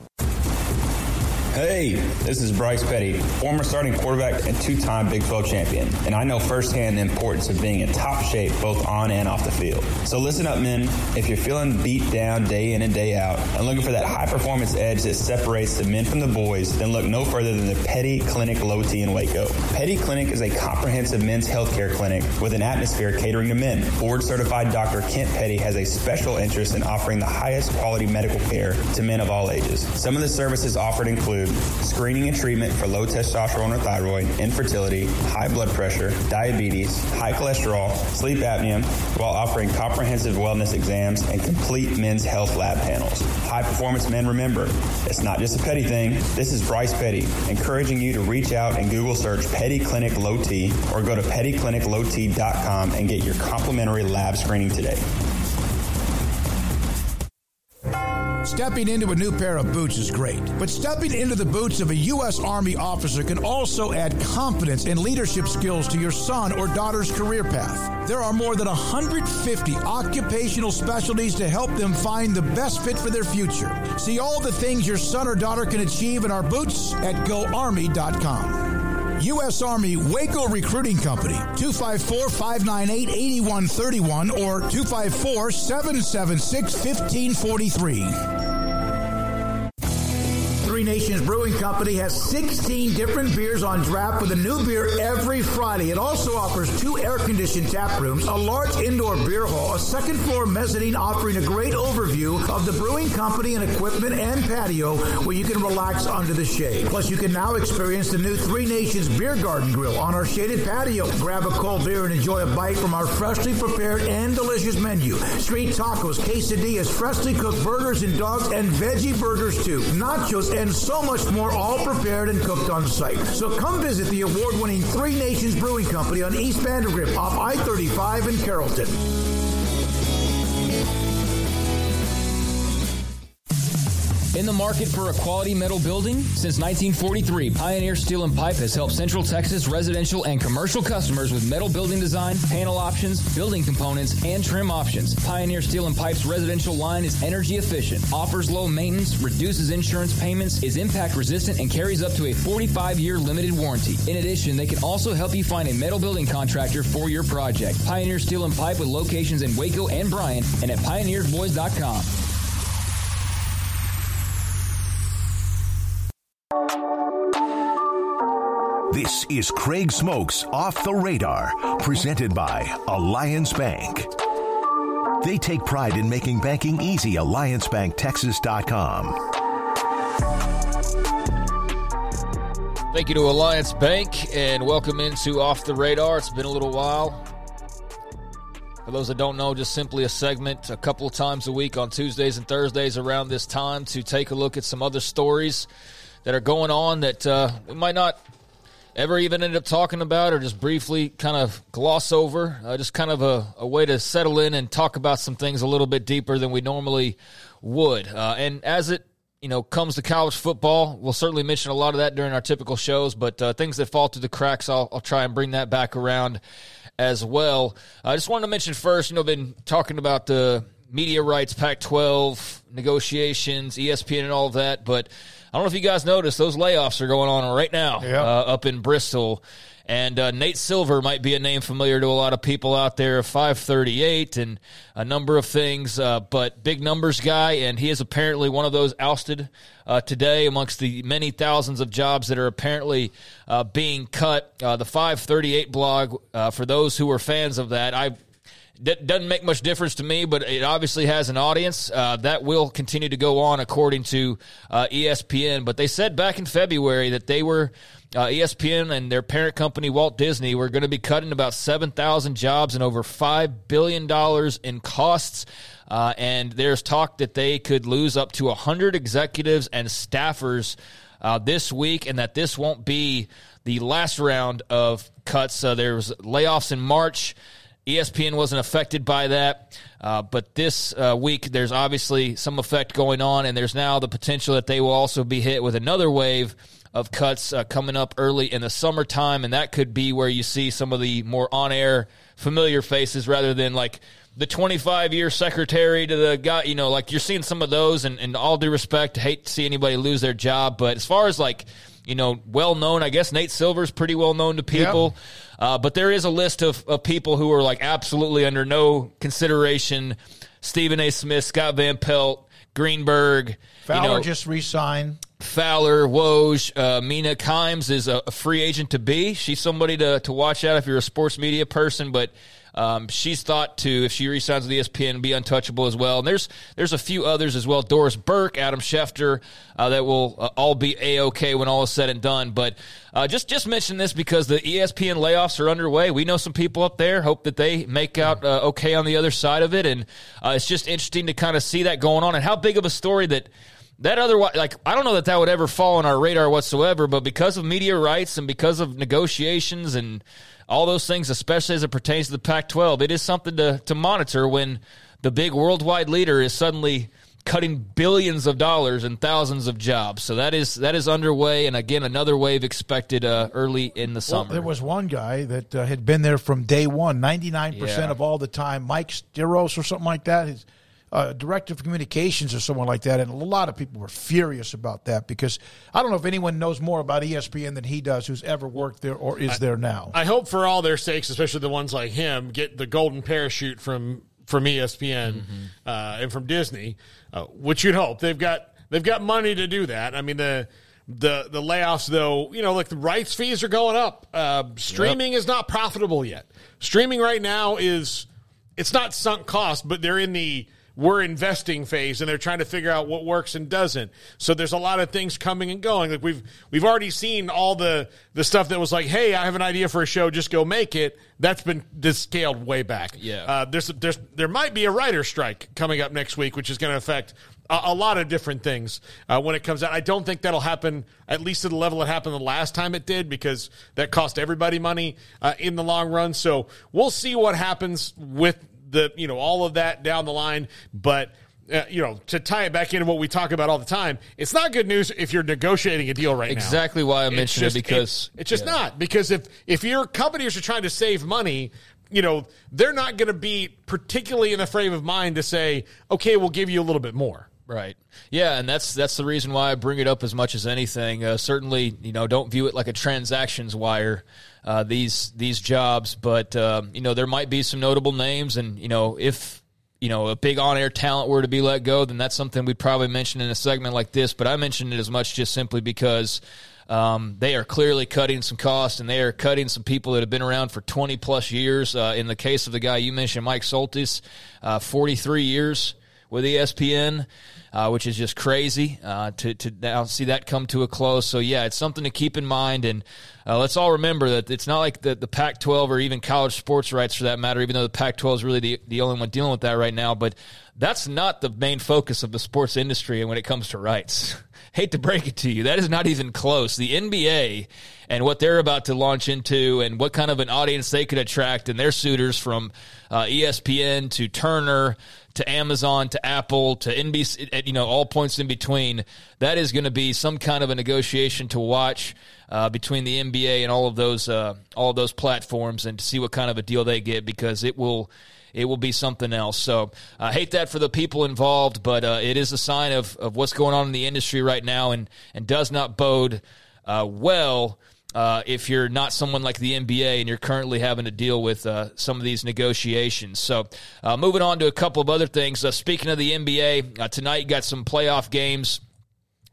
Hey, this is Bryce Petty, former starting quarterback and two-time Big 12 champion, and I know firsthand the importance of being in top shape both on and off the field. So listen up, men. If you're feeling beat down day in and day out and looking for that high-performance edge that separates the men from the boys, then look no further than the Petty Clinic Low T in Waco. Petty Clinic is a comprehensive men's healthcare clinic with an atmosphere catering to men. Board-certified Dr. Kent Petty has a special interest in offering the highest quality medical care to men of all ages. Some of the services offered include screening and treatment for low testosterone or thyroid, infertility, high blood pressure, diabetes, high cholesterol, sleep apnea, while offering comprehensive wellness exams and complete men's health lab panels. High performance men remember, it's not just a petty thing. This is Bryce Petty, encouraging you to reach out and Google search Petty Clinic Low T or go to pettycliniclowt.com and get your complimentary lab screening today. Stepping into a new pair of boots is great, but stepping into the boots of a U.S. Army officer can also add confidence and leadership skills to your son or daughter's career path. There are more than 150 occupational specialties to help them find the best fit for their future. See all the things your son or daughter can achieve in our boots at goarmy.com. U.S. Army Waco Recruiting Company, 254 598 8131 or 254 776 1543. Nations Brewing Company has 16 different beers on draft with a new beer every Friday. It also offers two air-conditioned tap rooms, a large indoor beer hall, a second floor mezzanine offering a great overview of the brewing company and equipment and patio where you can relax under the shade. Plus, you can now experience the new Three Nations Beer Garden Grill on our shaded patio. Grab a cold beer and enjoy a bite from our freshly prepared and delicious menu. Street tacos, quesadillas, freshly cooked burgers and dogs, and veggie burgers too. Nachos and so much more, all prepared and cooked on site. So come visit the award-winning Three Nations Brewing Company on East Vandergrift off I-35 in Carrollton. In the market for a quality metal building? Since 1943, Pioneer Steel and Pipe has helped Central Texas residential and commercial customers with metal building design, panel options, building components, and trim options. Pioneer Steel and Pipe's residential line is energy efficient, offers low maintenance, reduces insurance payments, is impact resistant, and carries up to a 45 year limited warranty. In addition, they can also help you find a metal building contractor for your project. Pioneer Steel and Pipe with locations in Waco and Bryan and at pioneersboys.com. This is Craig Smoak's Off the Radar, presented by Alliance Bank. They take pride in making banking easy. AllianceBankTexas.com. Thank you to Alliance Bank and welcome into Off the Radar. It's been a little while. For those that don't know, just simply a segment a couple of times a week on Tuesdays and Thursdays around this time to take a look at some other stories that are going on that uh, we might not ever even end up talking about or just briefly kind of gloss over. Uh, just kind of a, a way to settle in and talk about some things a little bit deeper than we normally would. Uh, and as it you know comes to college football, we'll certainly mention a lot of that during our typical shows. But uh, things that fall through the cracks, I'll, I'll try and bring that back around as well. I just wanted to mention first, you know, been talking about the media rights, Pac-12 negotiations, ESPN, and all of that, but. I don't know if you guys noticed those layoffs are going on right now uh, up in Bristol. And uh, Nate Silver might be a name familiar to a lot of people out there, 538 and a number of things, uh, but big numbers guy. And he is apparently one of those ousted uh, today amongst the many thousands of jobs that are apparently uh, being cut. Uh, the 538 blog, uh, for those who are fans of that, I that doesn't make much difference to me, but it obviously has an audience. Uh, that will continue to go on according to uh, ESPN. But they said back in February that they were, uh, ESPN and their parent company, Walt Disney, were going to be cutting about 7,000 jobs and over $5 billion in costs. Uh, and there's talk that they could lose up to 100 executives and staffers uh, this week, and that this won't be the last round of cuts. Uh, there was layoffs in March. ESPN wasn't affected by that, uh, but this uh, week there's obviously some effect going on, and there's now the potential that they will also be hit with another wave of cuts uh, coming up early in the summertime, and that could be where you see some of the more on-air familiar faces rather than like the 25 year secretary to the guy, you know, like you're seeing some of those, and, and all due respect, hate to see anybody lose their job, but as far as like you know, well known. I guess Nate Silver's pretty well known to people. Uh, but there is a list of, of people who are like absolutely under no consideration. Stephen A. Smith, Scott Van Pelt, Greenberg. Fowler you know, just re-signed. Fowler, Woj, uh, Mina Kimes is a, a free agent to be. She's somebody to, to watch out if you're a sports media person. But Um, she's thought to, if she resigns with ESPN, be untouchable as well. And there's there's a few others as well. Doris Burke, Adam Schefter, uh, that will uh, all be a okay when all is said and done. But uh, just just mention this because the ESPN layoffs are underway. We know some people up there. Hope that they make out uh, okay on the other side of it. And uh, it's just interesting to kind of see that going on and how big of a story that that otherwise like i don't know that that would ever fall on our radar whatsoever but because of media rights and because of negotiations and all those things especially as it pertains to the pac 12 it is something to, to monitor when the big worldwide leader is suddenly cutting billions of dollars and thousands of jobs so that is that is underway and again another wave expected uh, early in the Well, summer there was one guy that uh, had been there from day one, 99% Yeah. of all the time. Mike Stiros or something like that, his uh, director of communications or someone like that. And a lot of people were furious about that because I don't know if anyone knows more about ESPN than he does who's ever worked there or is there now. I hope for all their sakes, especially the ones like him, get the golden parachute from from ESPN Mm-hmm. uh, and from Disney, uh, which you'd hope they've got they've got money to do that. I mean the. The the layoffs though you know like the rights fees are going up. Uh, streaming is not profitable yet. Streaming right now is it's not sunk cost, but they're in the we're investing phase and they're trying to figure out what works and doesn't. So there's a lot of things coming and going. Like we've we've already seen all the the stuff that was like, hey, I have an idea for a show, just go make it. That's been dis- scaled way back. Yeah. Uh, there's there's there might be a writer strike coming up next week, which is going to affect a, a lot of different things uh, when it comes out. I don't think that'll happen at least to the level it happened the last time it did because that cost everybody money uh, in the long run. So we'll see what happens with the you know all of that down the line, but. Uh, you know, to tie it back into what we talk about all the time, it's not good news if you're negotiating a deal right now. Exactly why I mentioned it, just- because- it's just yeah. not because if if your companies are trying to save money, you know they're not going to be particularly in the frame of mind to say, okay, we'll give you a little bit more. Right. Yeah, and that's that's the reason why I bring it up as much as anything. Uh, certainly, you know, don't view it like a transactions wire. Uh, these these jobs, but um, you know, there might be some notable names, and you know, if you know a big on air talent were to be let go, then that's something we'd probably mention in a segment like this. But I mentioned it as much just simply because. Um, they are clearly cutting some costs, and they are cutting some people that have been around for 20 plus years. Uh, in the case of the guy you mentioned, Mike Soltys, uh, 43 years with ESPN, uh, which is just crazy uh, to to now see that come to a close. So yeah, it's something to keep in mind, and uh, let's all remember that it's not like the the Pac-12 or even college sports rights for that matter. Even though the Pac-12 is really the the only one dealing with that right now, but that's not the main focus of the sports industry when it comes to rights. Hate to break it to you, that is not even close. The NBA and what they're about to launch into, and what kind of an audience they could attract, and their suitors from uh, ESPN to Turner to Amazon to Apple to NBC, at, you know, all points in between. That is going to be some kind of a negotiation to watch uh, between the NBA and all of those uh, all of those platforms, and to see what kind of a deal they get because it will it will be something else. So I hate that for the people involved, but uh, it is a sign of, of what's going on in the industry right now, and and does not bode uh, well. Uh, if you're not someone like the NBA and you're currently having to deal with uh, some of these negotiations. So, uh, moving on to a couple of other things. Uh, speaking of the NBA, uh, tonight got some playoff games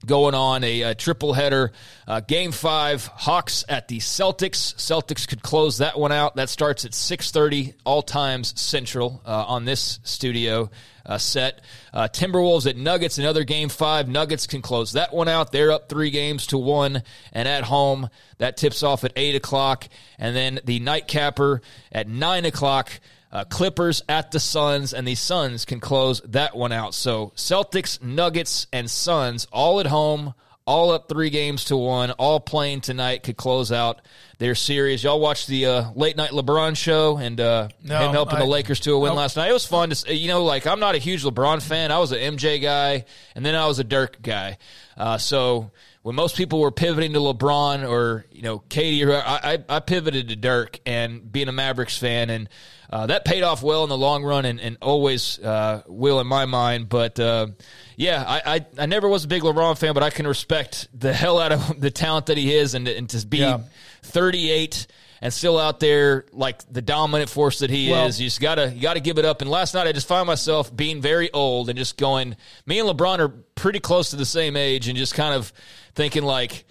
going on a, a triple header uh, game five hawks at the celtics celtics could close that one out that starts at 6.30 all times central uh, on this studio uh, set uh, timberwolves at nuggets another game five. Nuggets can close that one out. They're up three games to one and at home that tips off at 8 o'clock. And then the nightcapper at 9 o'clock uh, Clippers at the Suns, and the Suns can close that one out. So Celtics, Nuggets, and Suns all at home, all up three games to one, all playing tonight could close out their series. Y'all watched the uh, late night LeBron show and uh, No, him helping I- the Lakers to a win last night. It was fun to, you know, like I'm not a huge LeBron fan. I was an MJ guy, and then I was a Dirk guy. Uh, so when most people were pivoting to LeBron or you know Katie, or I, I, I pivoted to Dirk and being a Mavericks fan, and uh, that paid off well in the long run, and, and always uh, will in my mind. But uh, yeah, I, I I never was a big LeBron fan, but I can respect the hell out of the talent that he is, and and to be Yeah. 38 and still out there like the dominant force that he Well- is. You just gotta you gotta give it up. And last night I just found myself being very old and just going. Me and LeBron are pretty close to the same age, and just kind of thinking like.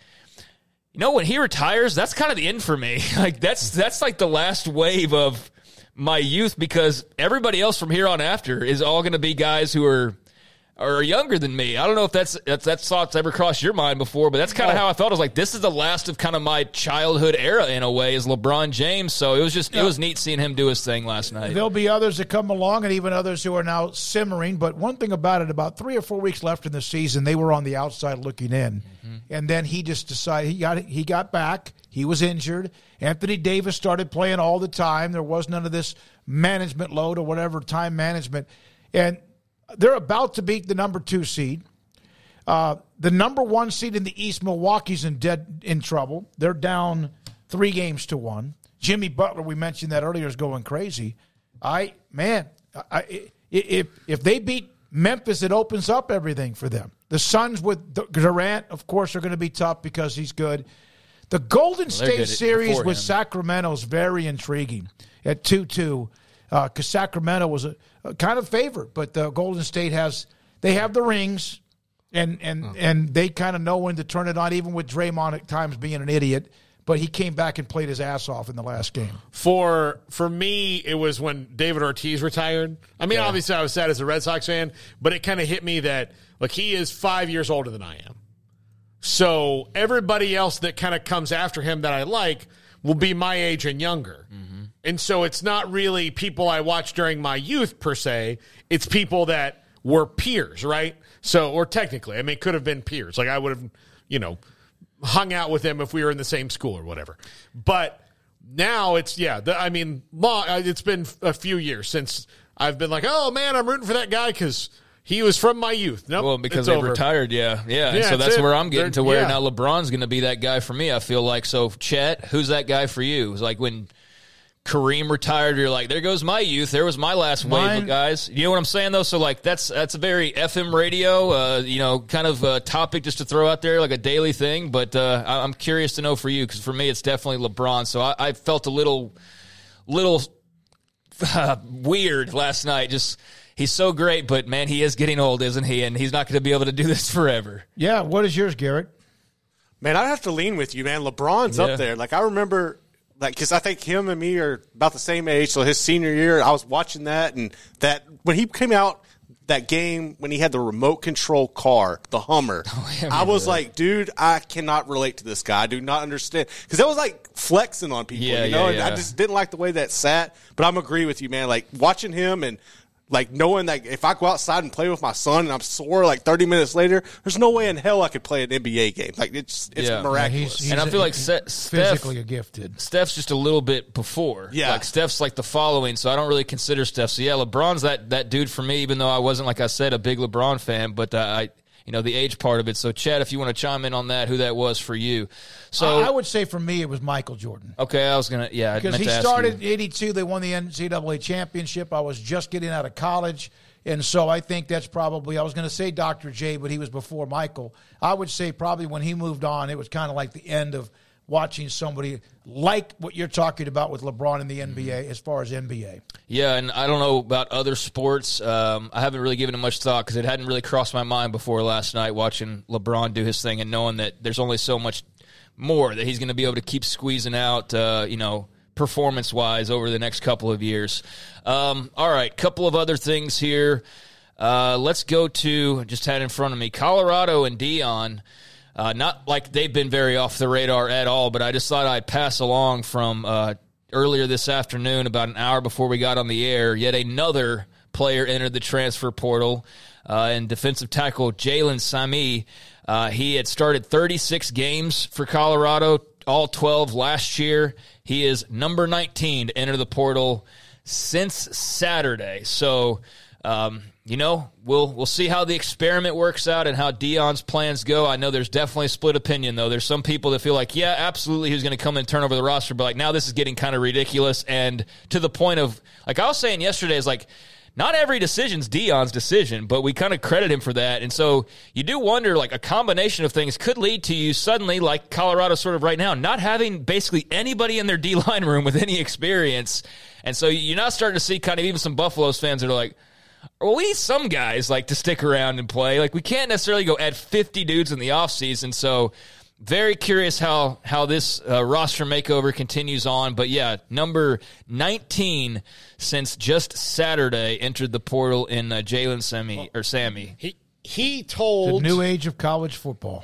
You know, when he retires, that's kind of the end for me. Like that's that's like the last wave of my youth because everybody else from here on after is all going to be guys who are are younger than me. I don't know if that's that's that thought's ever crossed your mind before, but that's kind of No. how I felt. I was like, this is the last of kind of my childhood era in a way, is LeBron James. So it was just it was neat seeing him do his thing last night. There'll be others that come along, and even others who are now simmering. But one thing about it, about three or four weeks left in the season, they were on the outside looking in, mm-hmm. and then he just decided he got he got back. He was injured. Anthony Davis started playing all the time. There was none of this management load or whatever time management, and they're about to beat the number two seed. Uh, the number one seed in the East, Milwaukee's in dead in trouble. They're down three games to one. Jimmy Butler, we mentioned that earlier, is going crazy. I man, I, if if they beat Memphis, it opens up everything for them. The Suns with Durant, of course, are going to be tough because he's good. The Golden Well, State series with him. Sacramento is very intriguing at two two because Sacramento was a kind of favorite, but the Golden State has they have the rings and and and they kind of know when to turn it on, even with Draymond at times being an idiot. But he came back and played his ass off in the last game. For for me, it was when David Ortiz retired. I mean, Yeah. obviously, I was sad as a Red Sox fan, but it kind of hit me that like he is five years older than I am. So everybody else that kind of comes after him that I like will be my age and younger. Mm-hmm. And so it's not really people I watched during my youth per se. It's people that were peers, right? So, or technically, I mean, could have been peers. Like I would have, you know, hung out with them if we were in the same school or whatever. But now it's yeah. The, I mean, long, uh, it's been a few years since I've been like, oh man, I'm rooting for that guy because he was from my youth. Nope, Well, because they over. retired, yeah, yeah. And Yeah, so that's that's it. where I'm getting They're- to where yeah. now LeBron's going to be that guy for me. I feel like so. Chet, who's that guy for you? It's like when Kareem retired, you're like, there goes my youth. There was my last wave Mine- of guys. You know what I'm saying though? So like that's that's a very FM radio, uh, you know, kind of uh topic just to throw out there, like a daily thing. But uh, I- I'm curious to know for you because for me, it's definitely LeBron. So I, I felt a little, little uh, weird last night. Just he's so great, but man, he is getting old, isn't he? And he's not going to be able to do this forever. Yeah. What is yours, Garrett? Man, I have to lean with you, man. LeBron's Yeah. up there. Like I remember, like because I think him and me are about the same age. So his senior year, I was watching that, and that when he came out that game when he had the remote control car, the Hummer, oh, I, was like, dude, I cannot relate to this guy. I do not understand because it was like flexing on people, Yeah, you know. yeah, and I just didn't like the way that sat. But I'm agree with you, man. Like watching him and. Like knowing that if I go outside and play with my son and I'm sore like 30 minutes later, there's no way in hell I could play an NBA game. Like it's it's Yeah. miraculous. and I feel like Se- Steph, physically gifted. Steph's just a little bit before. Yeah. like Steph's like the following, so I don't really consider Steph. So yeah, LeBron's that that dude for me. Even though I wasn't like I said a big LeBron fan, but uh, I you know the age part of it. So Chad, if you want to chime in on that, who that was for you. So I, I would say for me, it was Michael Jordan. okay, I was gonna yeah because he started in '82. They won the NCAA championship. I was just getting out of college, and so I think that's probably. I was going to say Dr. J, but he was before Michael. I would say probably when he moved on, it was kind of like the end of watching somebody like what you're talking about with LeBron in the NBA as far as NBA. Yeah, and I don't know about other sports. Um, I haven't really given it much thought because it hadn't really crossed my mind before last night watching LeBron do his thing and knowing that there's only so much more that he's going to be able to keep squeezing out, uh, you know, performance wise over the next couple of years. Um, all right, couple of other things here. Uh, let's go to just had in front of me Colorado and Deion. Uh, not like they've been very off the radar at all, but I just thought I'd pass along from uh, earlier this afternoon, about an hour before we got on the air. Yet another player entered the transfer portal, uh, and defensive tackle Jalen Sami. Uh, he had started 36 games for Colorado, all 12 last year. He is number 19 to enter the portal since Saturday. So, um, you know, we'll we'll see how the experiment works out and how Deion's plans go. I know there's definitely a split opinion though. There's some people that feel like, yeah, absolutely, he's going to come and turn over the roster, but like now this is getting kind of ridiculous and to the point of like I was saying yesterday is like. Not every decision's Deion's decision, but we kind of credit him for that. And so you do wonder, like, a combination of things could lead to you suddenly, like Colorado sort of right now, not having basically anybody in their D line room with any experience. And so you're not starting to see kind of even some Buffaloes fans that are like, we need some guys like to stick around and play. Like we can't necessarily go add 50 dudes in the offseason. So very curious how how this uh, roster makeover continues on. But yeah, number 19 since just Saturday entered the portal in uh, Jalen Sammy or Sammy. He he told The new age of college football.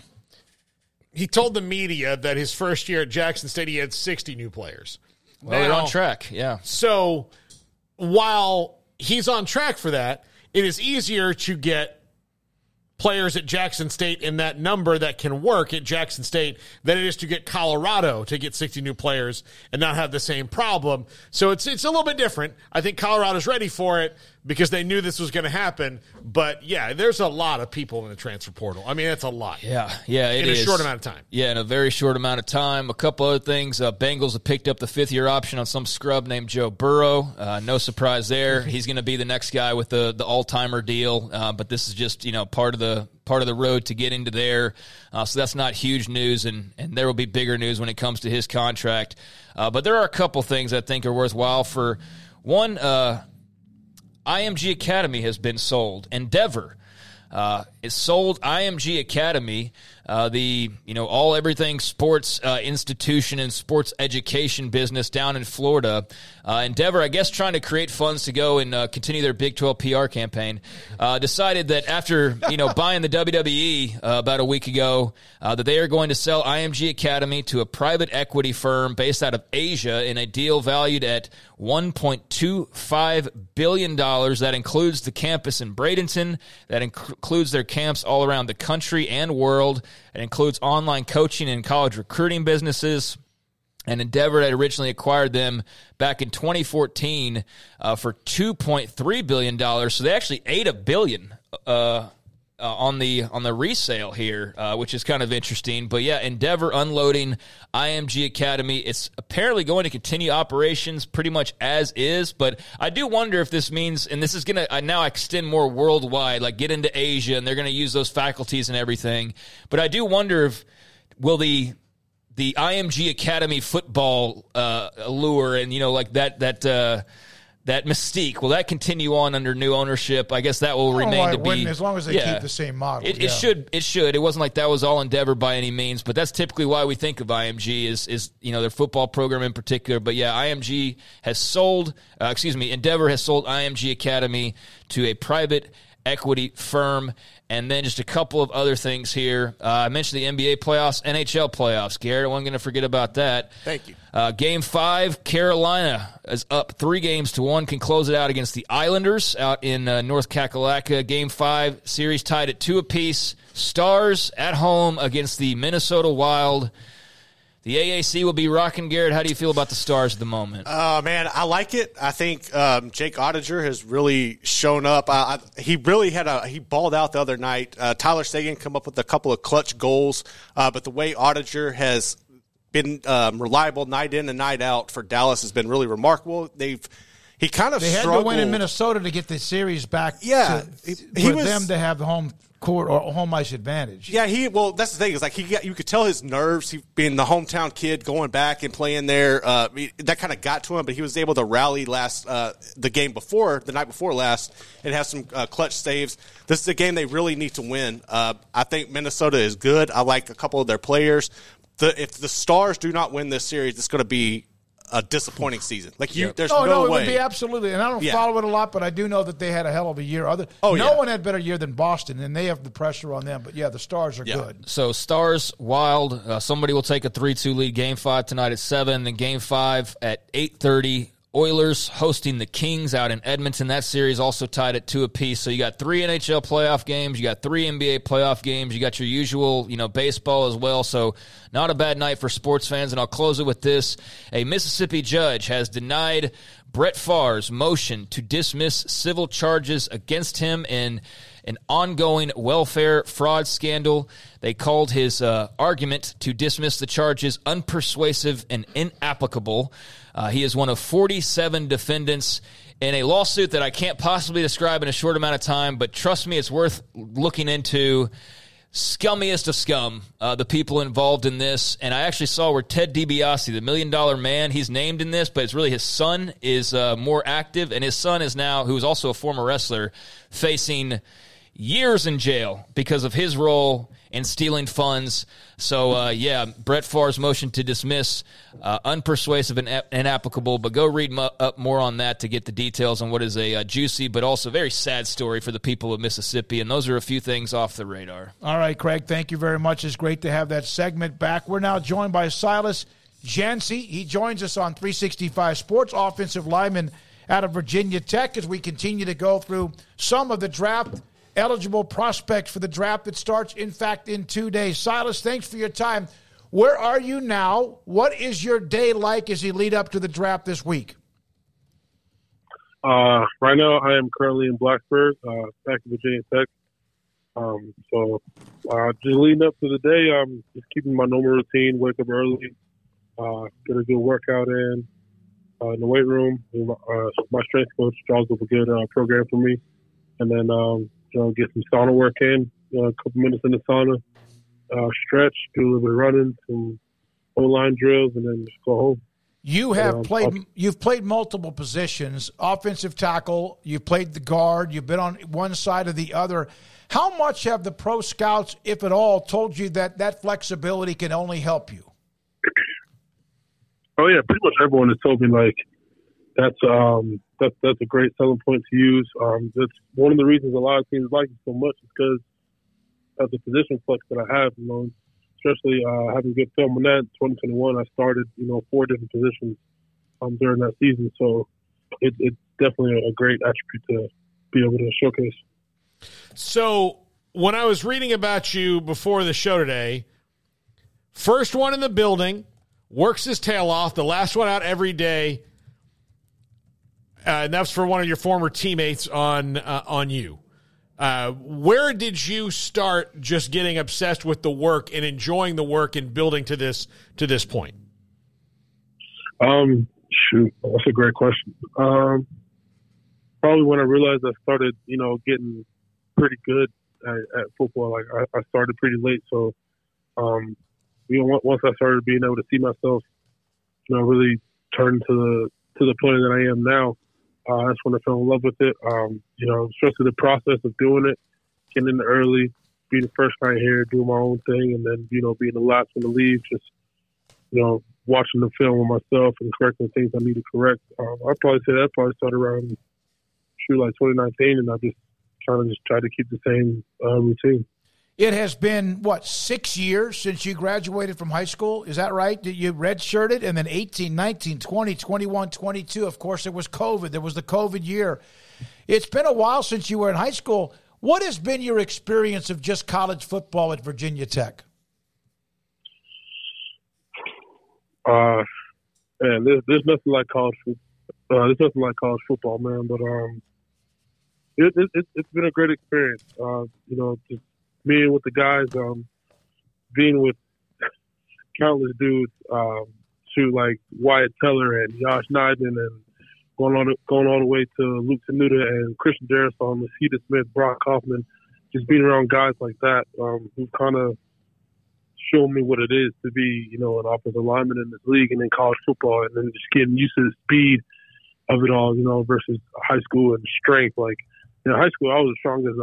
he told the media that his first year at Jackson State he had 60 new players. Well, they're on track. Yeah. So while he's on track for that, it is easier to get players at Jackson State in that number that can work at Jackson State than it is to get Colorado to get 60 new players and not have the same problem. So it's it's a little bit different. I think Colorado's ready for it because they knew this was going to happen. But yeah, there's a lot of people in the transfer portal. I mean, that's a lot. Yeah, yeah, it in is. a short amount of time. Yeah, in a very short amount of time. A couple other things. Uh, Bengals have picked up the fifth year option on some scrub named Joe Burrow. Uh, no surprise there. He's going to be the next guy with the the all timer deal. Uh, but this is just you know part of the part of the road to get into there. Uh, so that's not huge news, and and there will be bigger news when it comes to his contract. Uh, but there are a couple things I think are worthwhile. For one, uh, IMG Academy has been sold. Endeavor uh, is sold. IMG Academy, uh, the you know all everything sports uh, institution and sports education business down in Florida. Uh, Endeavor, I guess, trying to create funds to go and uh, continue their Big Twelve PR campaign, uh, decided that after you know buying the WWE uh, about a week ago, uh, that they are going to sell IMG Academy to a private equity firm based out of Asia in a deal valued at $1.25 billion. That includes the campus in Bradenton. That inc- includes their camps all around the country and world. It includes online coaching and college recruiting businesses. And Endeavor had originally acquired them back in 2014 uh, for 2.3 billion dollars. So they actually ate a billion uh, uh, on the on the resale here, uh, which is kind of interesting. But yeah, Endeavor unloading IMG Academy. It's apparently going to continue operations pretty much as is. But I do wonder if this means, and this is going to now extend more worldwide, like get into Asia, and they're going to use those faculties and everything. But I do wonder if will the the IMG Academy football uh, allure and you know like that that uh, that mystique will that continue on under new ownership? I guess that will I don't know remain why to be as long as they yeah. keep the same model. It, yeah. it should. It should. It wasn't like that was all Endeavor by any means, but that's typically why we think of IMG is is you know their football program in particular. But yeah, IMG has sold. Uh, excuse me, Endeavor has sold IMG Academy to a private equity firm. And then just a couple of other things here. Uh, I mentioned the NBA playoffs, NHL playoffs. Garrett, I wasn't going to forget about that. Thank you. Uh, game five, Carolina is up three games to one, can close it out against the Islanders out in uh, North Kakalaka. Game five, series tied at two apiece. Stars at home against the Minnesota Wild. The AAC will be rocking. Garrett, how do you feel about the Stars at the moment? Uh, man, I like it. I think um, Jake Oettinger has really shown up. I, I, he really had a he balled out the other night. Uh, Tyler Seguin come up with a couple of clutch goals, uh, but the way Oettinger has been um, reliable night in and night out for Dallas has been really remarkable. They've he kind of They had to win in Minnesota to get the series back. Yeah, to, he for was- them to have the home court or home ice advantage. Yeah, he well, that's the thing is like he got, you could tell his nerves. He being the hometown kid, going back and playing there, uh, that kind of got to him. But he was able to rally last uh, the game before the night before last and have some uh, clutch saves. This is a game they really need to win. Uh, I think Minnesota is good. I like a couple of their players. The, if the Stars do not win this series, it's going to be a disappointing season. Like you, there's oh, no, no, it way. would be absolutely. And I don't Yeah. follow it a lot, but I do know that they had a hell of a year. Other, Oh, no yeah. one had better year than Boston, and they have the pressure on them. But yeah, the Stars are good. So Stars Wild. Uh, somebody will take a three-two lead. Game five tonight at seven. Then game five at eight thirty. Oilers hosting the Kings out in Edmonton. That series also tied at two apiece. So you got three NHL playoff games. You got three NBA playoff games. You got your usual, you know, baseball as well. So not a bad night for sports fans. And I'll close it with this: a Mississippi judge has denied Brett Favre's motion to dismiss civil charges against him in an ongoing welfare fraud scandal. They called his uh, argument to dismiss the charges unpersuasive and inapplicable. Uh, he is one of 47 defendants in a lawsuit that I can't possibly describe in a short amount of time, but trust me, it's worth looking into. scummiest of scum, uh, the people involved in this. And I actually saw where Ted DiBiase, the million dollar man, he's named in this, but it's really his son is uh, more active. And his son is now, who is also a former wrestler, facing years in jail because of his role in stealing funds. So, uh, yeah, Brett Favre's motion to dismiss, uh, unpersuasive and ap- inapplicable. But go read mu- up more on that to get the details on what is a uh, juicy but also very sad story for the people of Mississippi. And those are a few things off the radar. All right, Craig, thank you very much. It's great to have that segment back. We're now joined by Silas Dzansi. He joins us on 365 Sports, offensive lineman out of Virginia Tech, as we continue to go through some of the draft eligible prospects for the draft that starts, in fact, in two days. Silas, thanks for your time. Where are you now? What is your day like as you lead up to the draft this week? Uh, right now, I am currently in Blacksburg, uh, back in Virginia Tech. Um, so, uh, just leading up to the day, I'm just keeping my normal routine. Wake up early, uh, get a good workout in, uh, in the weight room. Uh, my strength coach draws up a good program for me, and then um, you know get some sauna work in, uh, a couple minutes in the sauna, uh, stretch, do a little bit of running, some O line drills, and then just go home. You have Um, played. I'll- You've played multiple positions: offensive tackle. You've played the guard. You've been on one side or the other. How much have the pro scouts, if at all, told you that that flexibility can only help you? Oh yeah, pretty much everyone has told me like that's um that's that's a great selling point to use. Um, that's one of the reasons a lot of teams like it so much is because of the position flex that I have. You know, especially uh, having good film on that. 2021, I started you know four different positions um during that season, so it, it's definitely a great attribute to be able to showcase. So when I was reading about you before the show today, first one in the building, works his tail off, the last one out every day. Uh, and that's for one of your former teammates on uh, on you. Uh, where did you start just getting obsessed with the work and enjoying the work and building to this to this point? Um, shoot, that's a great question. Um, probably when I realized I started, you know, getting pretty good at, at football. Like I, I started pretty late, so um, you know, once I started being able to see myself, you know, really turn to the to the point that I am now. Uh, that's when I fell in love with it. Um, you know, especially the process of doing it, getting in early, being the first guy here, doing my own thing, and then you know being the last one to leave. Just you know, watching the film with myself and correcting things I need to correct. Um, I'd probably say that probably started around shoot like 2019, and I just trying to just try to keep the same uh, routine. It has been what six years since you graduated from high school. Is that right? You redshirted and then 18, 19, 20, 21, 22. Of course, there was COVID. There was the COVID year. It's been a while since you were in high school. What has been your experience of just college football at Virginia Tech? Uh, man, there's nothing like college football. Uh, there's nothing like college football, man. But um, it, it, it's been a great experience. Uh, you know, just being with the guys, um, being with countless dudes, um, to like Wyatt Teller and Yosh Nijman and going on going all the way to Luke Tenuta and Christian Darrisaw, Lecitus Smith, Brock Hoffman, just being around guys like that um, who kind of show me what it is to be, you know, an offensive lineman in this league and in college football, and then just getting used to the speed of it all, you know, versus high school and strength. Like, in high school, I was the strongest.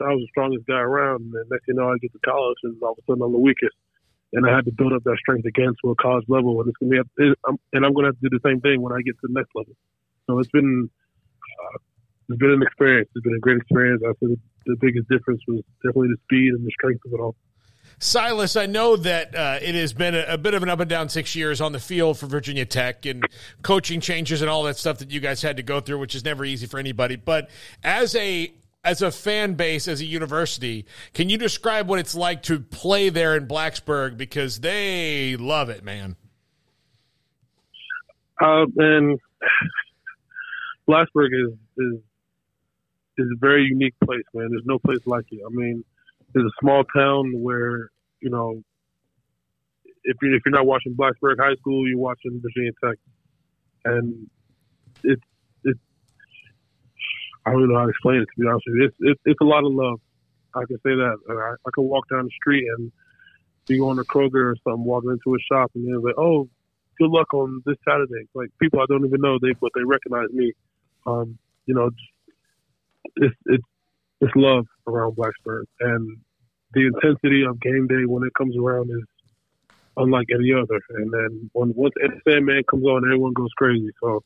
I, was the strongest guy around, and next thing you know, I get to college, and all of a sudden I'm the weakest. And I had to build up that strength again to a college level, and it's gonna be, and I'm gonna have to do the same thing when I get to the next level. So it's been, uh, it's been an experience. It's been a great experience. I think the biggest difference was definitely the speed and the strength of it all. Silas, I know that uh, it has been a, a bit of an up and down six years on the field for Virginia Tech and coaching changes and all that stuff that you guys had to go through, which is never easy for anybody. But as a as a fan base, as a university, can you describe what it's like to play there in Blacksburg because they love it, man? Uh, and Blacksburg is, is is a very unique place, man. There's no place like it. I mean, it's a small town where you know, if you if you're not watching Blacksburg High School, you're watching Virginia Tech, and it's it's I don't know how to explain it to be honest with you. It's it's, it's a lot of love. I can say that. And I, I can walk down the street and be going to Kroger or something, walking into a shop, and they're like, "Oh, good luck on this Saturday." Like people I don't even know, they but they recognize me. Um, you know, it's it's it's love around Blacksburg, and the intensity of game day when it comes around is unlike any other. And then when once Sandman comes on, everyone goes crazy. So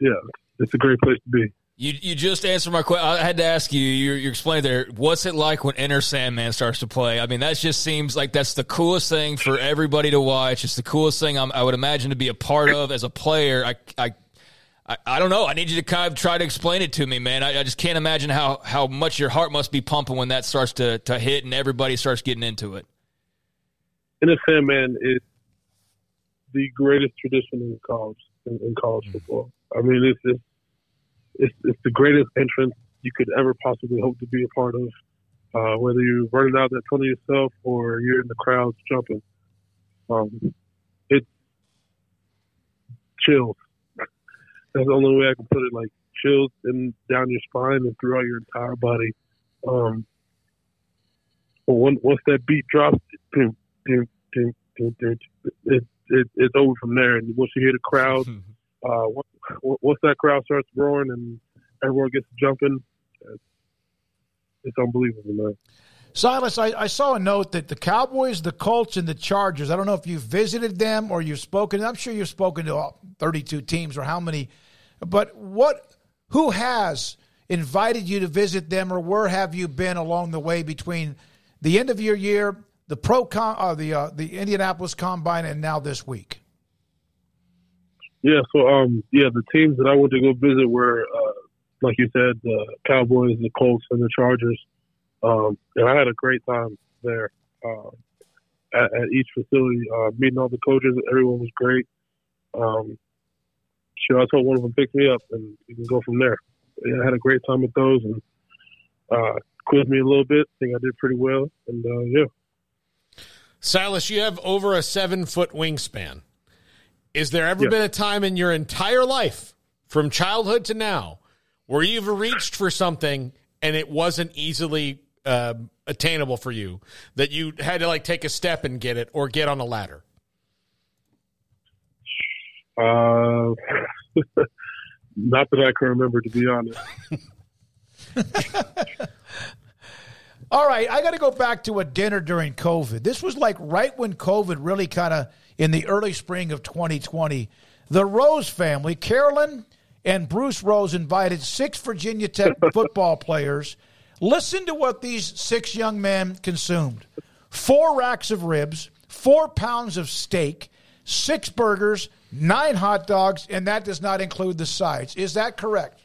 yeah, it's a great place to be. You you just answered my question. I had to ask you. You you explained there. What's it like when Enter Sandman starts to play? I mean, that just seems like that's the coolest thing for everybody to watch. It's the coolest thing I'm, I would imagine to be a part of as a player. I I. I, I don't know. I need you to kind of try to explain it to me, man. I, I just can't imagine how, how much your heart must be pumping when that starts to, to hit and everybody starts getting into it. Enter Sandman is the greatest tradition in college in, in college mm. football. I mean, it's, it's it's it's the greatest entrance you could ever possibly hope to be a part of. Uh, whether you're running out front of yourself or you're in the crowds jumping, um, it's chills. That's the only way I can put it. Like chills in down your spine and throughout your entire body. Um, but once that beat drops, boom, it, it, it's over from there. And once you hear the crowd, uh, once, that crowd starts roaring and everyone gets jumping, it's, unbelievable, man. Silas, I, I saw a note that the Cowboys, the Colts, and the Chargers. I don't know if you've visited them or you've spoken. I'm sure you've spoken to all 32 teams or how many, but what? Who has invited you to visit them, or where have you been along the way between the end of your year, the pro con, uh, the uh, the Indianapolis Combine, and now this week? Yeah, so um, yeah, the teams that I went to go visit were, uh, like you said, the Cowboys, the Colts, and the Chargers. Um, and I had a great time there uh, at, at each facility, uh, meeting all the coaches. Everyone was great. Um, sure, I told one of them pick me up, and you can go from there. Yeah, I had a great time with those, and uh, quizzed me a little bit. I think I did pretty well, and uh, yeah. Silas, you have over a seven foot wingspan. Is there ever Yeah. been a time in your entire life, from childhood to now, where you've reached for something and it wasn't easily um, attainable for you, that you had to like take a step and get it or get on a ladder? Uh, not that I can remember, to be honest. All right, I got to go back to a dinner during COVID. This was like right when COVID really kind of in the early spring of 2020. The Rose family, Carolyn and Bruce Rose, invited six Virginia Tech football players. Listen to what these six young men consumed four racks of ribs, four pounds of steak, six burgers, nine hot dogs, and that does not include the sides. Is that correct?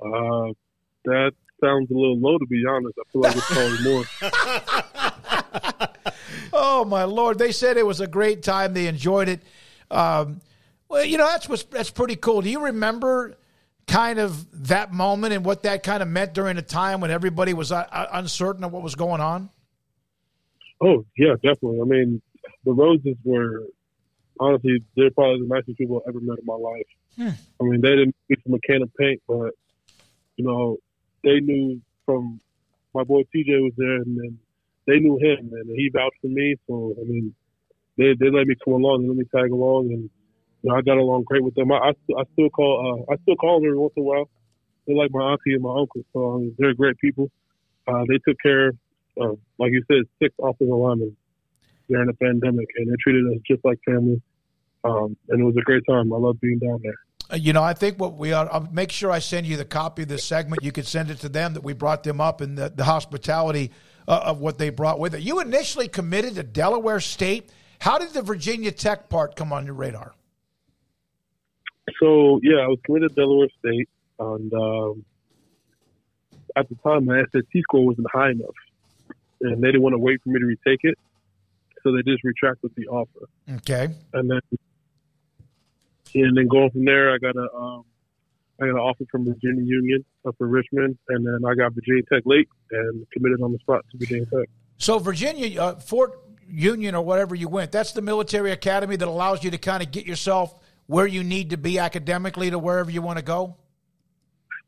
Uh, that sounds a little low, to be honest. I feel like it's probably more. Oh my lord! They said it was a great time. They enjoyed it. Um, well, you know that's what's that's pretty cool. Do you remember kind of that moment and what that kind of meant during a time when everybody was uh, uh, uncertain of what was going on? Oh yeah, definitely. I mean, the Roses were honestly they're probably the nicest people I've ever met in my life. Hmm. I mean, they didn't speak from a can of paint, but you know, they knew from my boy TJ was there, and then they knew him, and he vouched for me. So I mean, they they let me come along and let me tag along, and you know, I got along great with them. I I, I still call uh, I still call them every once in a while. They're like my auntie and my uncle, so I they're great people. Uh, they took care of, like you said, six offensive linemen during the pandemic, and they treated us just like family. Um, and it was a great time. I love being down there. Uh, You know, I think what we ought, I'll make sure I send you the copy of this segment. You could send it to them that we brought them up and the, the hospitality uh, of what they brought with it. You initially committed to Delaware State. How did the Virginia Tech part come on your radar? So yeah, I was committed to Delaware State, and um, at the time my SAT score wasn't high enough, and they didn't want to wait for me to retake it, so they just retracted the offer. Okay. And then, and then going from there, I got a um, I got an offer from Virginia Union up in Richmond, and then I got Virginia Tech late and committed on the spot to Virginia Tech. So Virginia, uh, Fork Union or whatever you went, that's the military academy that allows you to kind of get yourself where you need to be academically to wherever you want to go.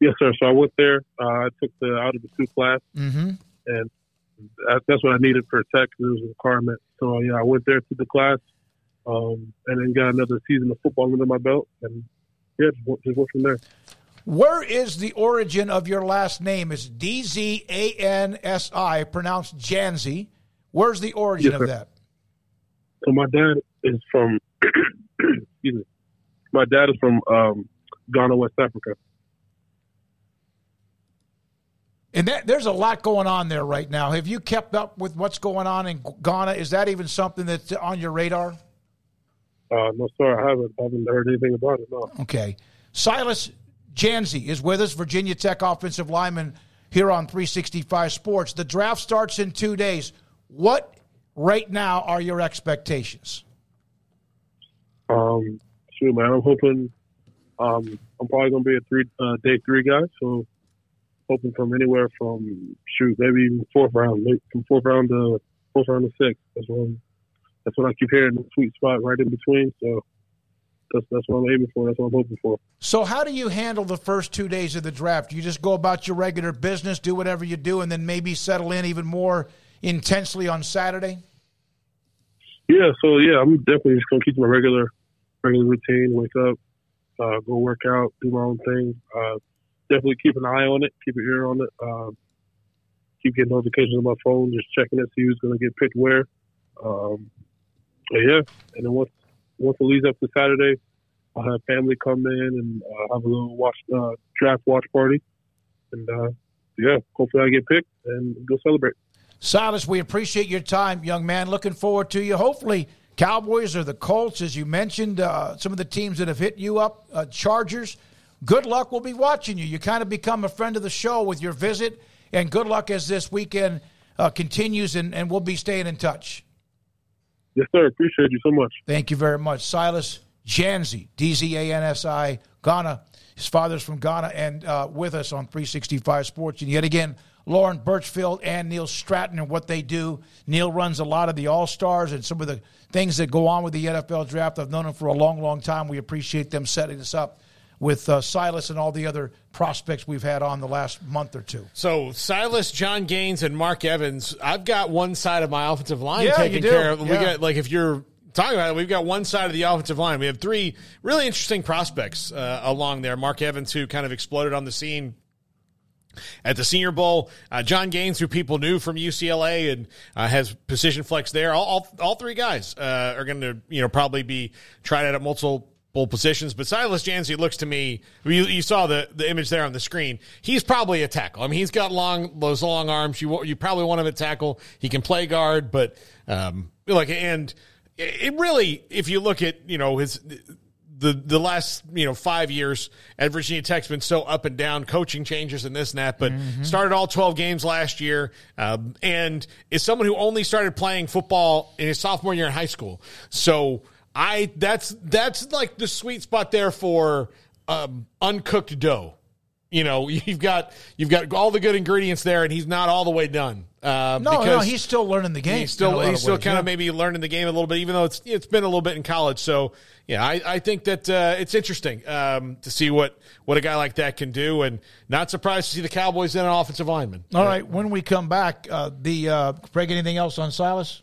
Yes, sir. So I went there. Uh, I took the out of the two class, Mm-hmm. and that, that's what I needed for tech. It was a requirement. So yeah, I went there to the class, um, and then got another season of football under my belt, and yeah, just just went from there. Where is the origin of your last name? It's D Z A N S I, pronounced Janzi. Where's the origin Yes, of that? So my dad is from, excuse me, my dad is from um, Ghana, West Africa. And that, there's a lot going on there right now. Have you kept up with what's going on in Ghana? Is that even something that's on your radar? Uh, no, sir, I haven't, I haven't heard anything about it. No. Okay. Silas Dzansi is with us, Virginia Tech offensive lineman here on 365 Sports. The draft starts in two days. What right now are your expectations? Um, shoot, man, I'm hoping. Um, I'm probably gonna be a three uh, day three guy, so hoping from anywhere from shoot maybe even fourth round, from fourth round to fourth round to six. That's when that's what I keep hearing the sweet spot right in between. So that's that's what I'm aiming for. That's what I'm hoping for. So, how do you handle the first two days of the draft? You just go about your regular business, do whatever you do, and then maybe settle in even more intensely on Saturday? Yeah, so yeah, I'm definitely just gonna keep my regular regular routine. Wake up, uh, go work out, do my own thing. Uh, definitely keep an eye on it, keep an ear on it. Um, keep getting notifications on my phone, just checking it, see who's gonna get picked where. Um, but yeah, and then once once it leads up to Saturday, I'll have family come in and uh, have a little watch uh, draft watch party, and uh, yeah, hopefully I get picked and go celebrate. Silas, we appreciate your time, young man. Looking forward to you. Hopefully, Cowboys or the Colts, as you mentioned, uh, some of the teams that have hit you up, uh, Chargers. Good luck. We'll be watching you. You kind of become a friend of the show with your visit, and good luck as this weekend uh, continues, and, and we'll be staying in touch. Yes, sir. Appreciate you so much. Thank you very much. Silas Dzansi, D Z A N S I, Ghana. His father's from Ghana and uh, with us on 365 Sports. And yet again, Lauren Birchfield and Neil Stratton and what they do. Neil runs a lot of the All Stars and some of the things that go on with the NFL draft. I've known him for a long, long time. We appreciate them setting us up with uh, Silas and all the other prospects we've had on the last month or two. So Silas, John Gaines, and Mark Evans. I've got one side of my offensive line Yeah, taken care of. We got like if you're talking about it, we've got one side of the offensive line. We have three really interesting prospects uh, along there. Mark Evans, who kind of exploded on the scene at the Senior Bowl. Uh, John Gaines, who people knew from UCLA and uh, has position flex there. All, all, all three guys uh, are going to you know probably be tried out at multiple positions. But Silas Dzansi looks to me. You, you saw the the image there on the screen. He's probably a tackle. I mean, he's got long those long arms. You you probably want him at tackle. He can play guard, but um, like and it really, if you look at you know his the the last you know five years at Virginia Tech's been so up and down, coaching changes and this and that. But started all twelve games last year, um, and is someone who only started playing football in his sophomore year in high school. So I that's that's like the sweet spot there for um, uncooked dough. You know, you've got you've got all the good ingredients there, and he's not all the way done. Uh, No, no, because he's still learning the game. He's still in a lot he's still ways, kind yeah. of maybe learning the game a little bit, even though it's it's been a little bit in college. So yeah, I, I think that uh, it's interesting um, to see what what a guy like that can do, and not surprised to see the Cowboys in an offensive lineman. All right, when we come back, uh, the uh, Craig, anything else on Silas?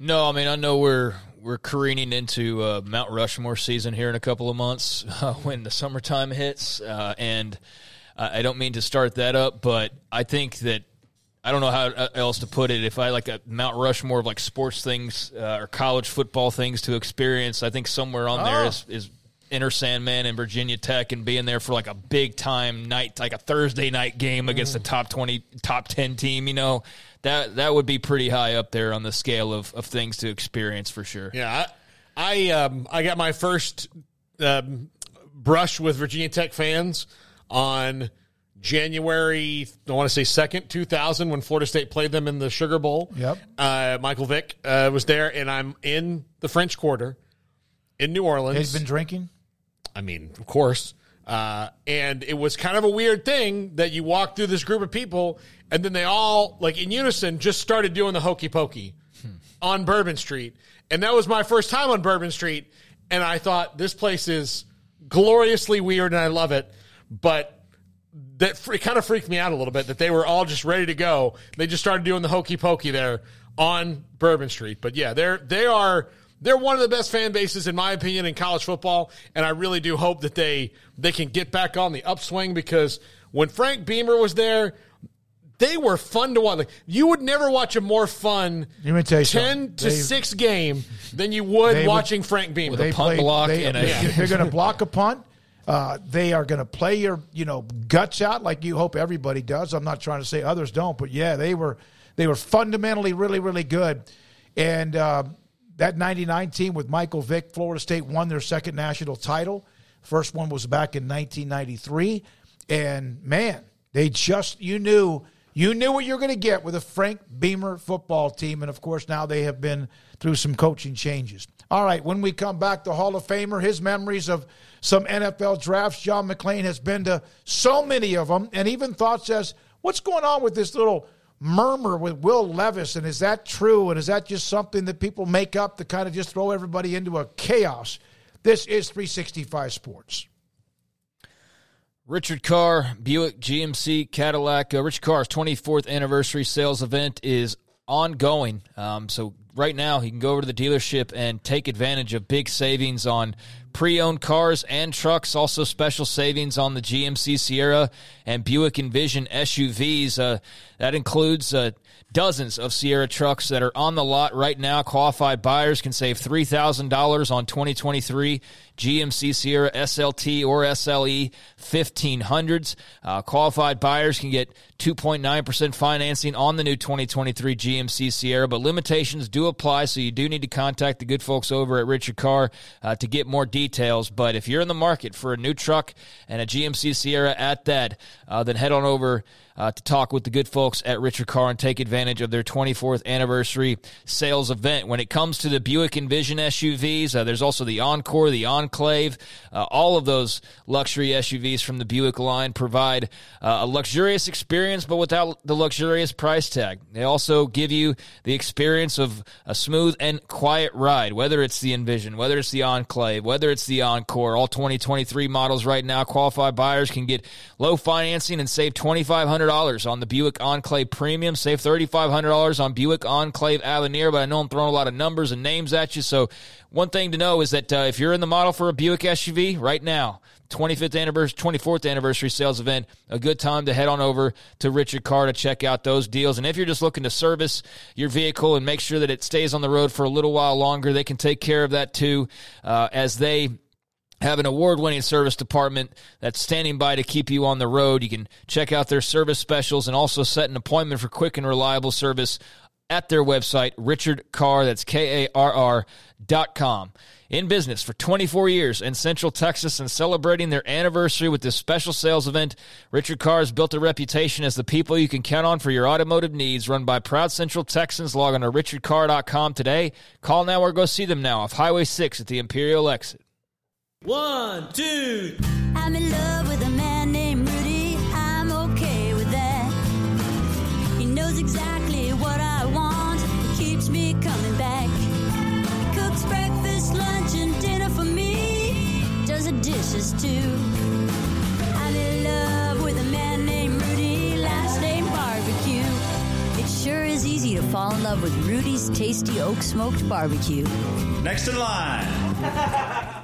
No, I mean I know we're we're careening into uh, Mount Rushmore season here in a couple of months uh, when the summertime hits, uh, and I don't mean to start that up, but I think that I don't know how uh, else to put it. If I like a Mount Rushmore of like sports things uh, or college football things to experience, I think somewhere on there Oh. is is Enter Sandman and Virginia Tech and being there for like a big time night, like a Thursday night game against Mm. a top twenty, top ten team. You know that that would be pretty high up there on the scale of, of things to experience for sure. Yeah, I I, um, I got my first um, brush with Virginia Tech fans on January. I want to say second, two thousand, when Florida State played them in the Sugar Bowl. Yep. Uh, Michael Vick uh, was there, and I'm in the French Quarter in New Orleans. He's been drinking. I mean, of course. Uh, and it was kind of a weird thing that you walk through this group of people, and then they all, like in unison, just started doing the hokey pokey on Bourbon Street. And that was my first time on Bourbon Street. And I thought, this place is gloriously weird and I love it. But that it kind of freaked me out a little bit that they were all just ready to go. They just started doing the hokey pokey there on Bourbon Street. But yeah, they're they are they're one of the best fan bases in my opinion in college football, and I really do hope that they they can get back on the upswing because when Frank Beamer was there. They were fun to watch. Like, you would never watch a more fun Let tell you ten something. to They- six game than you would They would- watching Frank Beamer. They play- they, They, are going to block a punt. Uh, they are going to play your you know guts out like you hope everybody does. I'm not trying to say others don't, but yeah, they were they were fundamentally really really good. And uh, that '99 team with Michael Vick, Florida State won their second national title. First one was back in 1993, and man, they just you knew you knew what you're going to get with a Frank Beamer football team, and of course now they have been through some coaching changes. All right, when we come back, the Hall of Famer, his memories of some NFL drafts. John McClain has been to so many of them, and even thoughts as what's going on with this little murmur with Will Levis, and is that true, and is that just something that people make up to kind of just throw everybody into a chaos? This is 365 Sports. Richard Carr, Buick GMC Cadillac. Uh, Richard Carr's 24th anniversary sales event is ongoing. Um, so right now, he can go over to the dealership and take advantage of big savings on pre-owned cars and trucks. Also, special savings on the GMC Sierra and Buick Envision SUVs. Uh, that includes uh, dozens of Sierra trucks that are on the lot right now. Qualified buyers can save $3,000 on 2023 GMC Sierra SLT or SLE 1500s. Uh, qualified buyers can get 2.9% financing on the new 2023 GMC Sierra, but limitations do apply, so you do need to contact the good folks over at Richard Carr uh, to get more details. But if you're in the market for a new truck and a GMC Sierra at that, uh, then head on over uh, to talk with the good folks at Richard Carr and take advantage of their 24th anniversary sales event. When it comes to the Buick Envision SUVs, uh, there's also the Encore, the Enclave. Uh, all of those luxury SUVs from the Buick line provide uh, a luxurious experience, but without the luxurious price tag. They also give you the experience of a smooth and quiet ride, whether it's the Envision, whether it's the Enclave, whether it's the Encore. All 2023 models right now, qualified buyers can get low financing and save $2,500 on the Buick Enclave Premium. Save $3,500 on Buick Enclave Avenir, but I know I'm throwing a lot of numbers and names at you. So, one thing to know is that uh, if you're in the model for a Buick SUV right now, 25th anniversary, 24th anniversary sales event, a good time to head on over to Richard Karr to check out those deals. And if you're just looking to service your vehicle and make sure that it stays on the road for a little while longer, they can take care of that too, uh, as they have an award winning service department that's standing by to keep you on the road. You can check out their service specials and also set an appointment for quick and reliable service at their website, Richard Karr, that's K A R R dot com. In business for 24 years in Central Texas and celebrating their anniversary with this special sales event, Richard Karr has built a reputation as the people you can count on for your automotive needs. Run by proud Central Texans. Log on to richardkarr.com today. Call now or go see them now off Highway 6 at the Imperial exit. One, two. I'm in love with a man Does too. I'm in love with a man named Rudy. Last name barbecue. It sure is easy to fall in love with Rudy's tasty oak smoked barbecue. Next in line.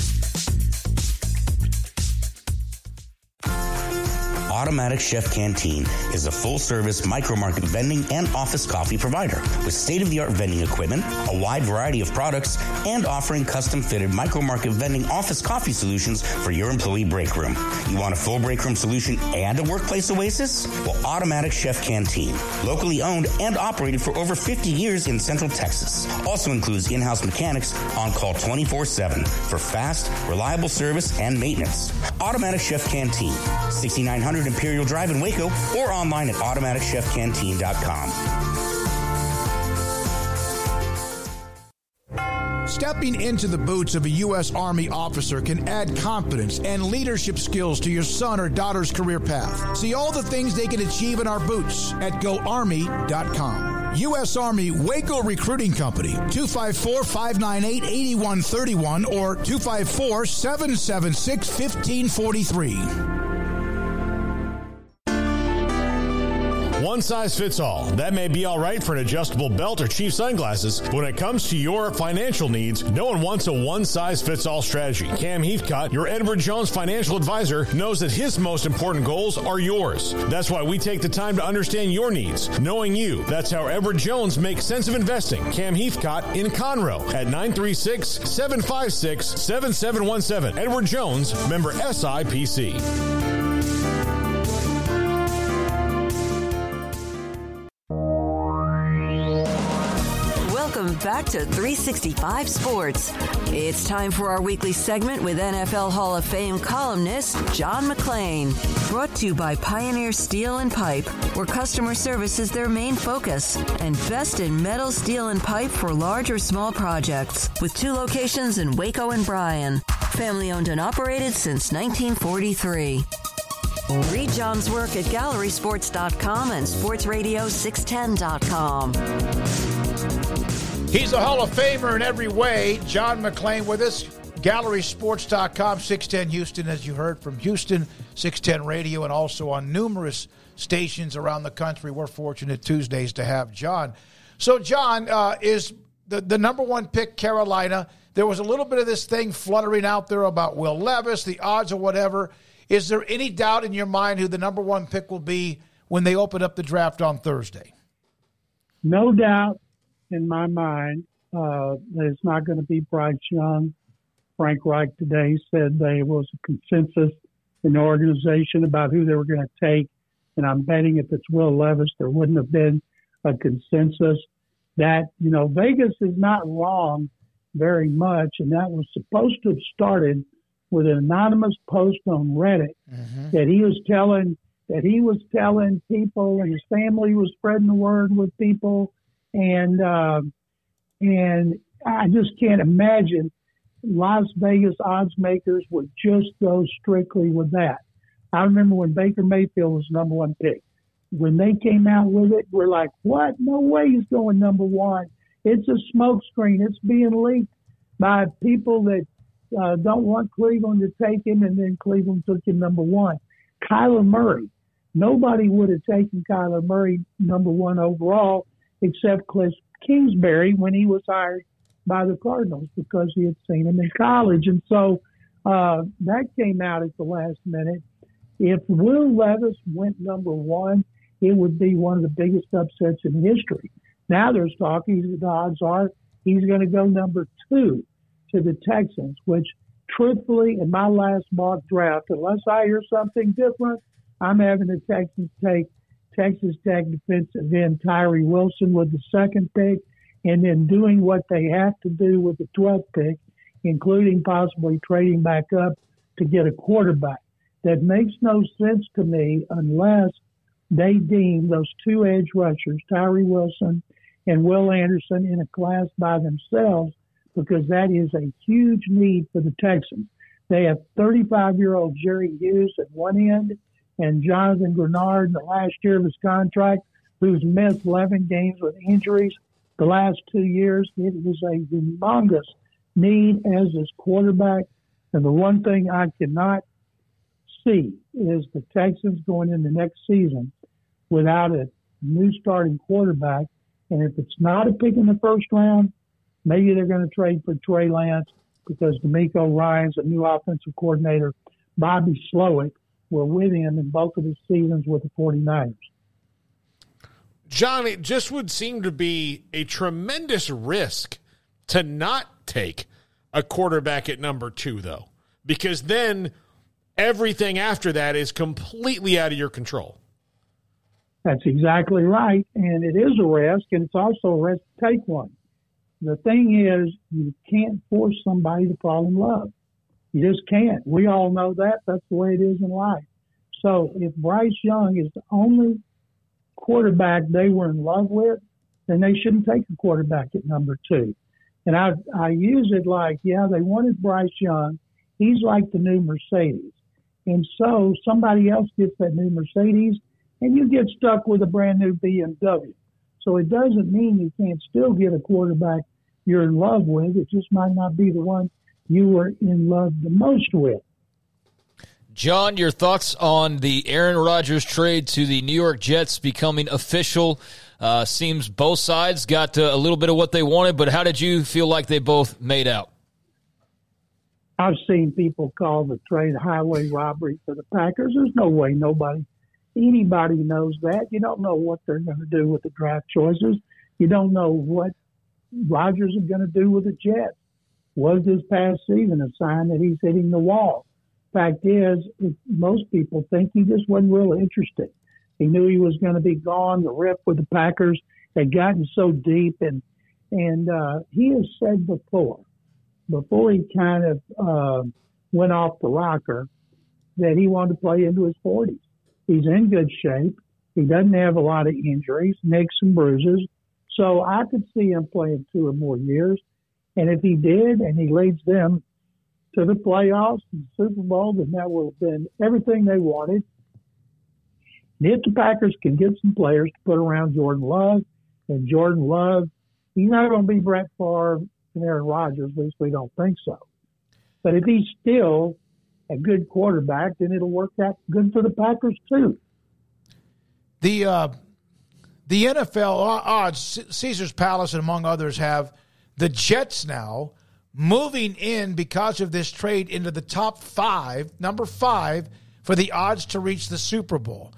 Automatic Chef Canteen is a full service micro market vending and office coffee provider with state of the art vending equipment, a wide variety of products, and offering custom fitted micro market vending office coffee solutions for your employee break room. You want a full break room solution and a workplace oasis? Well, Automatic Chef Canteen, locally owned and operated for over 50 years in Central Texas, also includes in house mechanics on call 24 7 for fast, reliable service and maintenance. Automatic Chef Canteen, 6900 Imperial Drive in Waco, or online at automaticchefcanteen.com. Stepping into the boots of a U.S. Army officer can add confidence and leadership skills to your son or daughter's career path. See all the things they can achieve in our boots at goarmy.com. U.S. Army Waco Recruiting Company, 254 598 8131 or 254 776 1543. One size fits all. That may be all right for an adjustable belt or cheap sunglasses. But when it comes to your financial needs, no one wants a one size fits all strategy. Cam Heathcott, your Edward Jones financial advisor, knows that his most important goals are yours. That's why we take the time to understand your needs, knowing you. That's how Edward Jones makes sense of investing. Cam Heathcott in Conroe at 936 756 7717. Edward Jones, member SIPC. Back to 365 Sports. It's time for our weekly segment with NFL Hall of Fame columnist John McClain. Brought to you by Pioneer Steel and Pipe, where customer service is their main focus, and best in metal, steel, and pipe for large or small projects, with two locations in Waco and Bryan. Family owned and operated since 1943. Read John's work at gallerysports.com and sportsradio610.com. He's a Hall of Famer in every way. John McClain with us. GallerySports.com, 610 Houston, as you heard from Houston, 610 Radio, and also on numerous stations around the country. We're fortunate Tuesdays to have John. So, John, uh, is the, the number one pick Carolina? There was a little bit of this thing fluttering out there about Will Levis, the odds or whatever. Is there any doubt in your mind who the number one pick will be when they open up the draft on Thursday? No doubt in my mind uh, that it's not going to be Bryce Young. Frank Reich today said there was a consensus in the organization about who they were going to take. And I'm betting if it's Will Levis, there wouldn't have been a consensus. That, you know, Vegas is not wrong very much. And that was supposed to have started with an anonymous post on Reddit mm-hmm. that he was telling that he was telling people and his family was spreading the word with people and uh, and I just can't imagine Las Vegas odds makers would just go strictly with that. I remember when Baker Mayfield was number one pick. When they came out with it, we're like, "What? No way he's going number one. It's a smokescreen. It's being leaked by people that uh, don't want Cleveland to take him, and then Cleveland took him number one. Kyler Murray. Nobody would have taken Kyler Murray number one overall except Cliff Kingsbury when he was hired by the Cardinals because he had seen him in college. And so uh, that came out at the last minute. If Will Levis went number one, it would be one of the biggest upsets in history. Now there's talking, the odds are he's going to go number two to the Texans, which truthfully, in my last mock draft, unless I hear something different, I'm having the Texans take Texas Tech defensive end Tyree Wilson with the second pick, and then doing what they have to do with the 12th pick, including possibly trading back up to get a quarterback. That makes no sense to me unless they deem those two edge rushers, Tyree Wilson and Will Anderson, in a class by themselves, because that is a huge need for the Texans. They have 35 year old Jerry Hughes at one end and Jonathan Greenard in the last year of his contract, who's missed 11 games with injuries the last two years. It is a humongous need as his quarterback. And the one thing I cannot see is the Texans going into next season without a new starting quarterback. And if it's not a pick in the first round, maybe they're going to trade for Trey Lance because DeMeco Ryans a new offensive coordinator. Bobby Slowik were with him in both of his seasons with the 49ers. John, it just would seem to be a tremendous risk to not take a quarterback at number two, though, because then everything after that is completely out of your control. That's exactly right. And it is a risk, and it's also a risk to take one. The thing is, you can't force somebody to fall in love. You just can't. We all know that. That's the way it is in life. So if Bryce Young is the only quarterback they were in love with, then they shouldn't take a quarterback at number two. And I, I use it like, yeah, they wanted Bryce Young. He's like the new Mercedes. And so somebody else gets that new Mercedes and you get stuck with a brand new BMW. So it doesn't mean you can't still get a quarterback you're in love with. It just might not be the one you were in love the most with. John, your thoughts on the Aaron Rodgers trade to the New York Jets becoming official? Uh, seems both sides got uh, a little bit of what they wanted, but how did you feel like they both made out? I've seen people call the trade highway robbery for the Packers. There's no way nobody, anybody knows that. You don't know what they're going to do with the draft choices. You don't know what Rodgers is going to do with the Jets. Was this past season a sign that he's hitting the wall? Fact is, most people think he just wasn't real interested. He knew he was going to be gone. The rip with the Packers had gotten so deep, and and uh, he has said before, before he kind of uh, went off the rocker, that he wanted to play into his 40s. He's in good shape. He doesn't have a lot of injuries, nicks and bruises. So I could see him playing two or more years. And if he did, and he leads them to the playoffs and Super Bowl, then that would have been everything they wanted. And if the Packers can get some players to put around Jordan Love, and Jordan Love, he's not going to be Brett Favre and Aaron Rodgers. At least we don't think so. But if he's still a good quarterback, then it'll work out good for the Packers too. The uh, the NFL odds, Caesar's Palace and among others have the Jets now moving in because of this trade into the top five, number five, for the odds to reach the Super Bowl.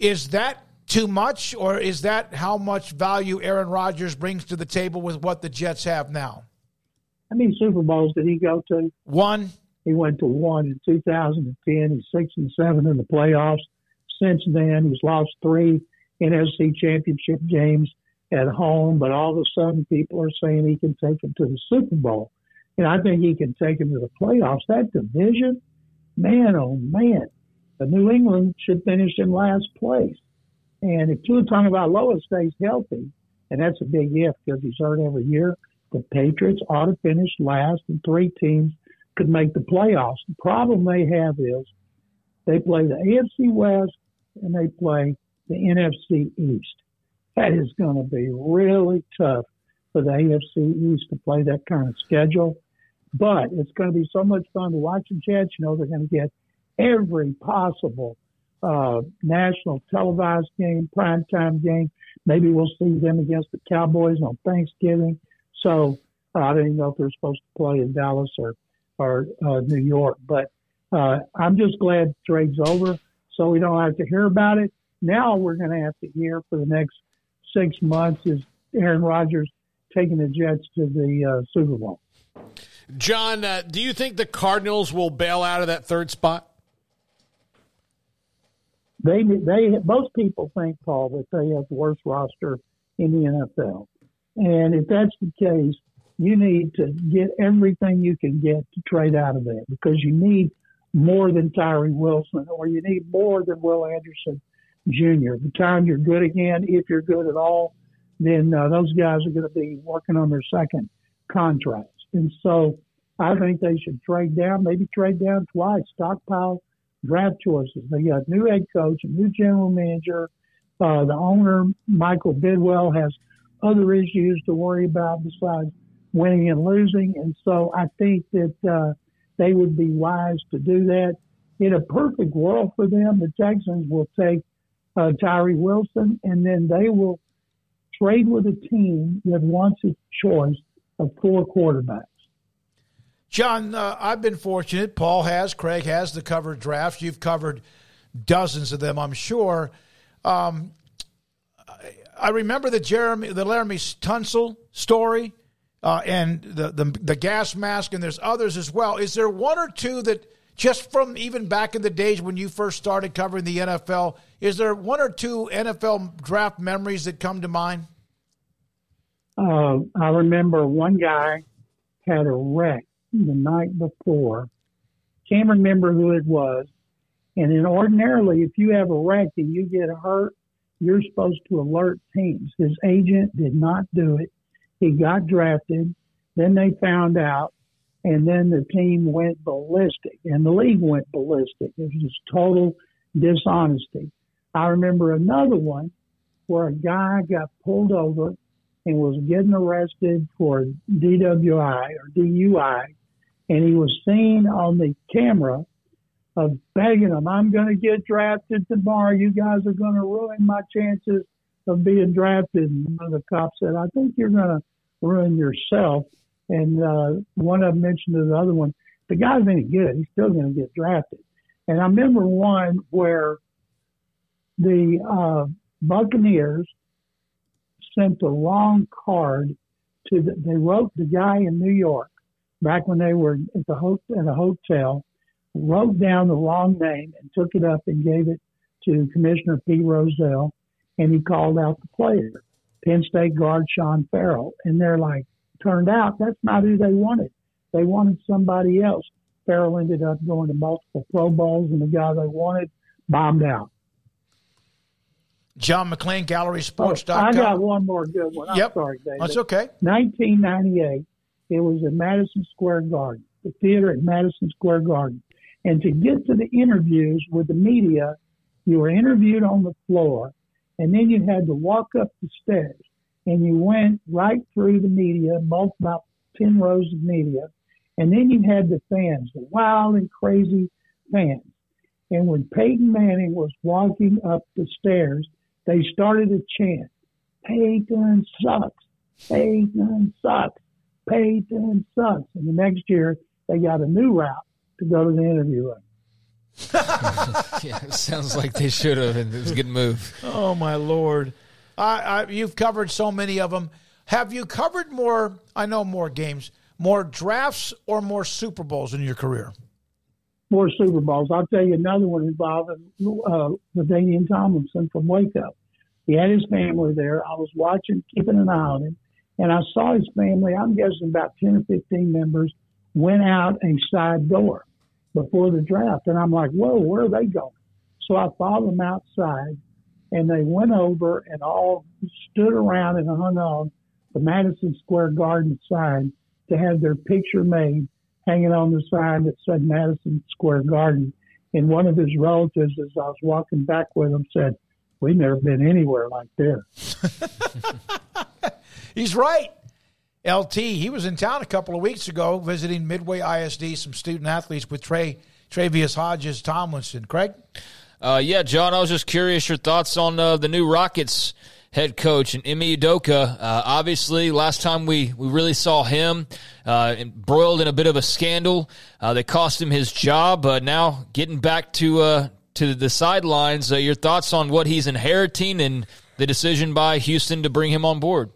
Is that too much, or is that how much value Aaron Rodgers brings to the table with what the Jets have now? How many Super Bowls did he go to? One. He went to one in 2010. He's six and seven in the playoffs. Since then, he's lost three NFC championship games at home, but all of a sudden people are saying he can take him to the Super Bowl. And I think he can take him to the playoffs. That division, man, oh man, the New England should finish in last place. And if Tua Tagovailoa stays healthy, and that's a big if because he's hurt every year, the Patriots ought to finish last, and three teams could make the playoffs. The problem they have is they play the AFC West and they play the NFC East. That is going to be really tough for the AFC East to play that kind of schedule. But it's going to be so much fun to watch the Jets. You know, they're going to get every possible uh, national televised game, primetime game. Maybe we'll see them against the Cowboys on Thanksgiving. So uh, I don't even know if they're supposed to play in Dallas or or uh, New York. But uh, I'm just glad trade's over, so we don't have to hear about it. Now we're going to have to hear for the next six months is Aaron Rodgers taking the Jets to the uh, Super Bowl. John, uh, do you think the Cardinals will bail out of that third spot? They they most people think Paul that they have the worst roster in the NFL, and if that's the case, you need to get everything you can get to trade out of that because you need more than Tyree Wilson or you need more than Will Anderson Jr. The time you're good again, if you're good at all, then uh, those guys are going to be working on their second contracts. And so I think they should trade down, maybe trade down twice, stockpile draft choices. They got a new head coach, a new general manager. Uh, the owner, Michael Bidwill, has other issues to worry about besides winning and losing. And so I think that uh, they would be wise to do that. In a perfect world for them, the Texans will take uh, Tyree Wilson, and then they will trade with a team that wants a choice of four quarterbacks. John, uh, I've been fortunate. Paul has, Craig has the covered draft. You've covered dozens of them, I'm sure. Um, I remember the Jeremy, the Laremy Tunsil story, uh, and the, the the gas mask, and there's others as well. Is there one or two that just from even back in the days when you first started covering the NFL, is there one or two NFL draft memories that come to mind? Uh, I remember one guy had a wreck the night before. Can't remember who it was. And then ordinarily, if you have a wreck and you get hurt, you're supposed to alert teams. His agent did not do it. He got drafted. Then they found out, and then the team went ballistic, and the league went ballistic. It was just total dishonesty. I remember another one where a guy got pulled over and was getting arrested for DWI or DUI, and he was seen on the camera of begging them, I'm going to get drafted tomorrow. You guys are going to ruin my chances of being drafted. And one of the cops said, I think you're going to ruin yourself. And uh, one of them mentioned to the other one, the guy's any good. He's still going to get drafted. And I remember one where the uh, Buccaneers sent a long card to the, they wrote the guy in New York back when they were at the ho- at a hotel wrote down the wrong name and took it up and gave it to Commissioner Pete Rozelle, and he called out the player, Penn State guard Sean Farrell. And they're like, turned out that's not who they wanted. They wanted somebody else. Farrell ended up going to multiple Pro Bowls, and the guy they wanted bombed out. John McClain, GallerySports.com. Oh, I got one more good one. I'm yep. sorry, David. That's okay. 1998. It was at Madison Square Garden, the theater at Madison Square Garden. And to get to the interviews with the media, you were interviewed on the floor, and then you had to walk up the stairs, and you went right through the media, both about 10 rows of media, and then you had the fans, the wild and crazy fans. And when Peyton Manning was walking up the stairs, they started a chant, Peyton sucks, Peyton sucks, Peyton sucks. And the next year, they got a new route to go to the interview room. yeah, sounds like they should have, and it was a good move. Oh my lord! I, I, you've covered so many of them. Have you covered more? I know more games, more drafts, or more Super Bowls in your career? More Super Bowls. I'll tell you another one involving uh, LaDainian Tomlinson from Waco. He had his family there. I was watching, keeping an eye on him, and I saw his family. I'm guessing about ten or fifteen members went out a side door before the draft. And I'm like, whoa, where are they going? So I followed them outside and they went over and all stood around and hung on the Madison Square Garden sign to have their picture made hanging on the sign that said Madison Square Garden. And one of his relatives, as I was walking back with him, said, We've never been anywhere like this. He's right. LT, he was in town a couple of weeks ago visiting Midway ISD, some student athletes with Trey Tre'Vius Hodges Tomlinson. Craig? Uh, yeah, John, I was just curious your thoughts on uh, the new Rockets head coach and Ime Udoka. Uh, obviously, last time we, we really saw him uh, embroiled in a bit of a scandal. Uh, they cost him his job. Uh, now getting back to uh, to the sidelines, uh, your thoughts on what he's inheriting and the decision by Houston to bring him on board?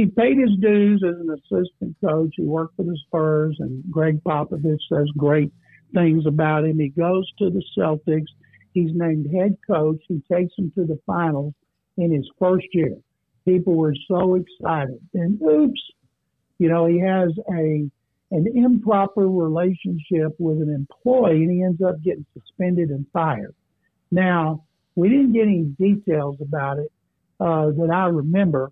he paid his dues as an assistant coach. He worked for the Spurs, and Gregg Popovich says great things about him. He goes to the Celtics. He's named head coach. He takes them to the finals in his first year. People were so excited. And oops, you know, he has a an improper relationship with an employee, and he ends up getting suspended and fired. Now, we didn't get any details about it uh, that I remember,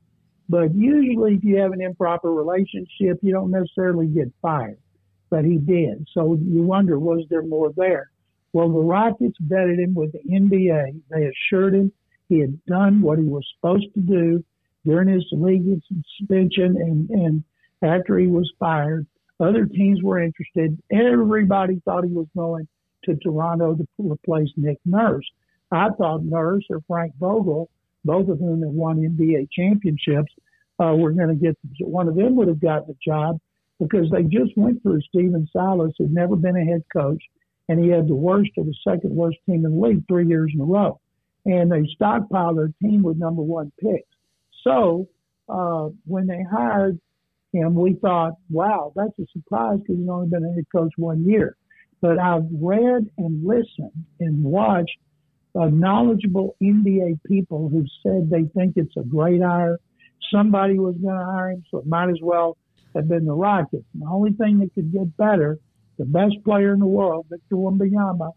but usually, if you have an improper relationship, you don't necessarily get fired. But he did. So you wonder, was there more there? Well, the Rockets vetted him with the NBA. They assured him he had done what he was supposed to do during his league suspension and, and after he was fired. Other teams were interested. Everybody thought he was going to Toronto to replace Nick Nurse. I thought Nurse or Frank Vogel both of whom have won NBA championships, uh, were going to get one of them would have gotten the job, because they just went through Stephen Silas, who'd never been a head coach, and he had the worst or the second worst team in the league three years in a row. And they stockpiled their team with number one picks. So uh, when they hired him, we thought, wow, that's a surprise because he's only been a head coach one year. But I've read and listened and watched uh, knowledgeable NBA people who said they think it's a great hire. Somebody was going to hire him, so it might as well have been the Rockets. And the only thing that could get better, the best player in the world, Victor Wembanyama,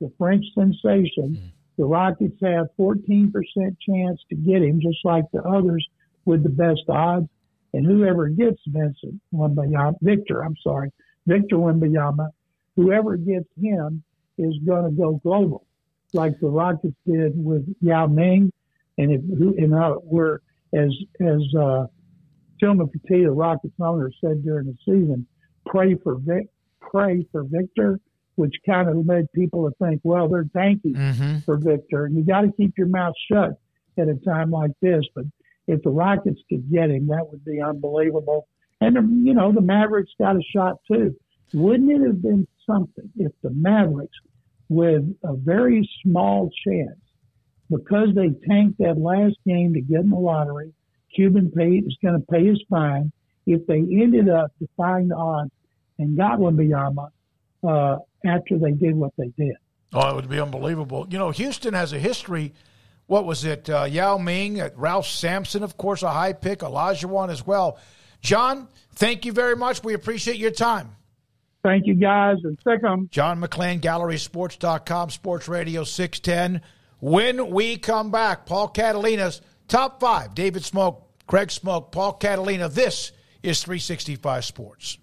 the French sensation, mm. the Rockets have 14% chance to get him, just like the others with the best odds. And whoever gets Vincent Wembanyama, Victor, I'm sorry, Victor Wembanyama, whoever gets him is going to go global, like the Rockets did with Yao Ming. And if and uh, we're as as uh, Tilman the Rockets owner, said during the season, pray for Vic, pray for Victor, which kind of led people to think, well, they're tanking mm-hmm. for Victor, and you got to keep your mouth shut at a time like this. But if the Rockets could get him, that would be unbelievable. And you know, the Mavericks got a shot too. Wouldn't it have been something if the Mavericks, with a very small chance, because they tanked that last game to get in the lottery, Cuban paid is going to pay his fine. If they ended up defying the odds and got Wembanyama uh, after they did what they did. Oh, it would be unbelievable. You know, Houston has a history. What was it? Uh, Yao Ming, uh, Ralph Sampson, of course, a high pick, Olajuwon as well. John, thank you very much. We appreciate your time. Thank you, guys, and second. John McClain, GallerySports.com, Sports Radio 610. When we come back, Paul Catalina's top five. David Smoak, Craig Smoak, Paul Catalina. This is 365 Sports.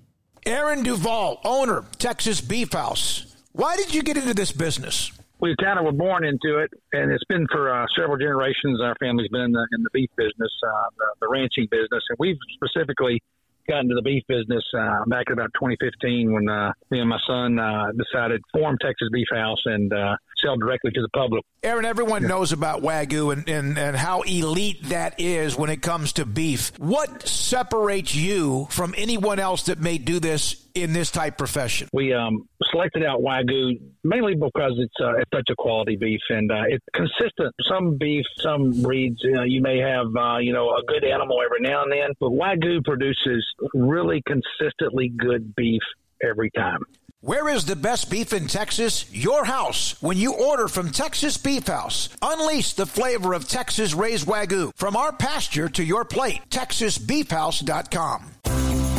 Aaron Duvall, owner, Texas Beef House. Why did you get into this business? We kind of were born into it, and it's been for uh, several generations. Our family's been in the, in the beef business, uh, the, the ranching business, and we've specifically got into the beef business uh, back in about 2015 when uh, me and my son uh, decided to form Texas Beef House and uh, sell directly to the public. Aaron, everyone knows about Wagyu and, and, and how elite that is when it comes to beef. What separates you from anyone else that may do this in this type profession? We um, selected out Wagyu mainly because it's, uh, it's such a quality beef and uh, it's consistent. Some beef, some breeds, you, know, you may have uh, you know a good animal every now and then, but Wagyu produces really consistently good beef every time. Where is the best beef in Texas? Your house. When you order from Texas Beef House, unleash the flavor of Texas raised Wagyu from our pasture to your plate. TexasBeefHouse.com.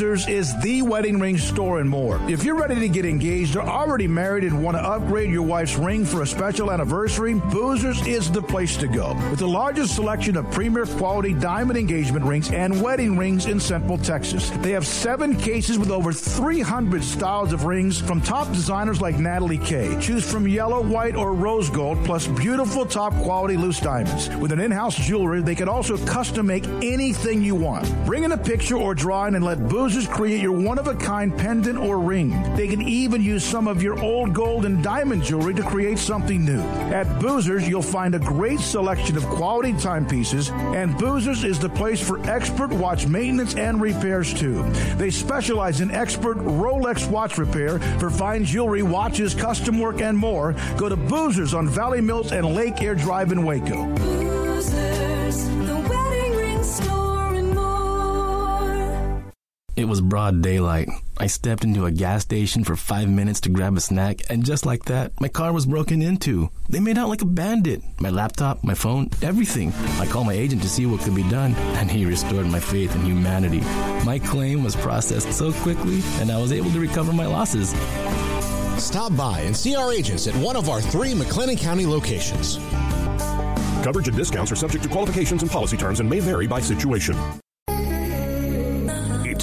Is the wedding ring store and more. If you're ready to get engaged or already married and want to upgrade your wife's ring for a special anniversary, Boozers is the place to go. With the largest selection of premier quality diamond engagement rings and wedding rings in Central Texas. They have seven cases with over 300 styles of rings from top designers like Natalie Kay. Choose from yellow, white, or rose gold, plus beautiful top quality loose diamonds. With an in-house jewelry, they can also custom make anything you want. Bring in a picture or drawing and let Boozers create your one of a kind pendant or ring. They can even use some of your old gold and diamond jewelry to create something new. At Boozers, you'll find a great selection of quality timepieces, and Boozers is the place for expert watch maintenance and repairs too. They specialize in expert Rolex watch repair for fine jewelry, watches, custom work, and more. Go to Boozers on Valley Mills and Lake Air Drive in Waco. It was broad daylight. I stepped into a gas station for five minutes to grab a snack, and just like that, my car was broken into. They made out like a bandit. My laptop, my phone, everything. I called my agent to see what could be done, and he restored my faith in humanity. My claim was processed so quickly, and I was able to recover my losses. Stop by and see our agents at one of our three McLennan County locations. Coverage and discounts are subject to qualifications and policy terms and may vary by situation.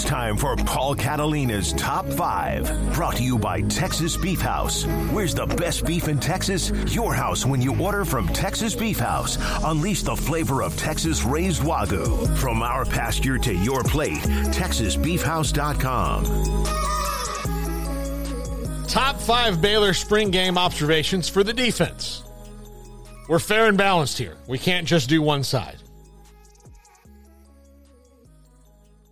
Time for Paul Catalina's Top 5. Brought to you by Texas Beef House. Where's the best beef in Texas? Your house when you order from Texas Beef House. Unleash the flavor of Texas raised Wagyu. From our pasture to your plate, TexasBeefHouse.com. Top five Baylor spring game observations for the defense. We're fair and balanced here. We can't just do one side.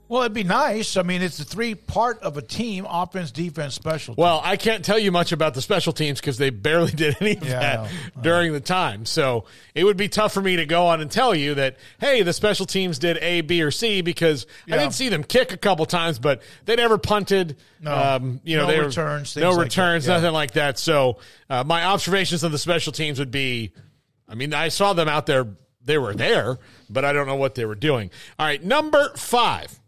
Well, it'd be nice. I mean, it's the three part of a team: offense, defense, special. Well, I can't tell you much about the special teams because they barely did any of Yeah, that during the time. So it would be tough for me to go on and tell you that, hey, the special teams did A, B, or C because Yeah. I didn't see them kick a couple times, but they never punted. No. um, you know, No they were- returns, no like returns, that, yeah. nothing like that. So uh, my observations of the special teams would be, I mean, I saw them out there; they were there, but I don't know what they were doing. All right, number five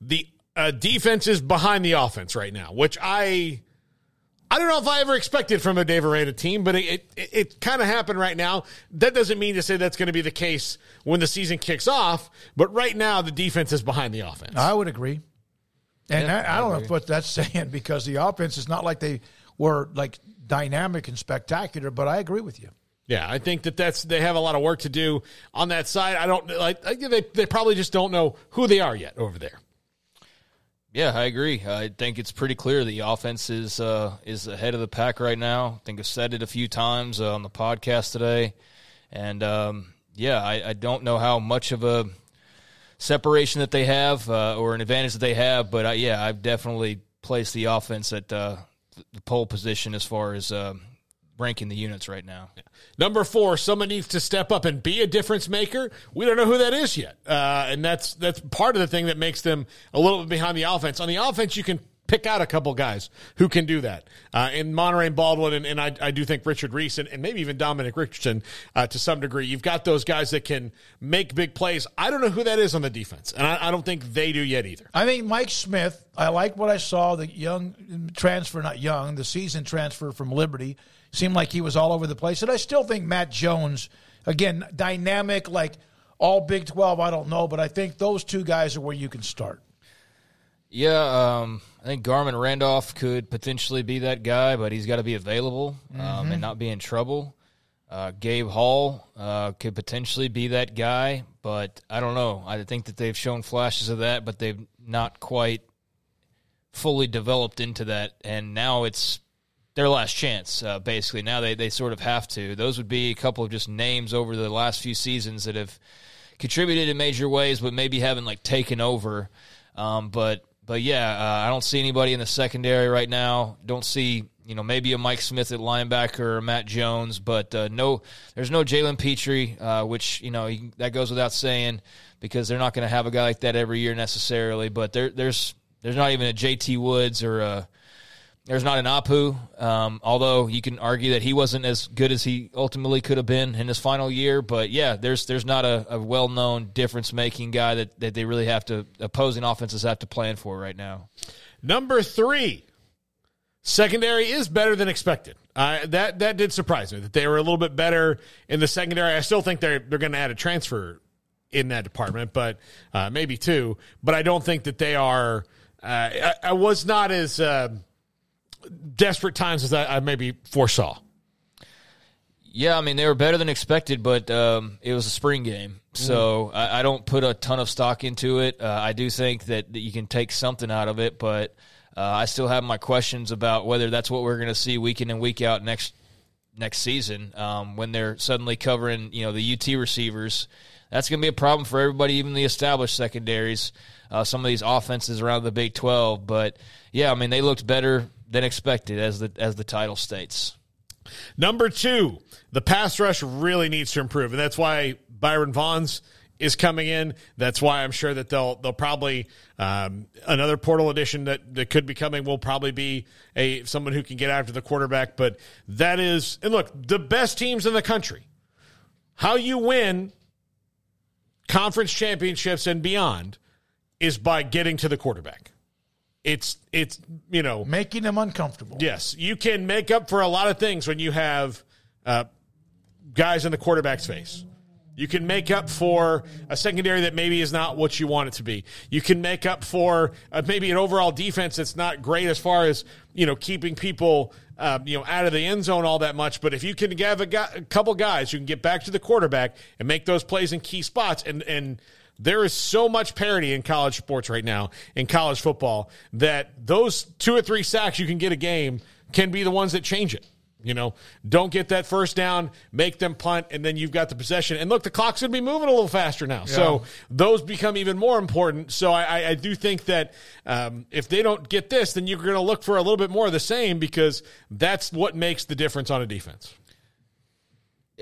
the uh, defense is behind the offense right now, which I I don't know if I ever expected from a Dave Aranda team, but it it, it kind of happened right now. That doesn't mean to say that's going to be the case when the season kicks off, but right now the defense is behind the offense. I would agree. And Yeah, I, I I don't know what that's saying because the offense is not like they were like dynamic and spectacular, but I agree with you. Yeah, I think that that's they have a lot of work to do on that side. I don't like they they probably just don't know who they are yet over there. Yeah, I agree. I think it's pretty clear the offense is uh, is ahead of the pack right now. I think I've said it a few times uh, on the podcast today, and um, yeah, I, I don't know how much of a separation that they have uh, or an advantage that they have, but I, yeah, I've definitely placed the offense at uh, the pole position as far as uh, ranking the units right now. Number four, someone needs to step up and be a difference maker. We don't know who that is yet, uh, and that's that's part of the thing that makes them a little bit behind the offense. On the offense, you can pick out a couple guys who can do that. Uh, in Monaray Baldwin, and, and I, I do think Richard Reese and, and maybe even Dominic Richardson uh, to some degree. You've got those guys that can make big plays. I don't know who that is on the defense, and I, I don't think they do yet either. I think Mike Smith, I like what I saw, the young transfer, not young, the season transfer from Liberty. Seemed like he was all over the place. And I still think Matt Jones, again, dynamic, like all Big 12, I don't know, but I think those two guys are where you can start. Yeah, um, I think Garmon Randolph could potentially be that guy, but he's got to be available um, Mhm. and not be in trouble. Uh, Gabe Hall uh, could potentially be that guy, but I don't know. I think that they've shown flashes of that, but they've not quite fully developed into that. And now it's their last chance, uh, basically. Now they, they sort of have to. Those would be a couple of just names over the last few seasons that have contributed in major ways, but maybe haven't like taken over. Um, but but yeah, uh, I don't see anybody in the secondary right now. Don't see you know maybe a Mike Smith at linebacker or Matt Jones, but uh, no, there's no Jalen Pitre, uh, which you know he, that goes without saying because they're not going to have a guy like that every year necessarily. But there there's there's not even a JT Woods or a there's not an Apu, um, although you can argue that he wasn't as good as he ultimately could have been in his final year. But yeah, there's there's not a, a well known difference making guy that, that they really have to opposing offenses have to plan for right now. Number three, secondary is better than expected. Uh, that that did surprise me that they were a little bit better in the secondary. I still think they're they're going to add a transfer in that department, but uh, maybe two. But I don't think that they are. Uh, I, I was not as uh, desperate times as I, I maybe foresaw. Yeah, I mean they were better than expected, but um, it was a spring game, so I, I don't put a ton of stock into it. Uh, I do think that, that you can take something out of it, but uh, I still have my questions about whether that's what we're going to see week in and week out next next season um, when they're suddenly covering you know the UT receivers. That's going to be a problem for everybody, even the established secondaries. Uh, some of these offenses around the Big Twelve, but yeah, I mean they looked better than expected, as the as the title states. Number two, the pass rush really needs to improve, and that's why Byron Vaughns is coming in. That's why I'm sure that they'll they'll probably um, another portal addition that, that could be coming will probably be a someone who can get after the quarterback. But that is and look, the best teams in the country. How you win conference championships and beyond is by getting to the quarterback. It's it's you know making them uncomfortable. Yes, you can make up for a lot of things when you have uh, guys in the quarterback's face. You can make up for a secondary that maybe is not what you want it to be. You can make up for uh, maybe an overall defense that's not great as far as you know keeping people um, you know out of the end zone all that much. But if you can have a, guy, a couple guys who can get back to the quarterback and make those plays in key spots, and and there is so much parity in college sports right now in college football that those two or three sacks you can get a game can be the ones that change it. You know, don't get that first down, make them punt, and then you've got the possession. And look, the clock's going to be moving a little faster now. Yeah. So those become even more important. So I, I do think that um, if they don't get this, then you're going to look for a little bit more of the same because that's what makes the difference on a defense.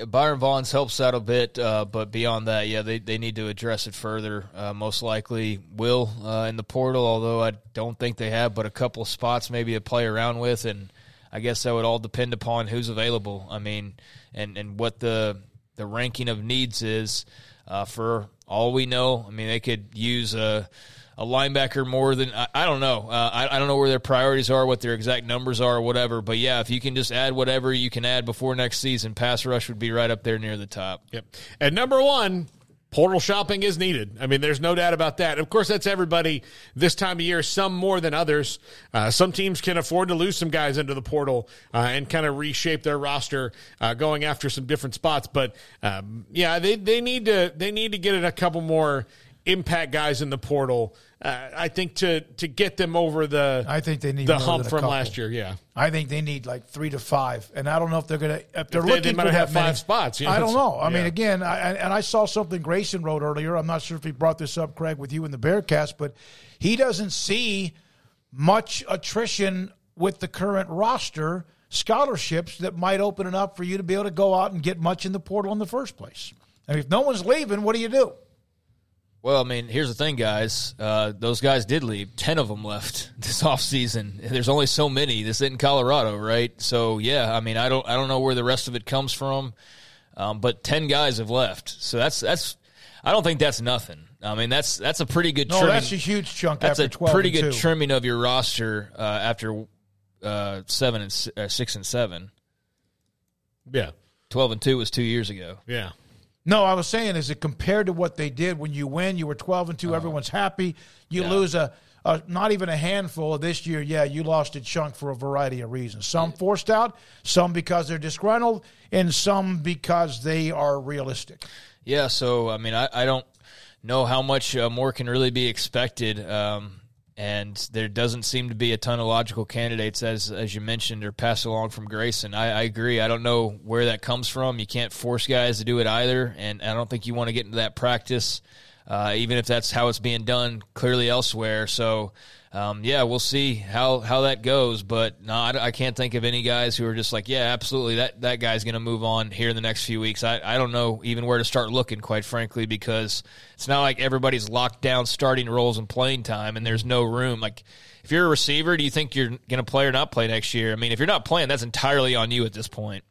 Byron Vaughns helps out a bit, uh, but beyond that, yeah, they, they need to address it further. Uh, most likely will uh, in the portal, although I don't think they have, but a couple of spots maybe to play around with and – I guess that would all depend upon who's available. I mean, and and what the the ranking of needs is. Uh, for all we know, I mean, they could use a a linebacker more than I, I don't know. Uh, I, I don't know where their priorities are, what their exact numbers are, or whatever. But yeah, if you can just add whatever you can add before next season, pass rush would be right up there near the top. Yep. And number one, portal shopping is needed. I mean, there's no doubt about that. Of course, that's everybody this time of year, some more than others. Uh, some teams can afford to lose some guys into the portal uh, and kind of reshape their roster uh, going after some different spots. But um, yeah, they, they need to they need to get in a couple more impact guys in the portal. Uh, I think to to get them over the I think they need the hump from last year. Yeah, I think they need like three to five, and I don't know if they're going to if they're if looking they, they for have many, five spots. You know, I don't know. I yeah. mean, again, I, and I saw something Grayson wrote earlier. I'm not sure if he brought this up, Craig, with you in the Bearcast, but he doesn't see much attrition with the current roster scholarships that might open it up for you to be able to go out and get much in the portal in the first place. I mean, if no one's leaving, what do you do? Well, I mean, here's the thing, guys. Uh, those guys did leave. Ten of them left this offseason. There's only so many. This isn't Colorado, right? So yeah, I mean, I don't, I don't know where the rest of it comes from, um, but ten guys have left. So that's that's. I don't think that's nothing. I mean, that's that's a pretty good. No, trimming. that's a huge chunk. That's after a pretty and good two. trimming of your roster uh, after uh, seven and uh, six and seven. Yeah, twelve and two was two years ago. Yeah. No, I was saying, is it compared to what they did when you win? You were twelve and two. everyone's happy. You Yeah. lose a, a not even a handful this year. Yeah, you lost a chunk for a variety of reasons. Some forced out, some because they're disgruntled, and some because they are realistic. Yeah, so I mean, I, I don't know how much uh, more can really be expected, um, and there doesn't seem to be a ton of logical candidates, as as you mentioned, or passed along from Grayson. I, I agree. I don't know where that comes from. You can't force guys to do it either, and I don't think you want to get into that practice, uh, even if that's how it's being done clearly elsewhere. So. Um, yeah, we'll see how, how that goes, but no, I, I can't think of any guys who are just like, yeah, absolutely, that, that guy's going to move on here in the next few weeks. I, I don't know even where to start looking, quite frankly, because it's not like everybody's locked down starting roles and playing time, and there's no room. Like, if you're a receiver, do you think you're going to play or not play next year? I mean, if you're not playing, that's entirely on you at this point.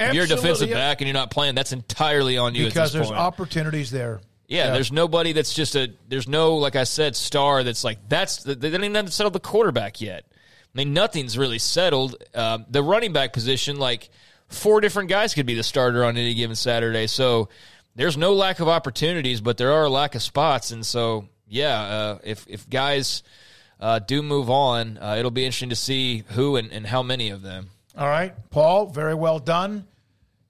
If you're a defensive back and you're not playing, that's entirely on you because at there's this point. opportunities there. Yeah, Yeah. there's nobody that's just a. There's no, like I said, star that's like that's. They don't even settle the quarterback yet. I mean, nothing's really settled. Um, the running back position, like four different guys could be the starter on any given Saturday. So there's no lack of opportunities, but there are a lack of spots. And so, yeah, uh, if if guys uh, do move on, uh, it'll be interesting to see who and, and how many of them. All right, Paul, very well done.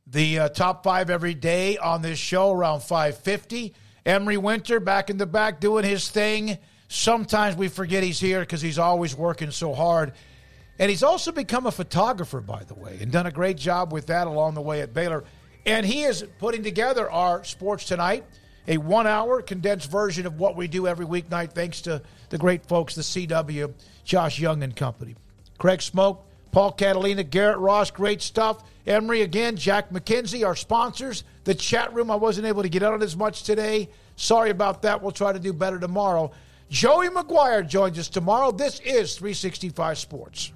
The uh, top five every day on this show around 550. Emery Winter back in the back doing his thing. Sometimes we forget he's here because he's always working so hard. And he's also become a photographer, by the way, and done a great job with that along the way at Baylor. And he is putting together our Sports Tonight, a one hour condensed version of what we do every weeknight, thanks to the great folks, the CW, Josh Young and Company. Craig Smoak, Paul Catalina, Garrett Ross, great stuff. Emery again, Jack McKenzie, our sponsors. The chat room, I wasn't able to get on as much today. Sorry about that. We'll try to do better tomorrow. Joey McGuire joins us tomorrow. This is 365 Sports.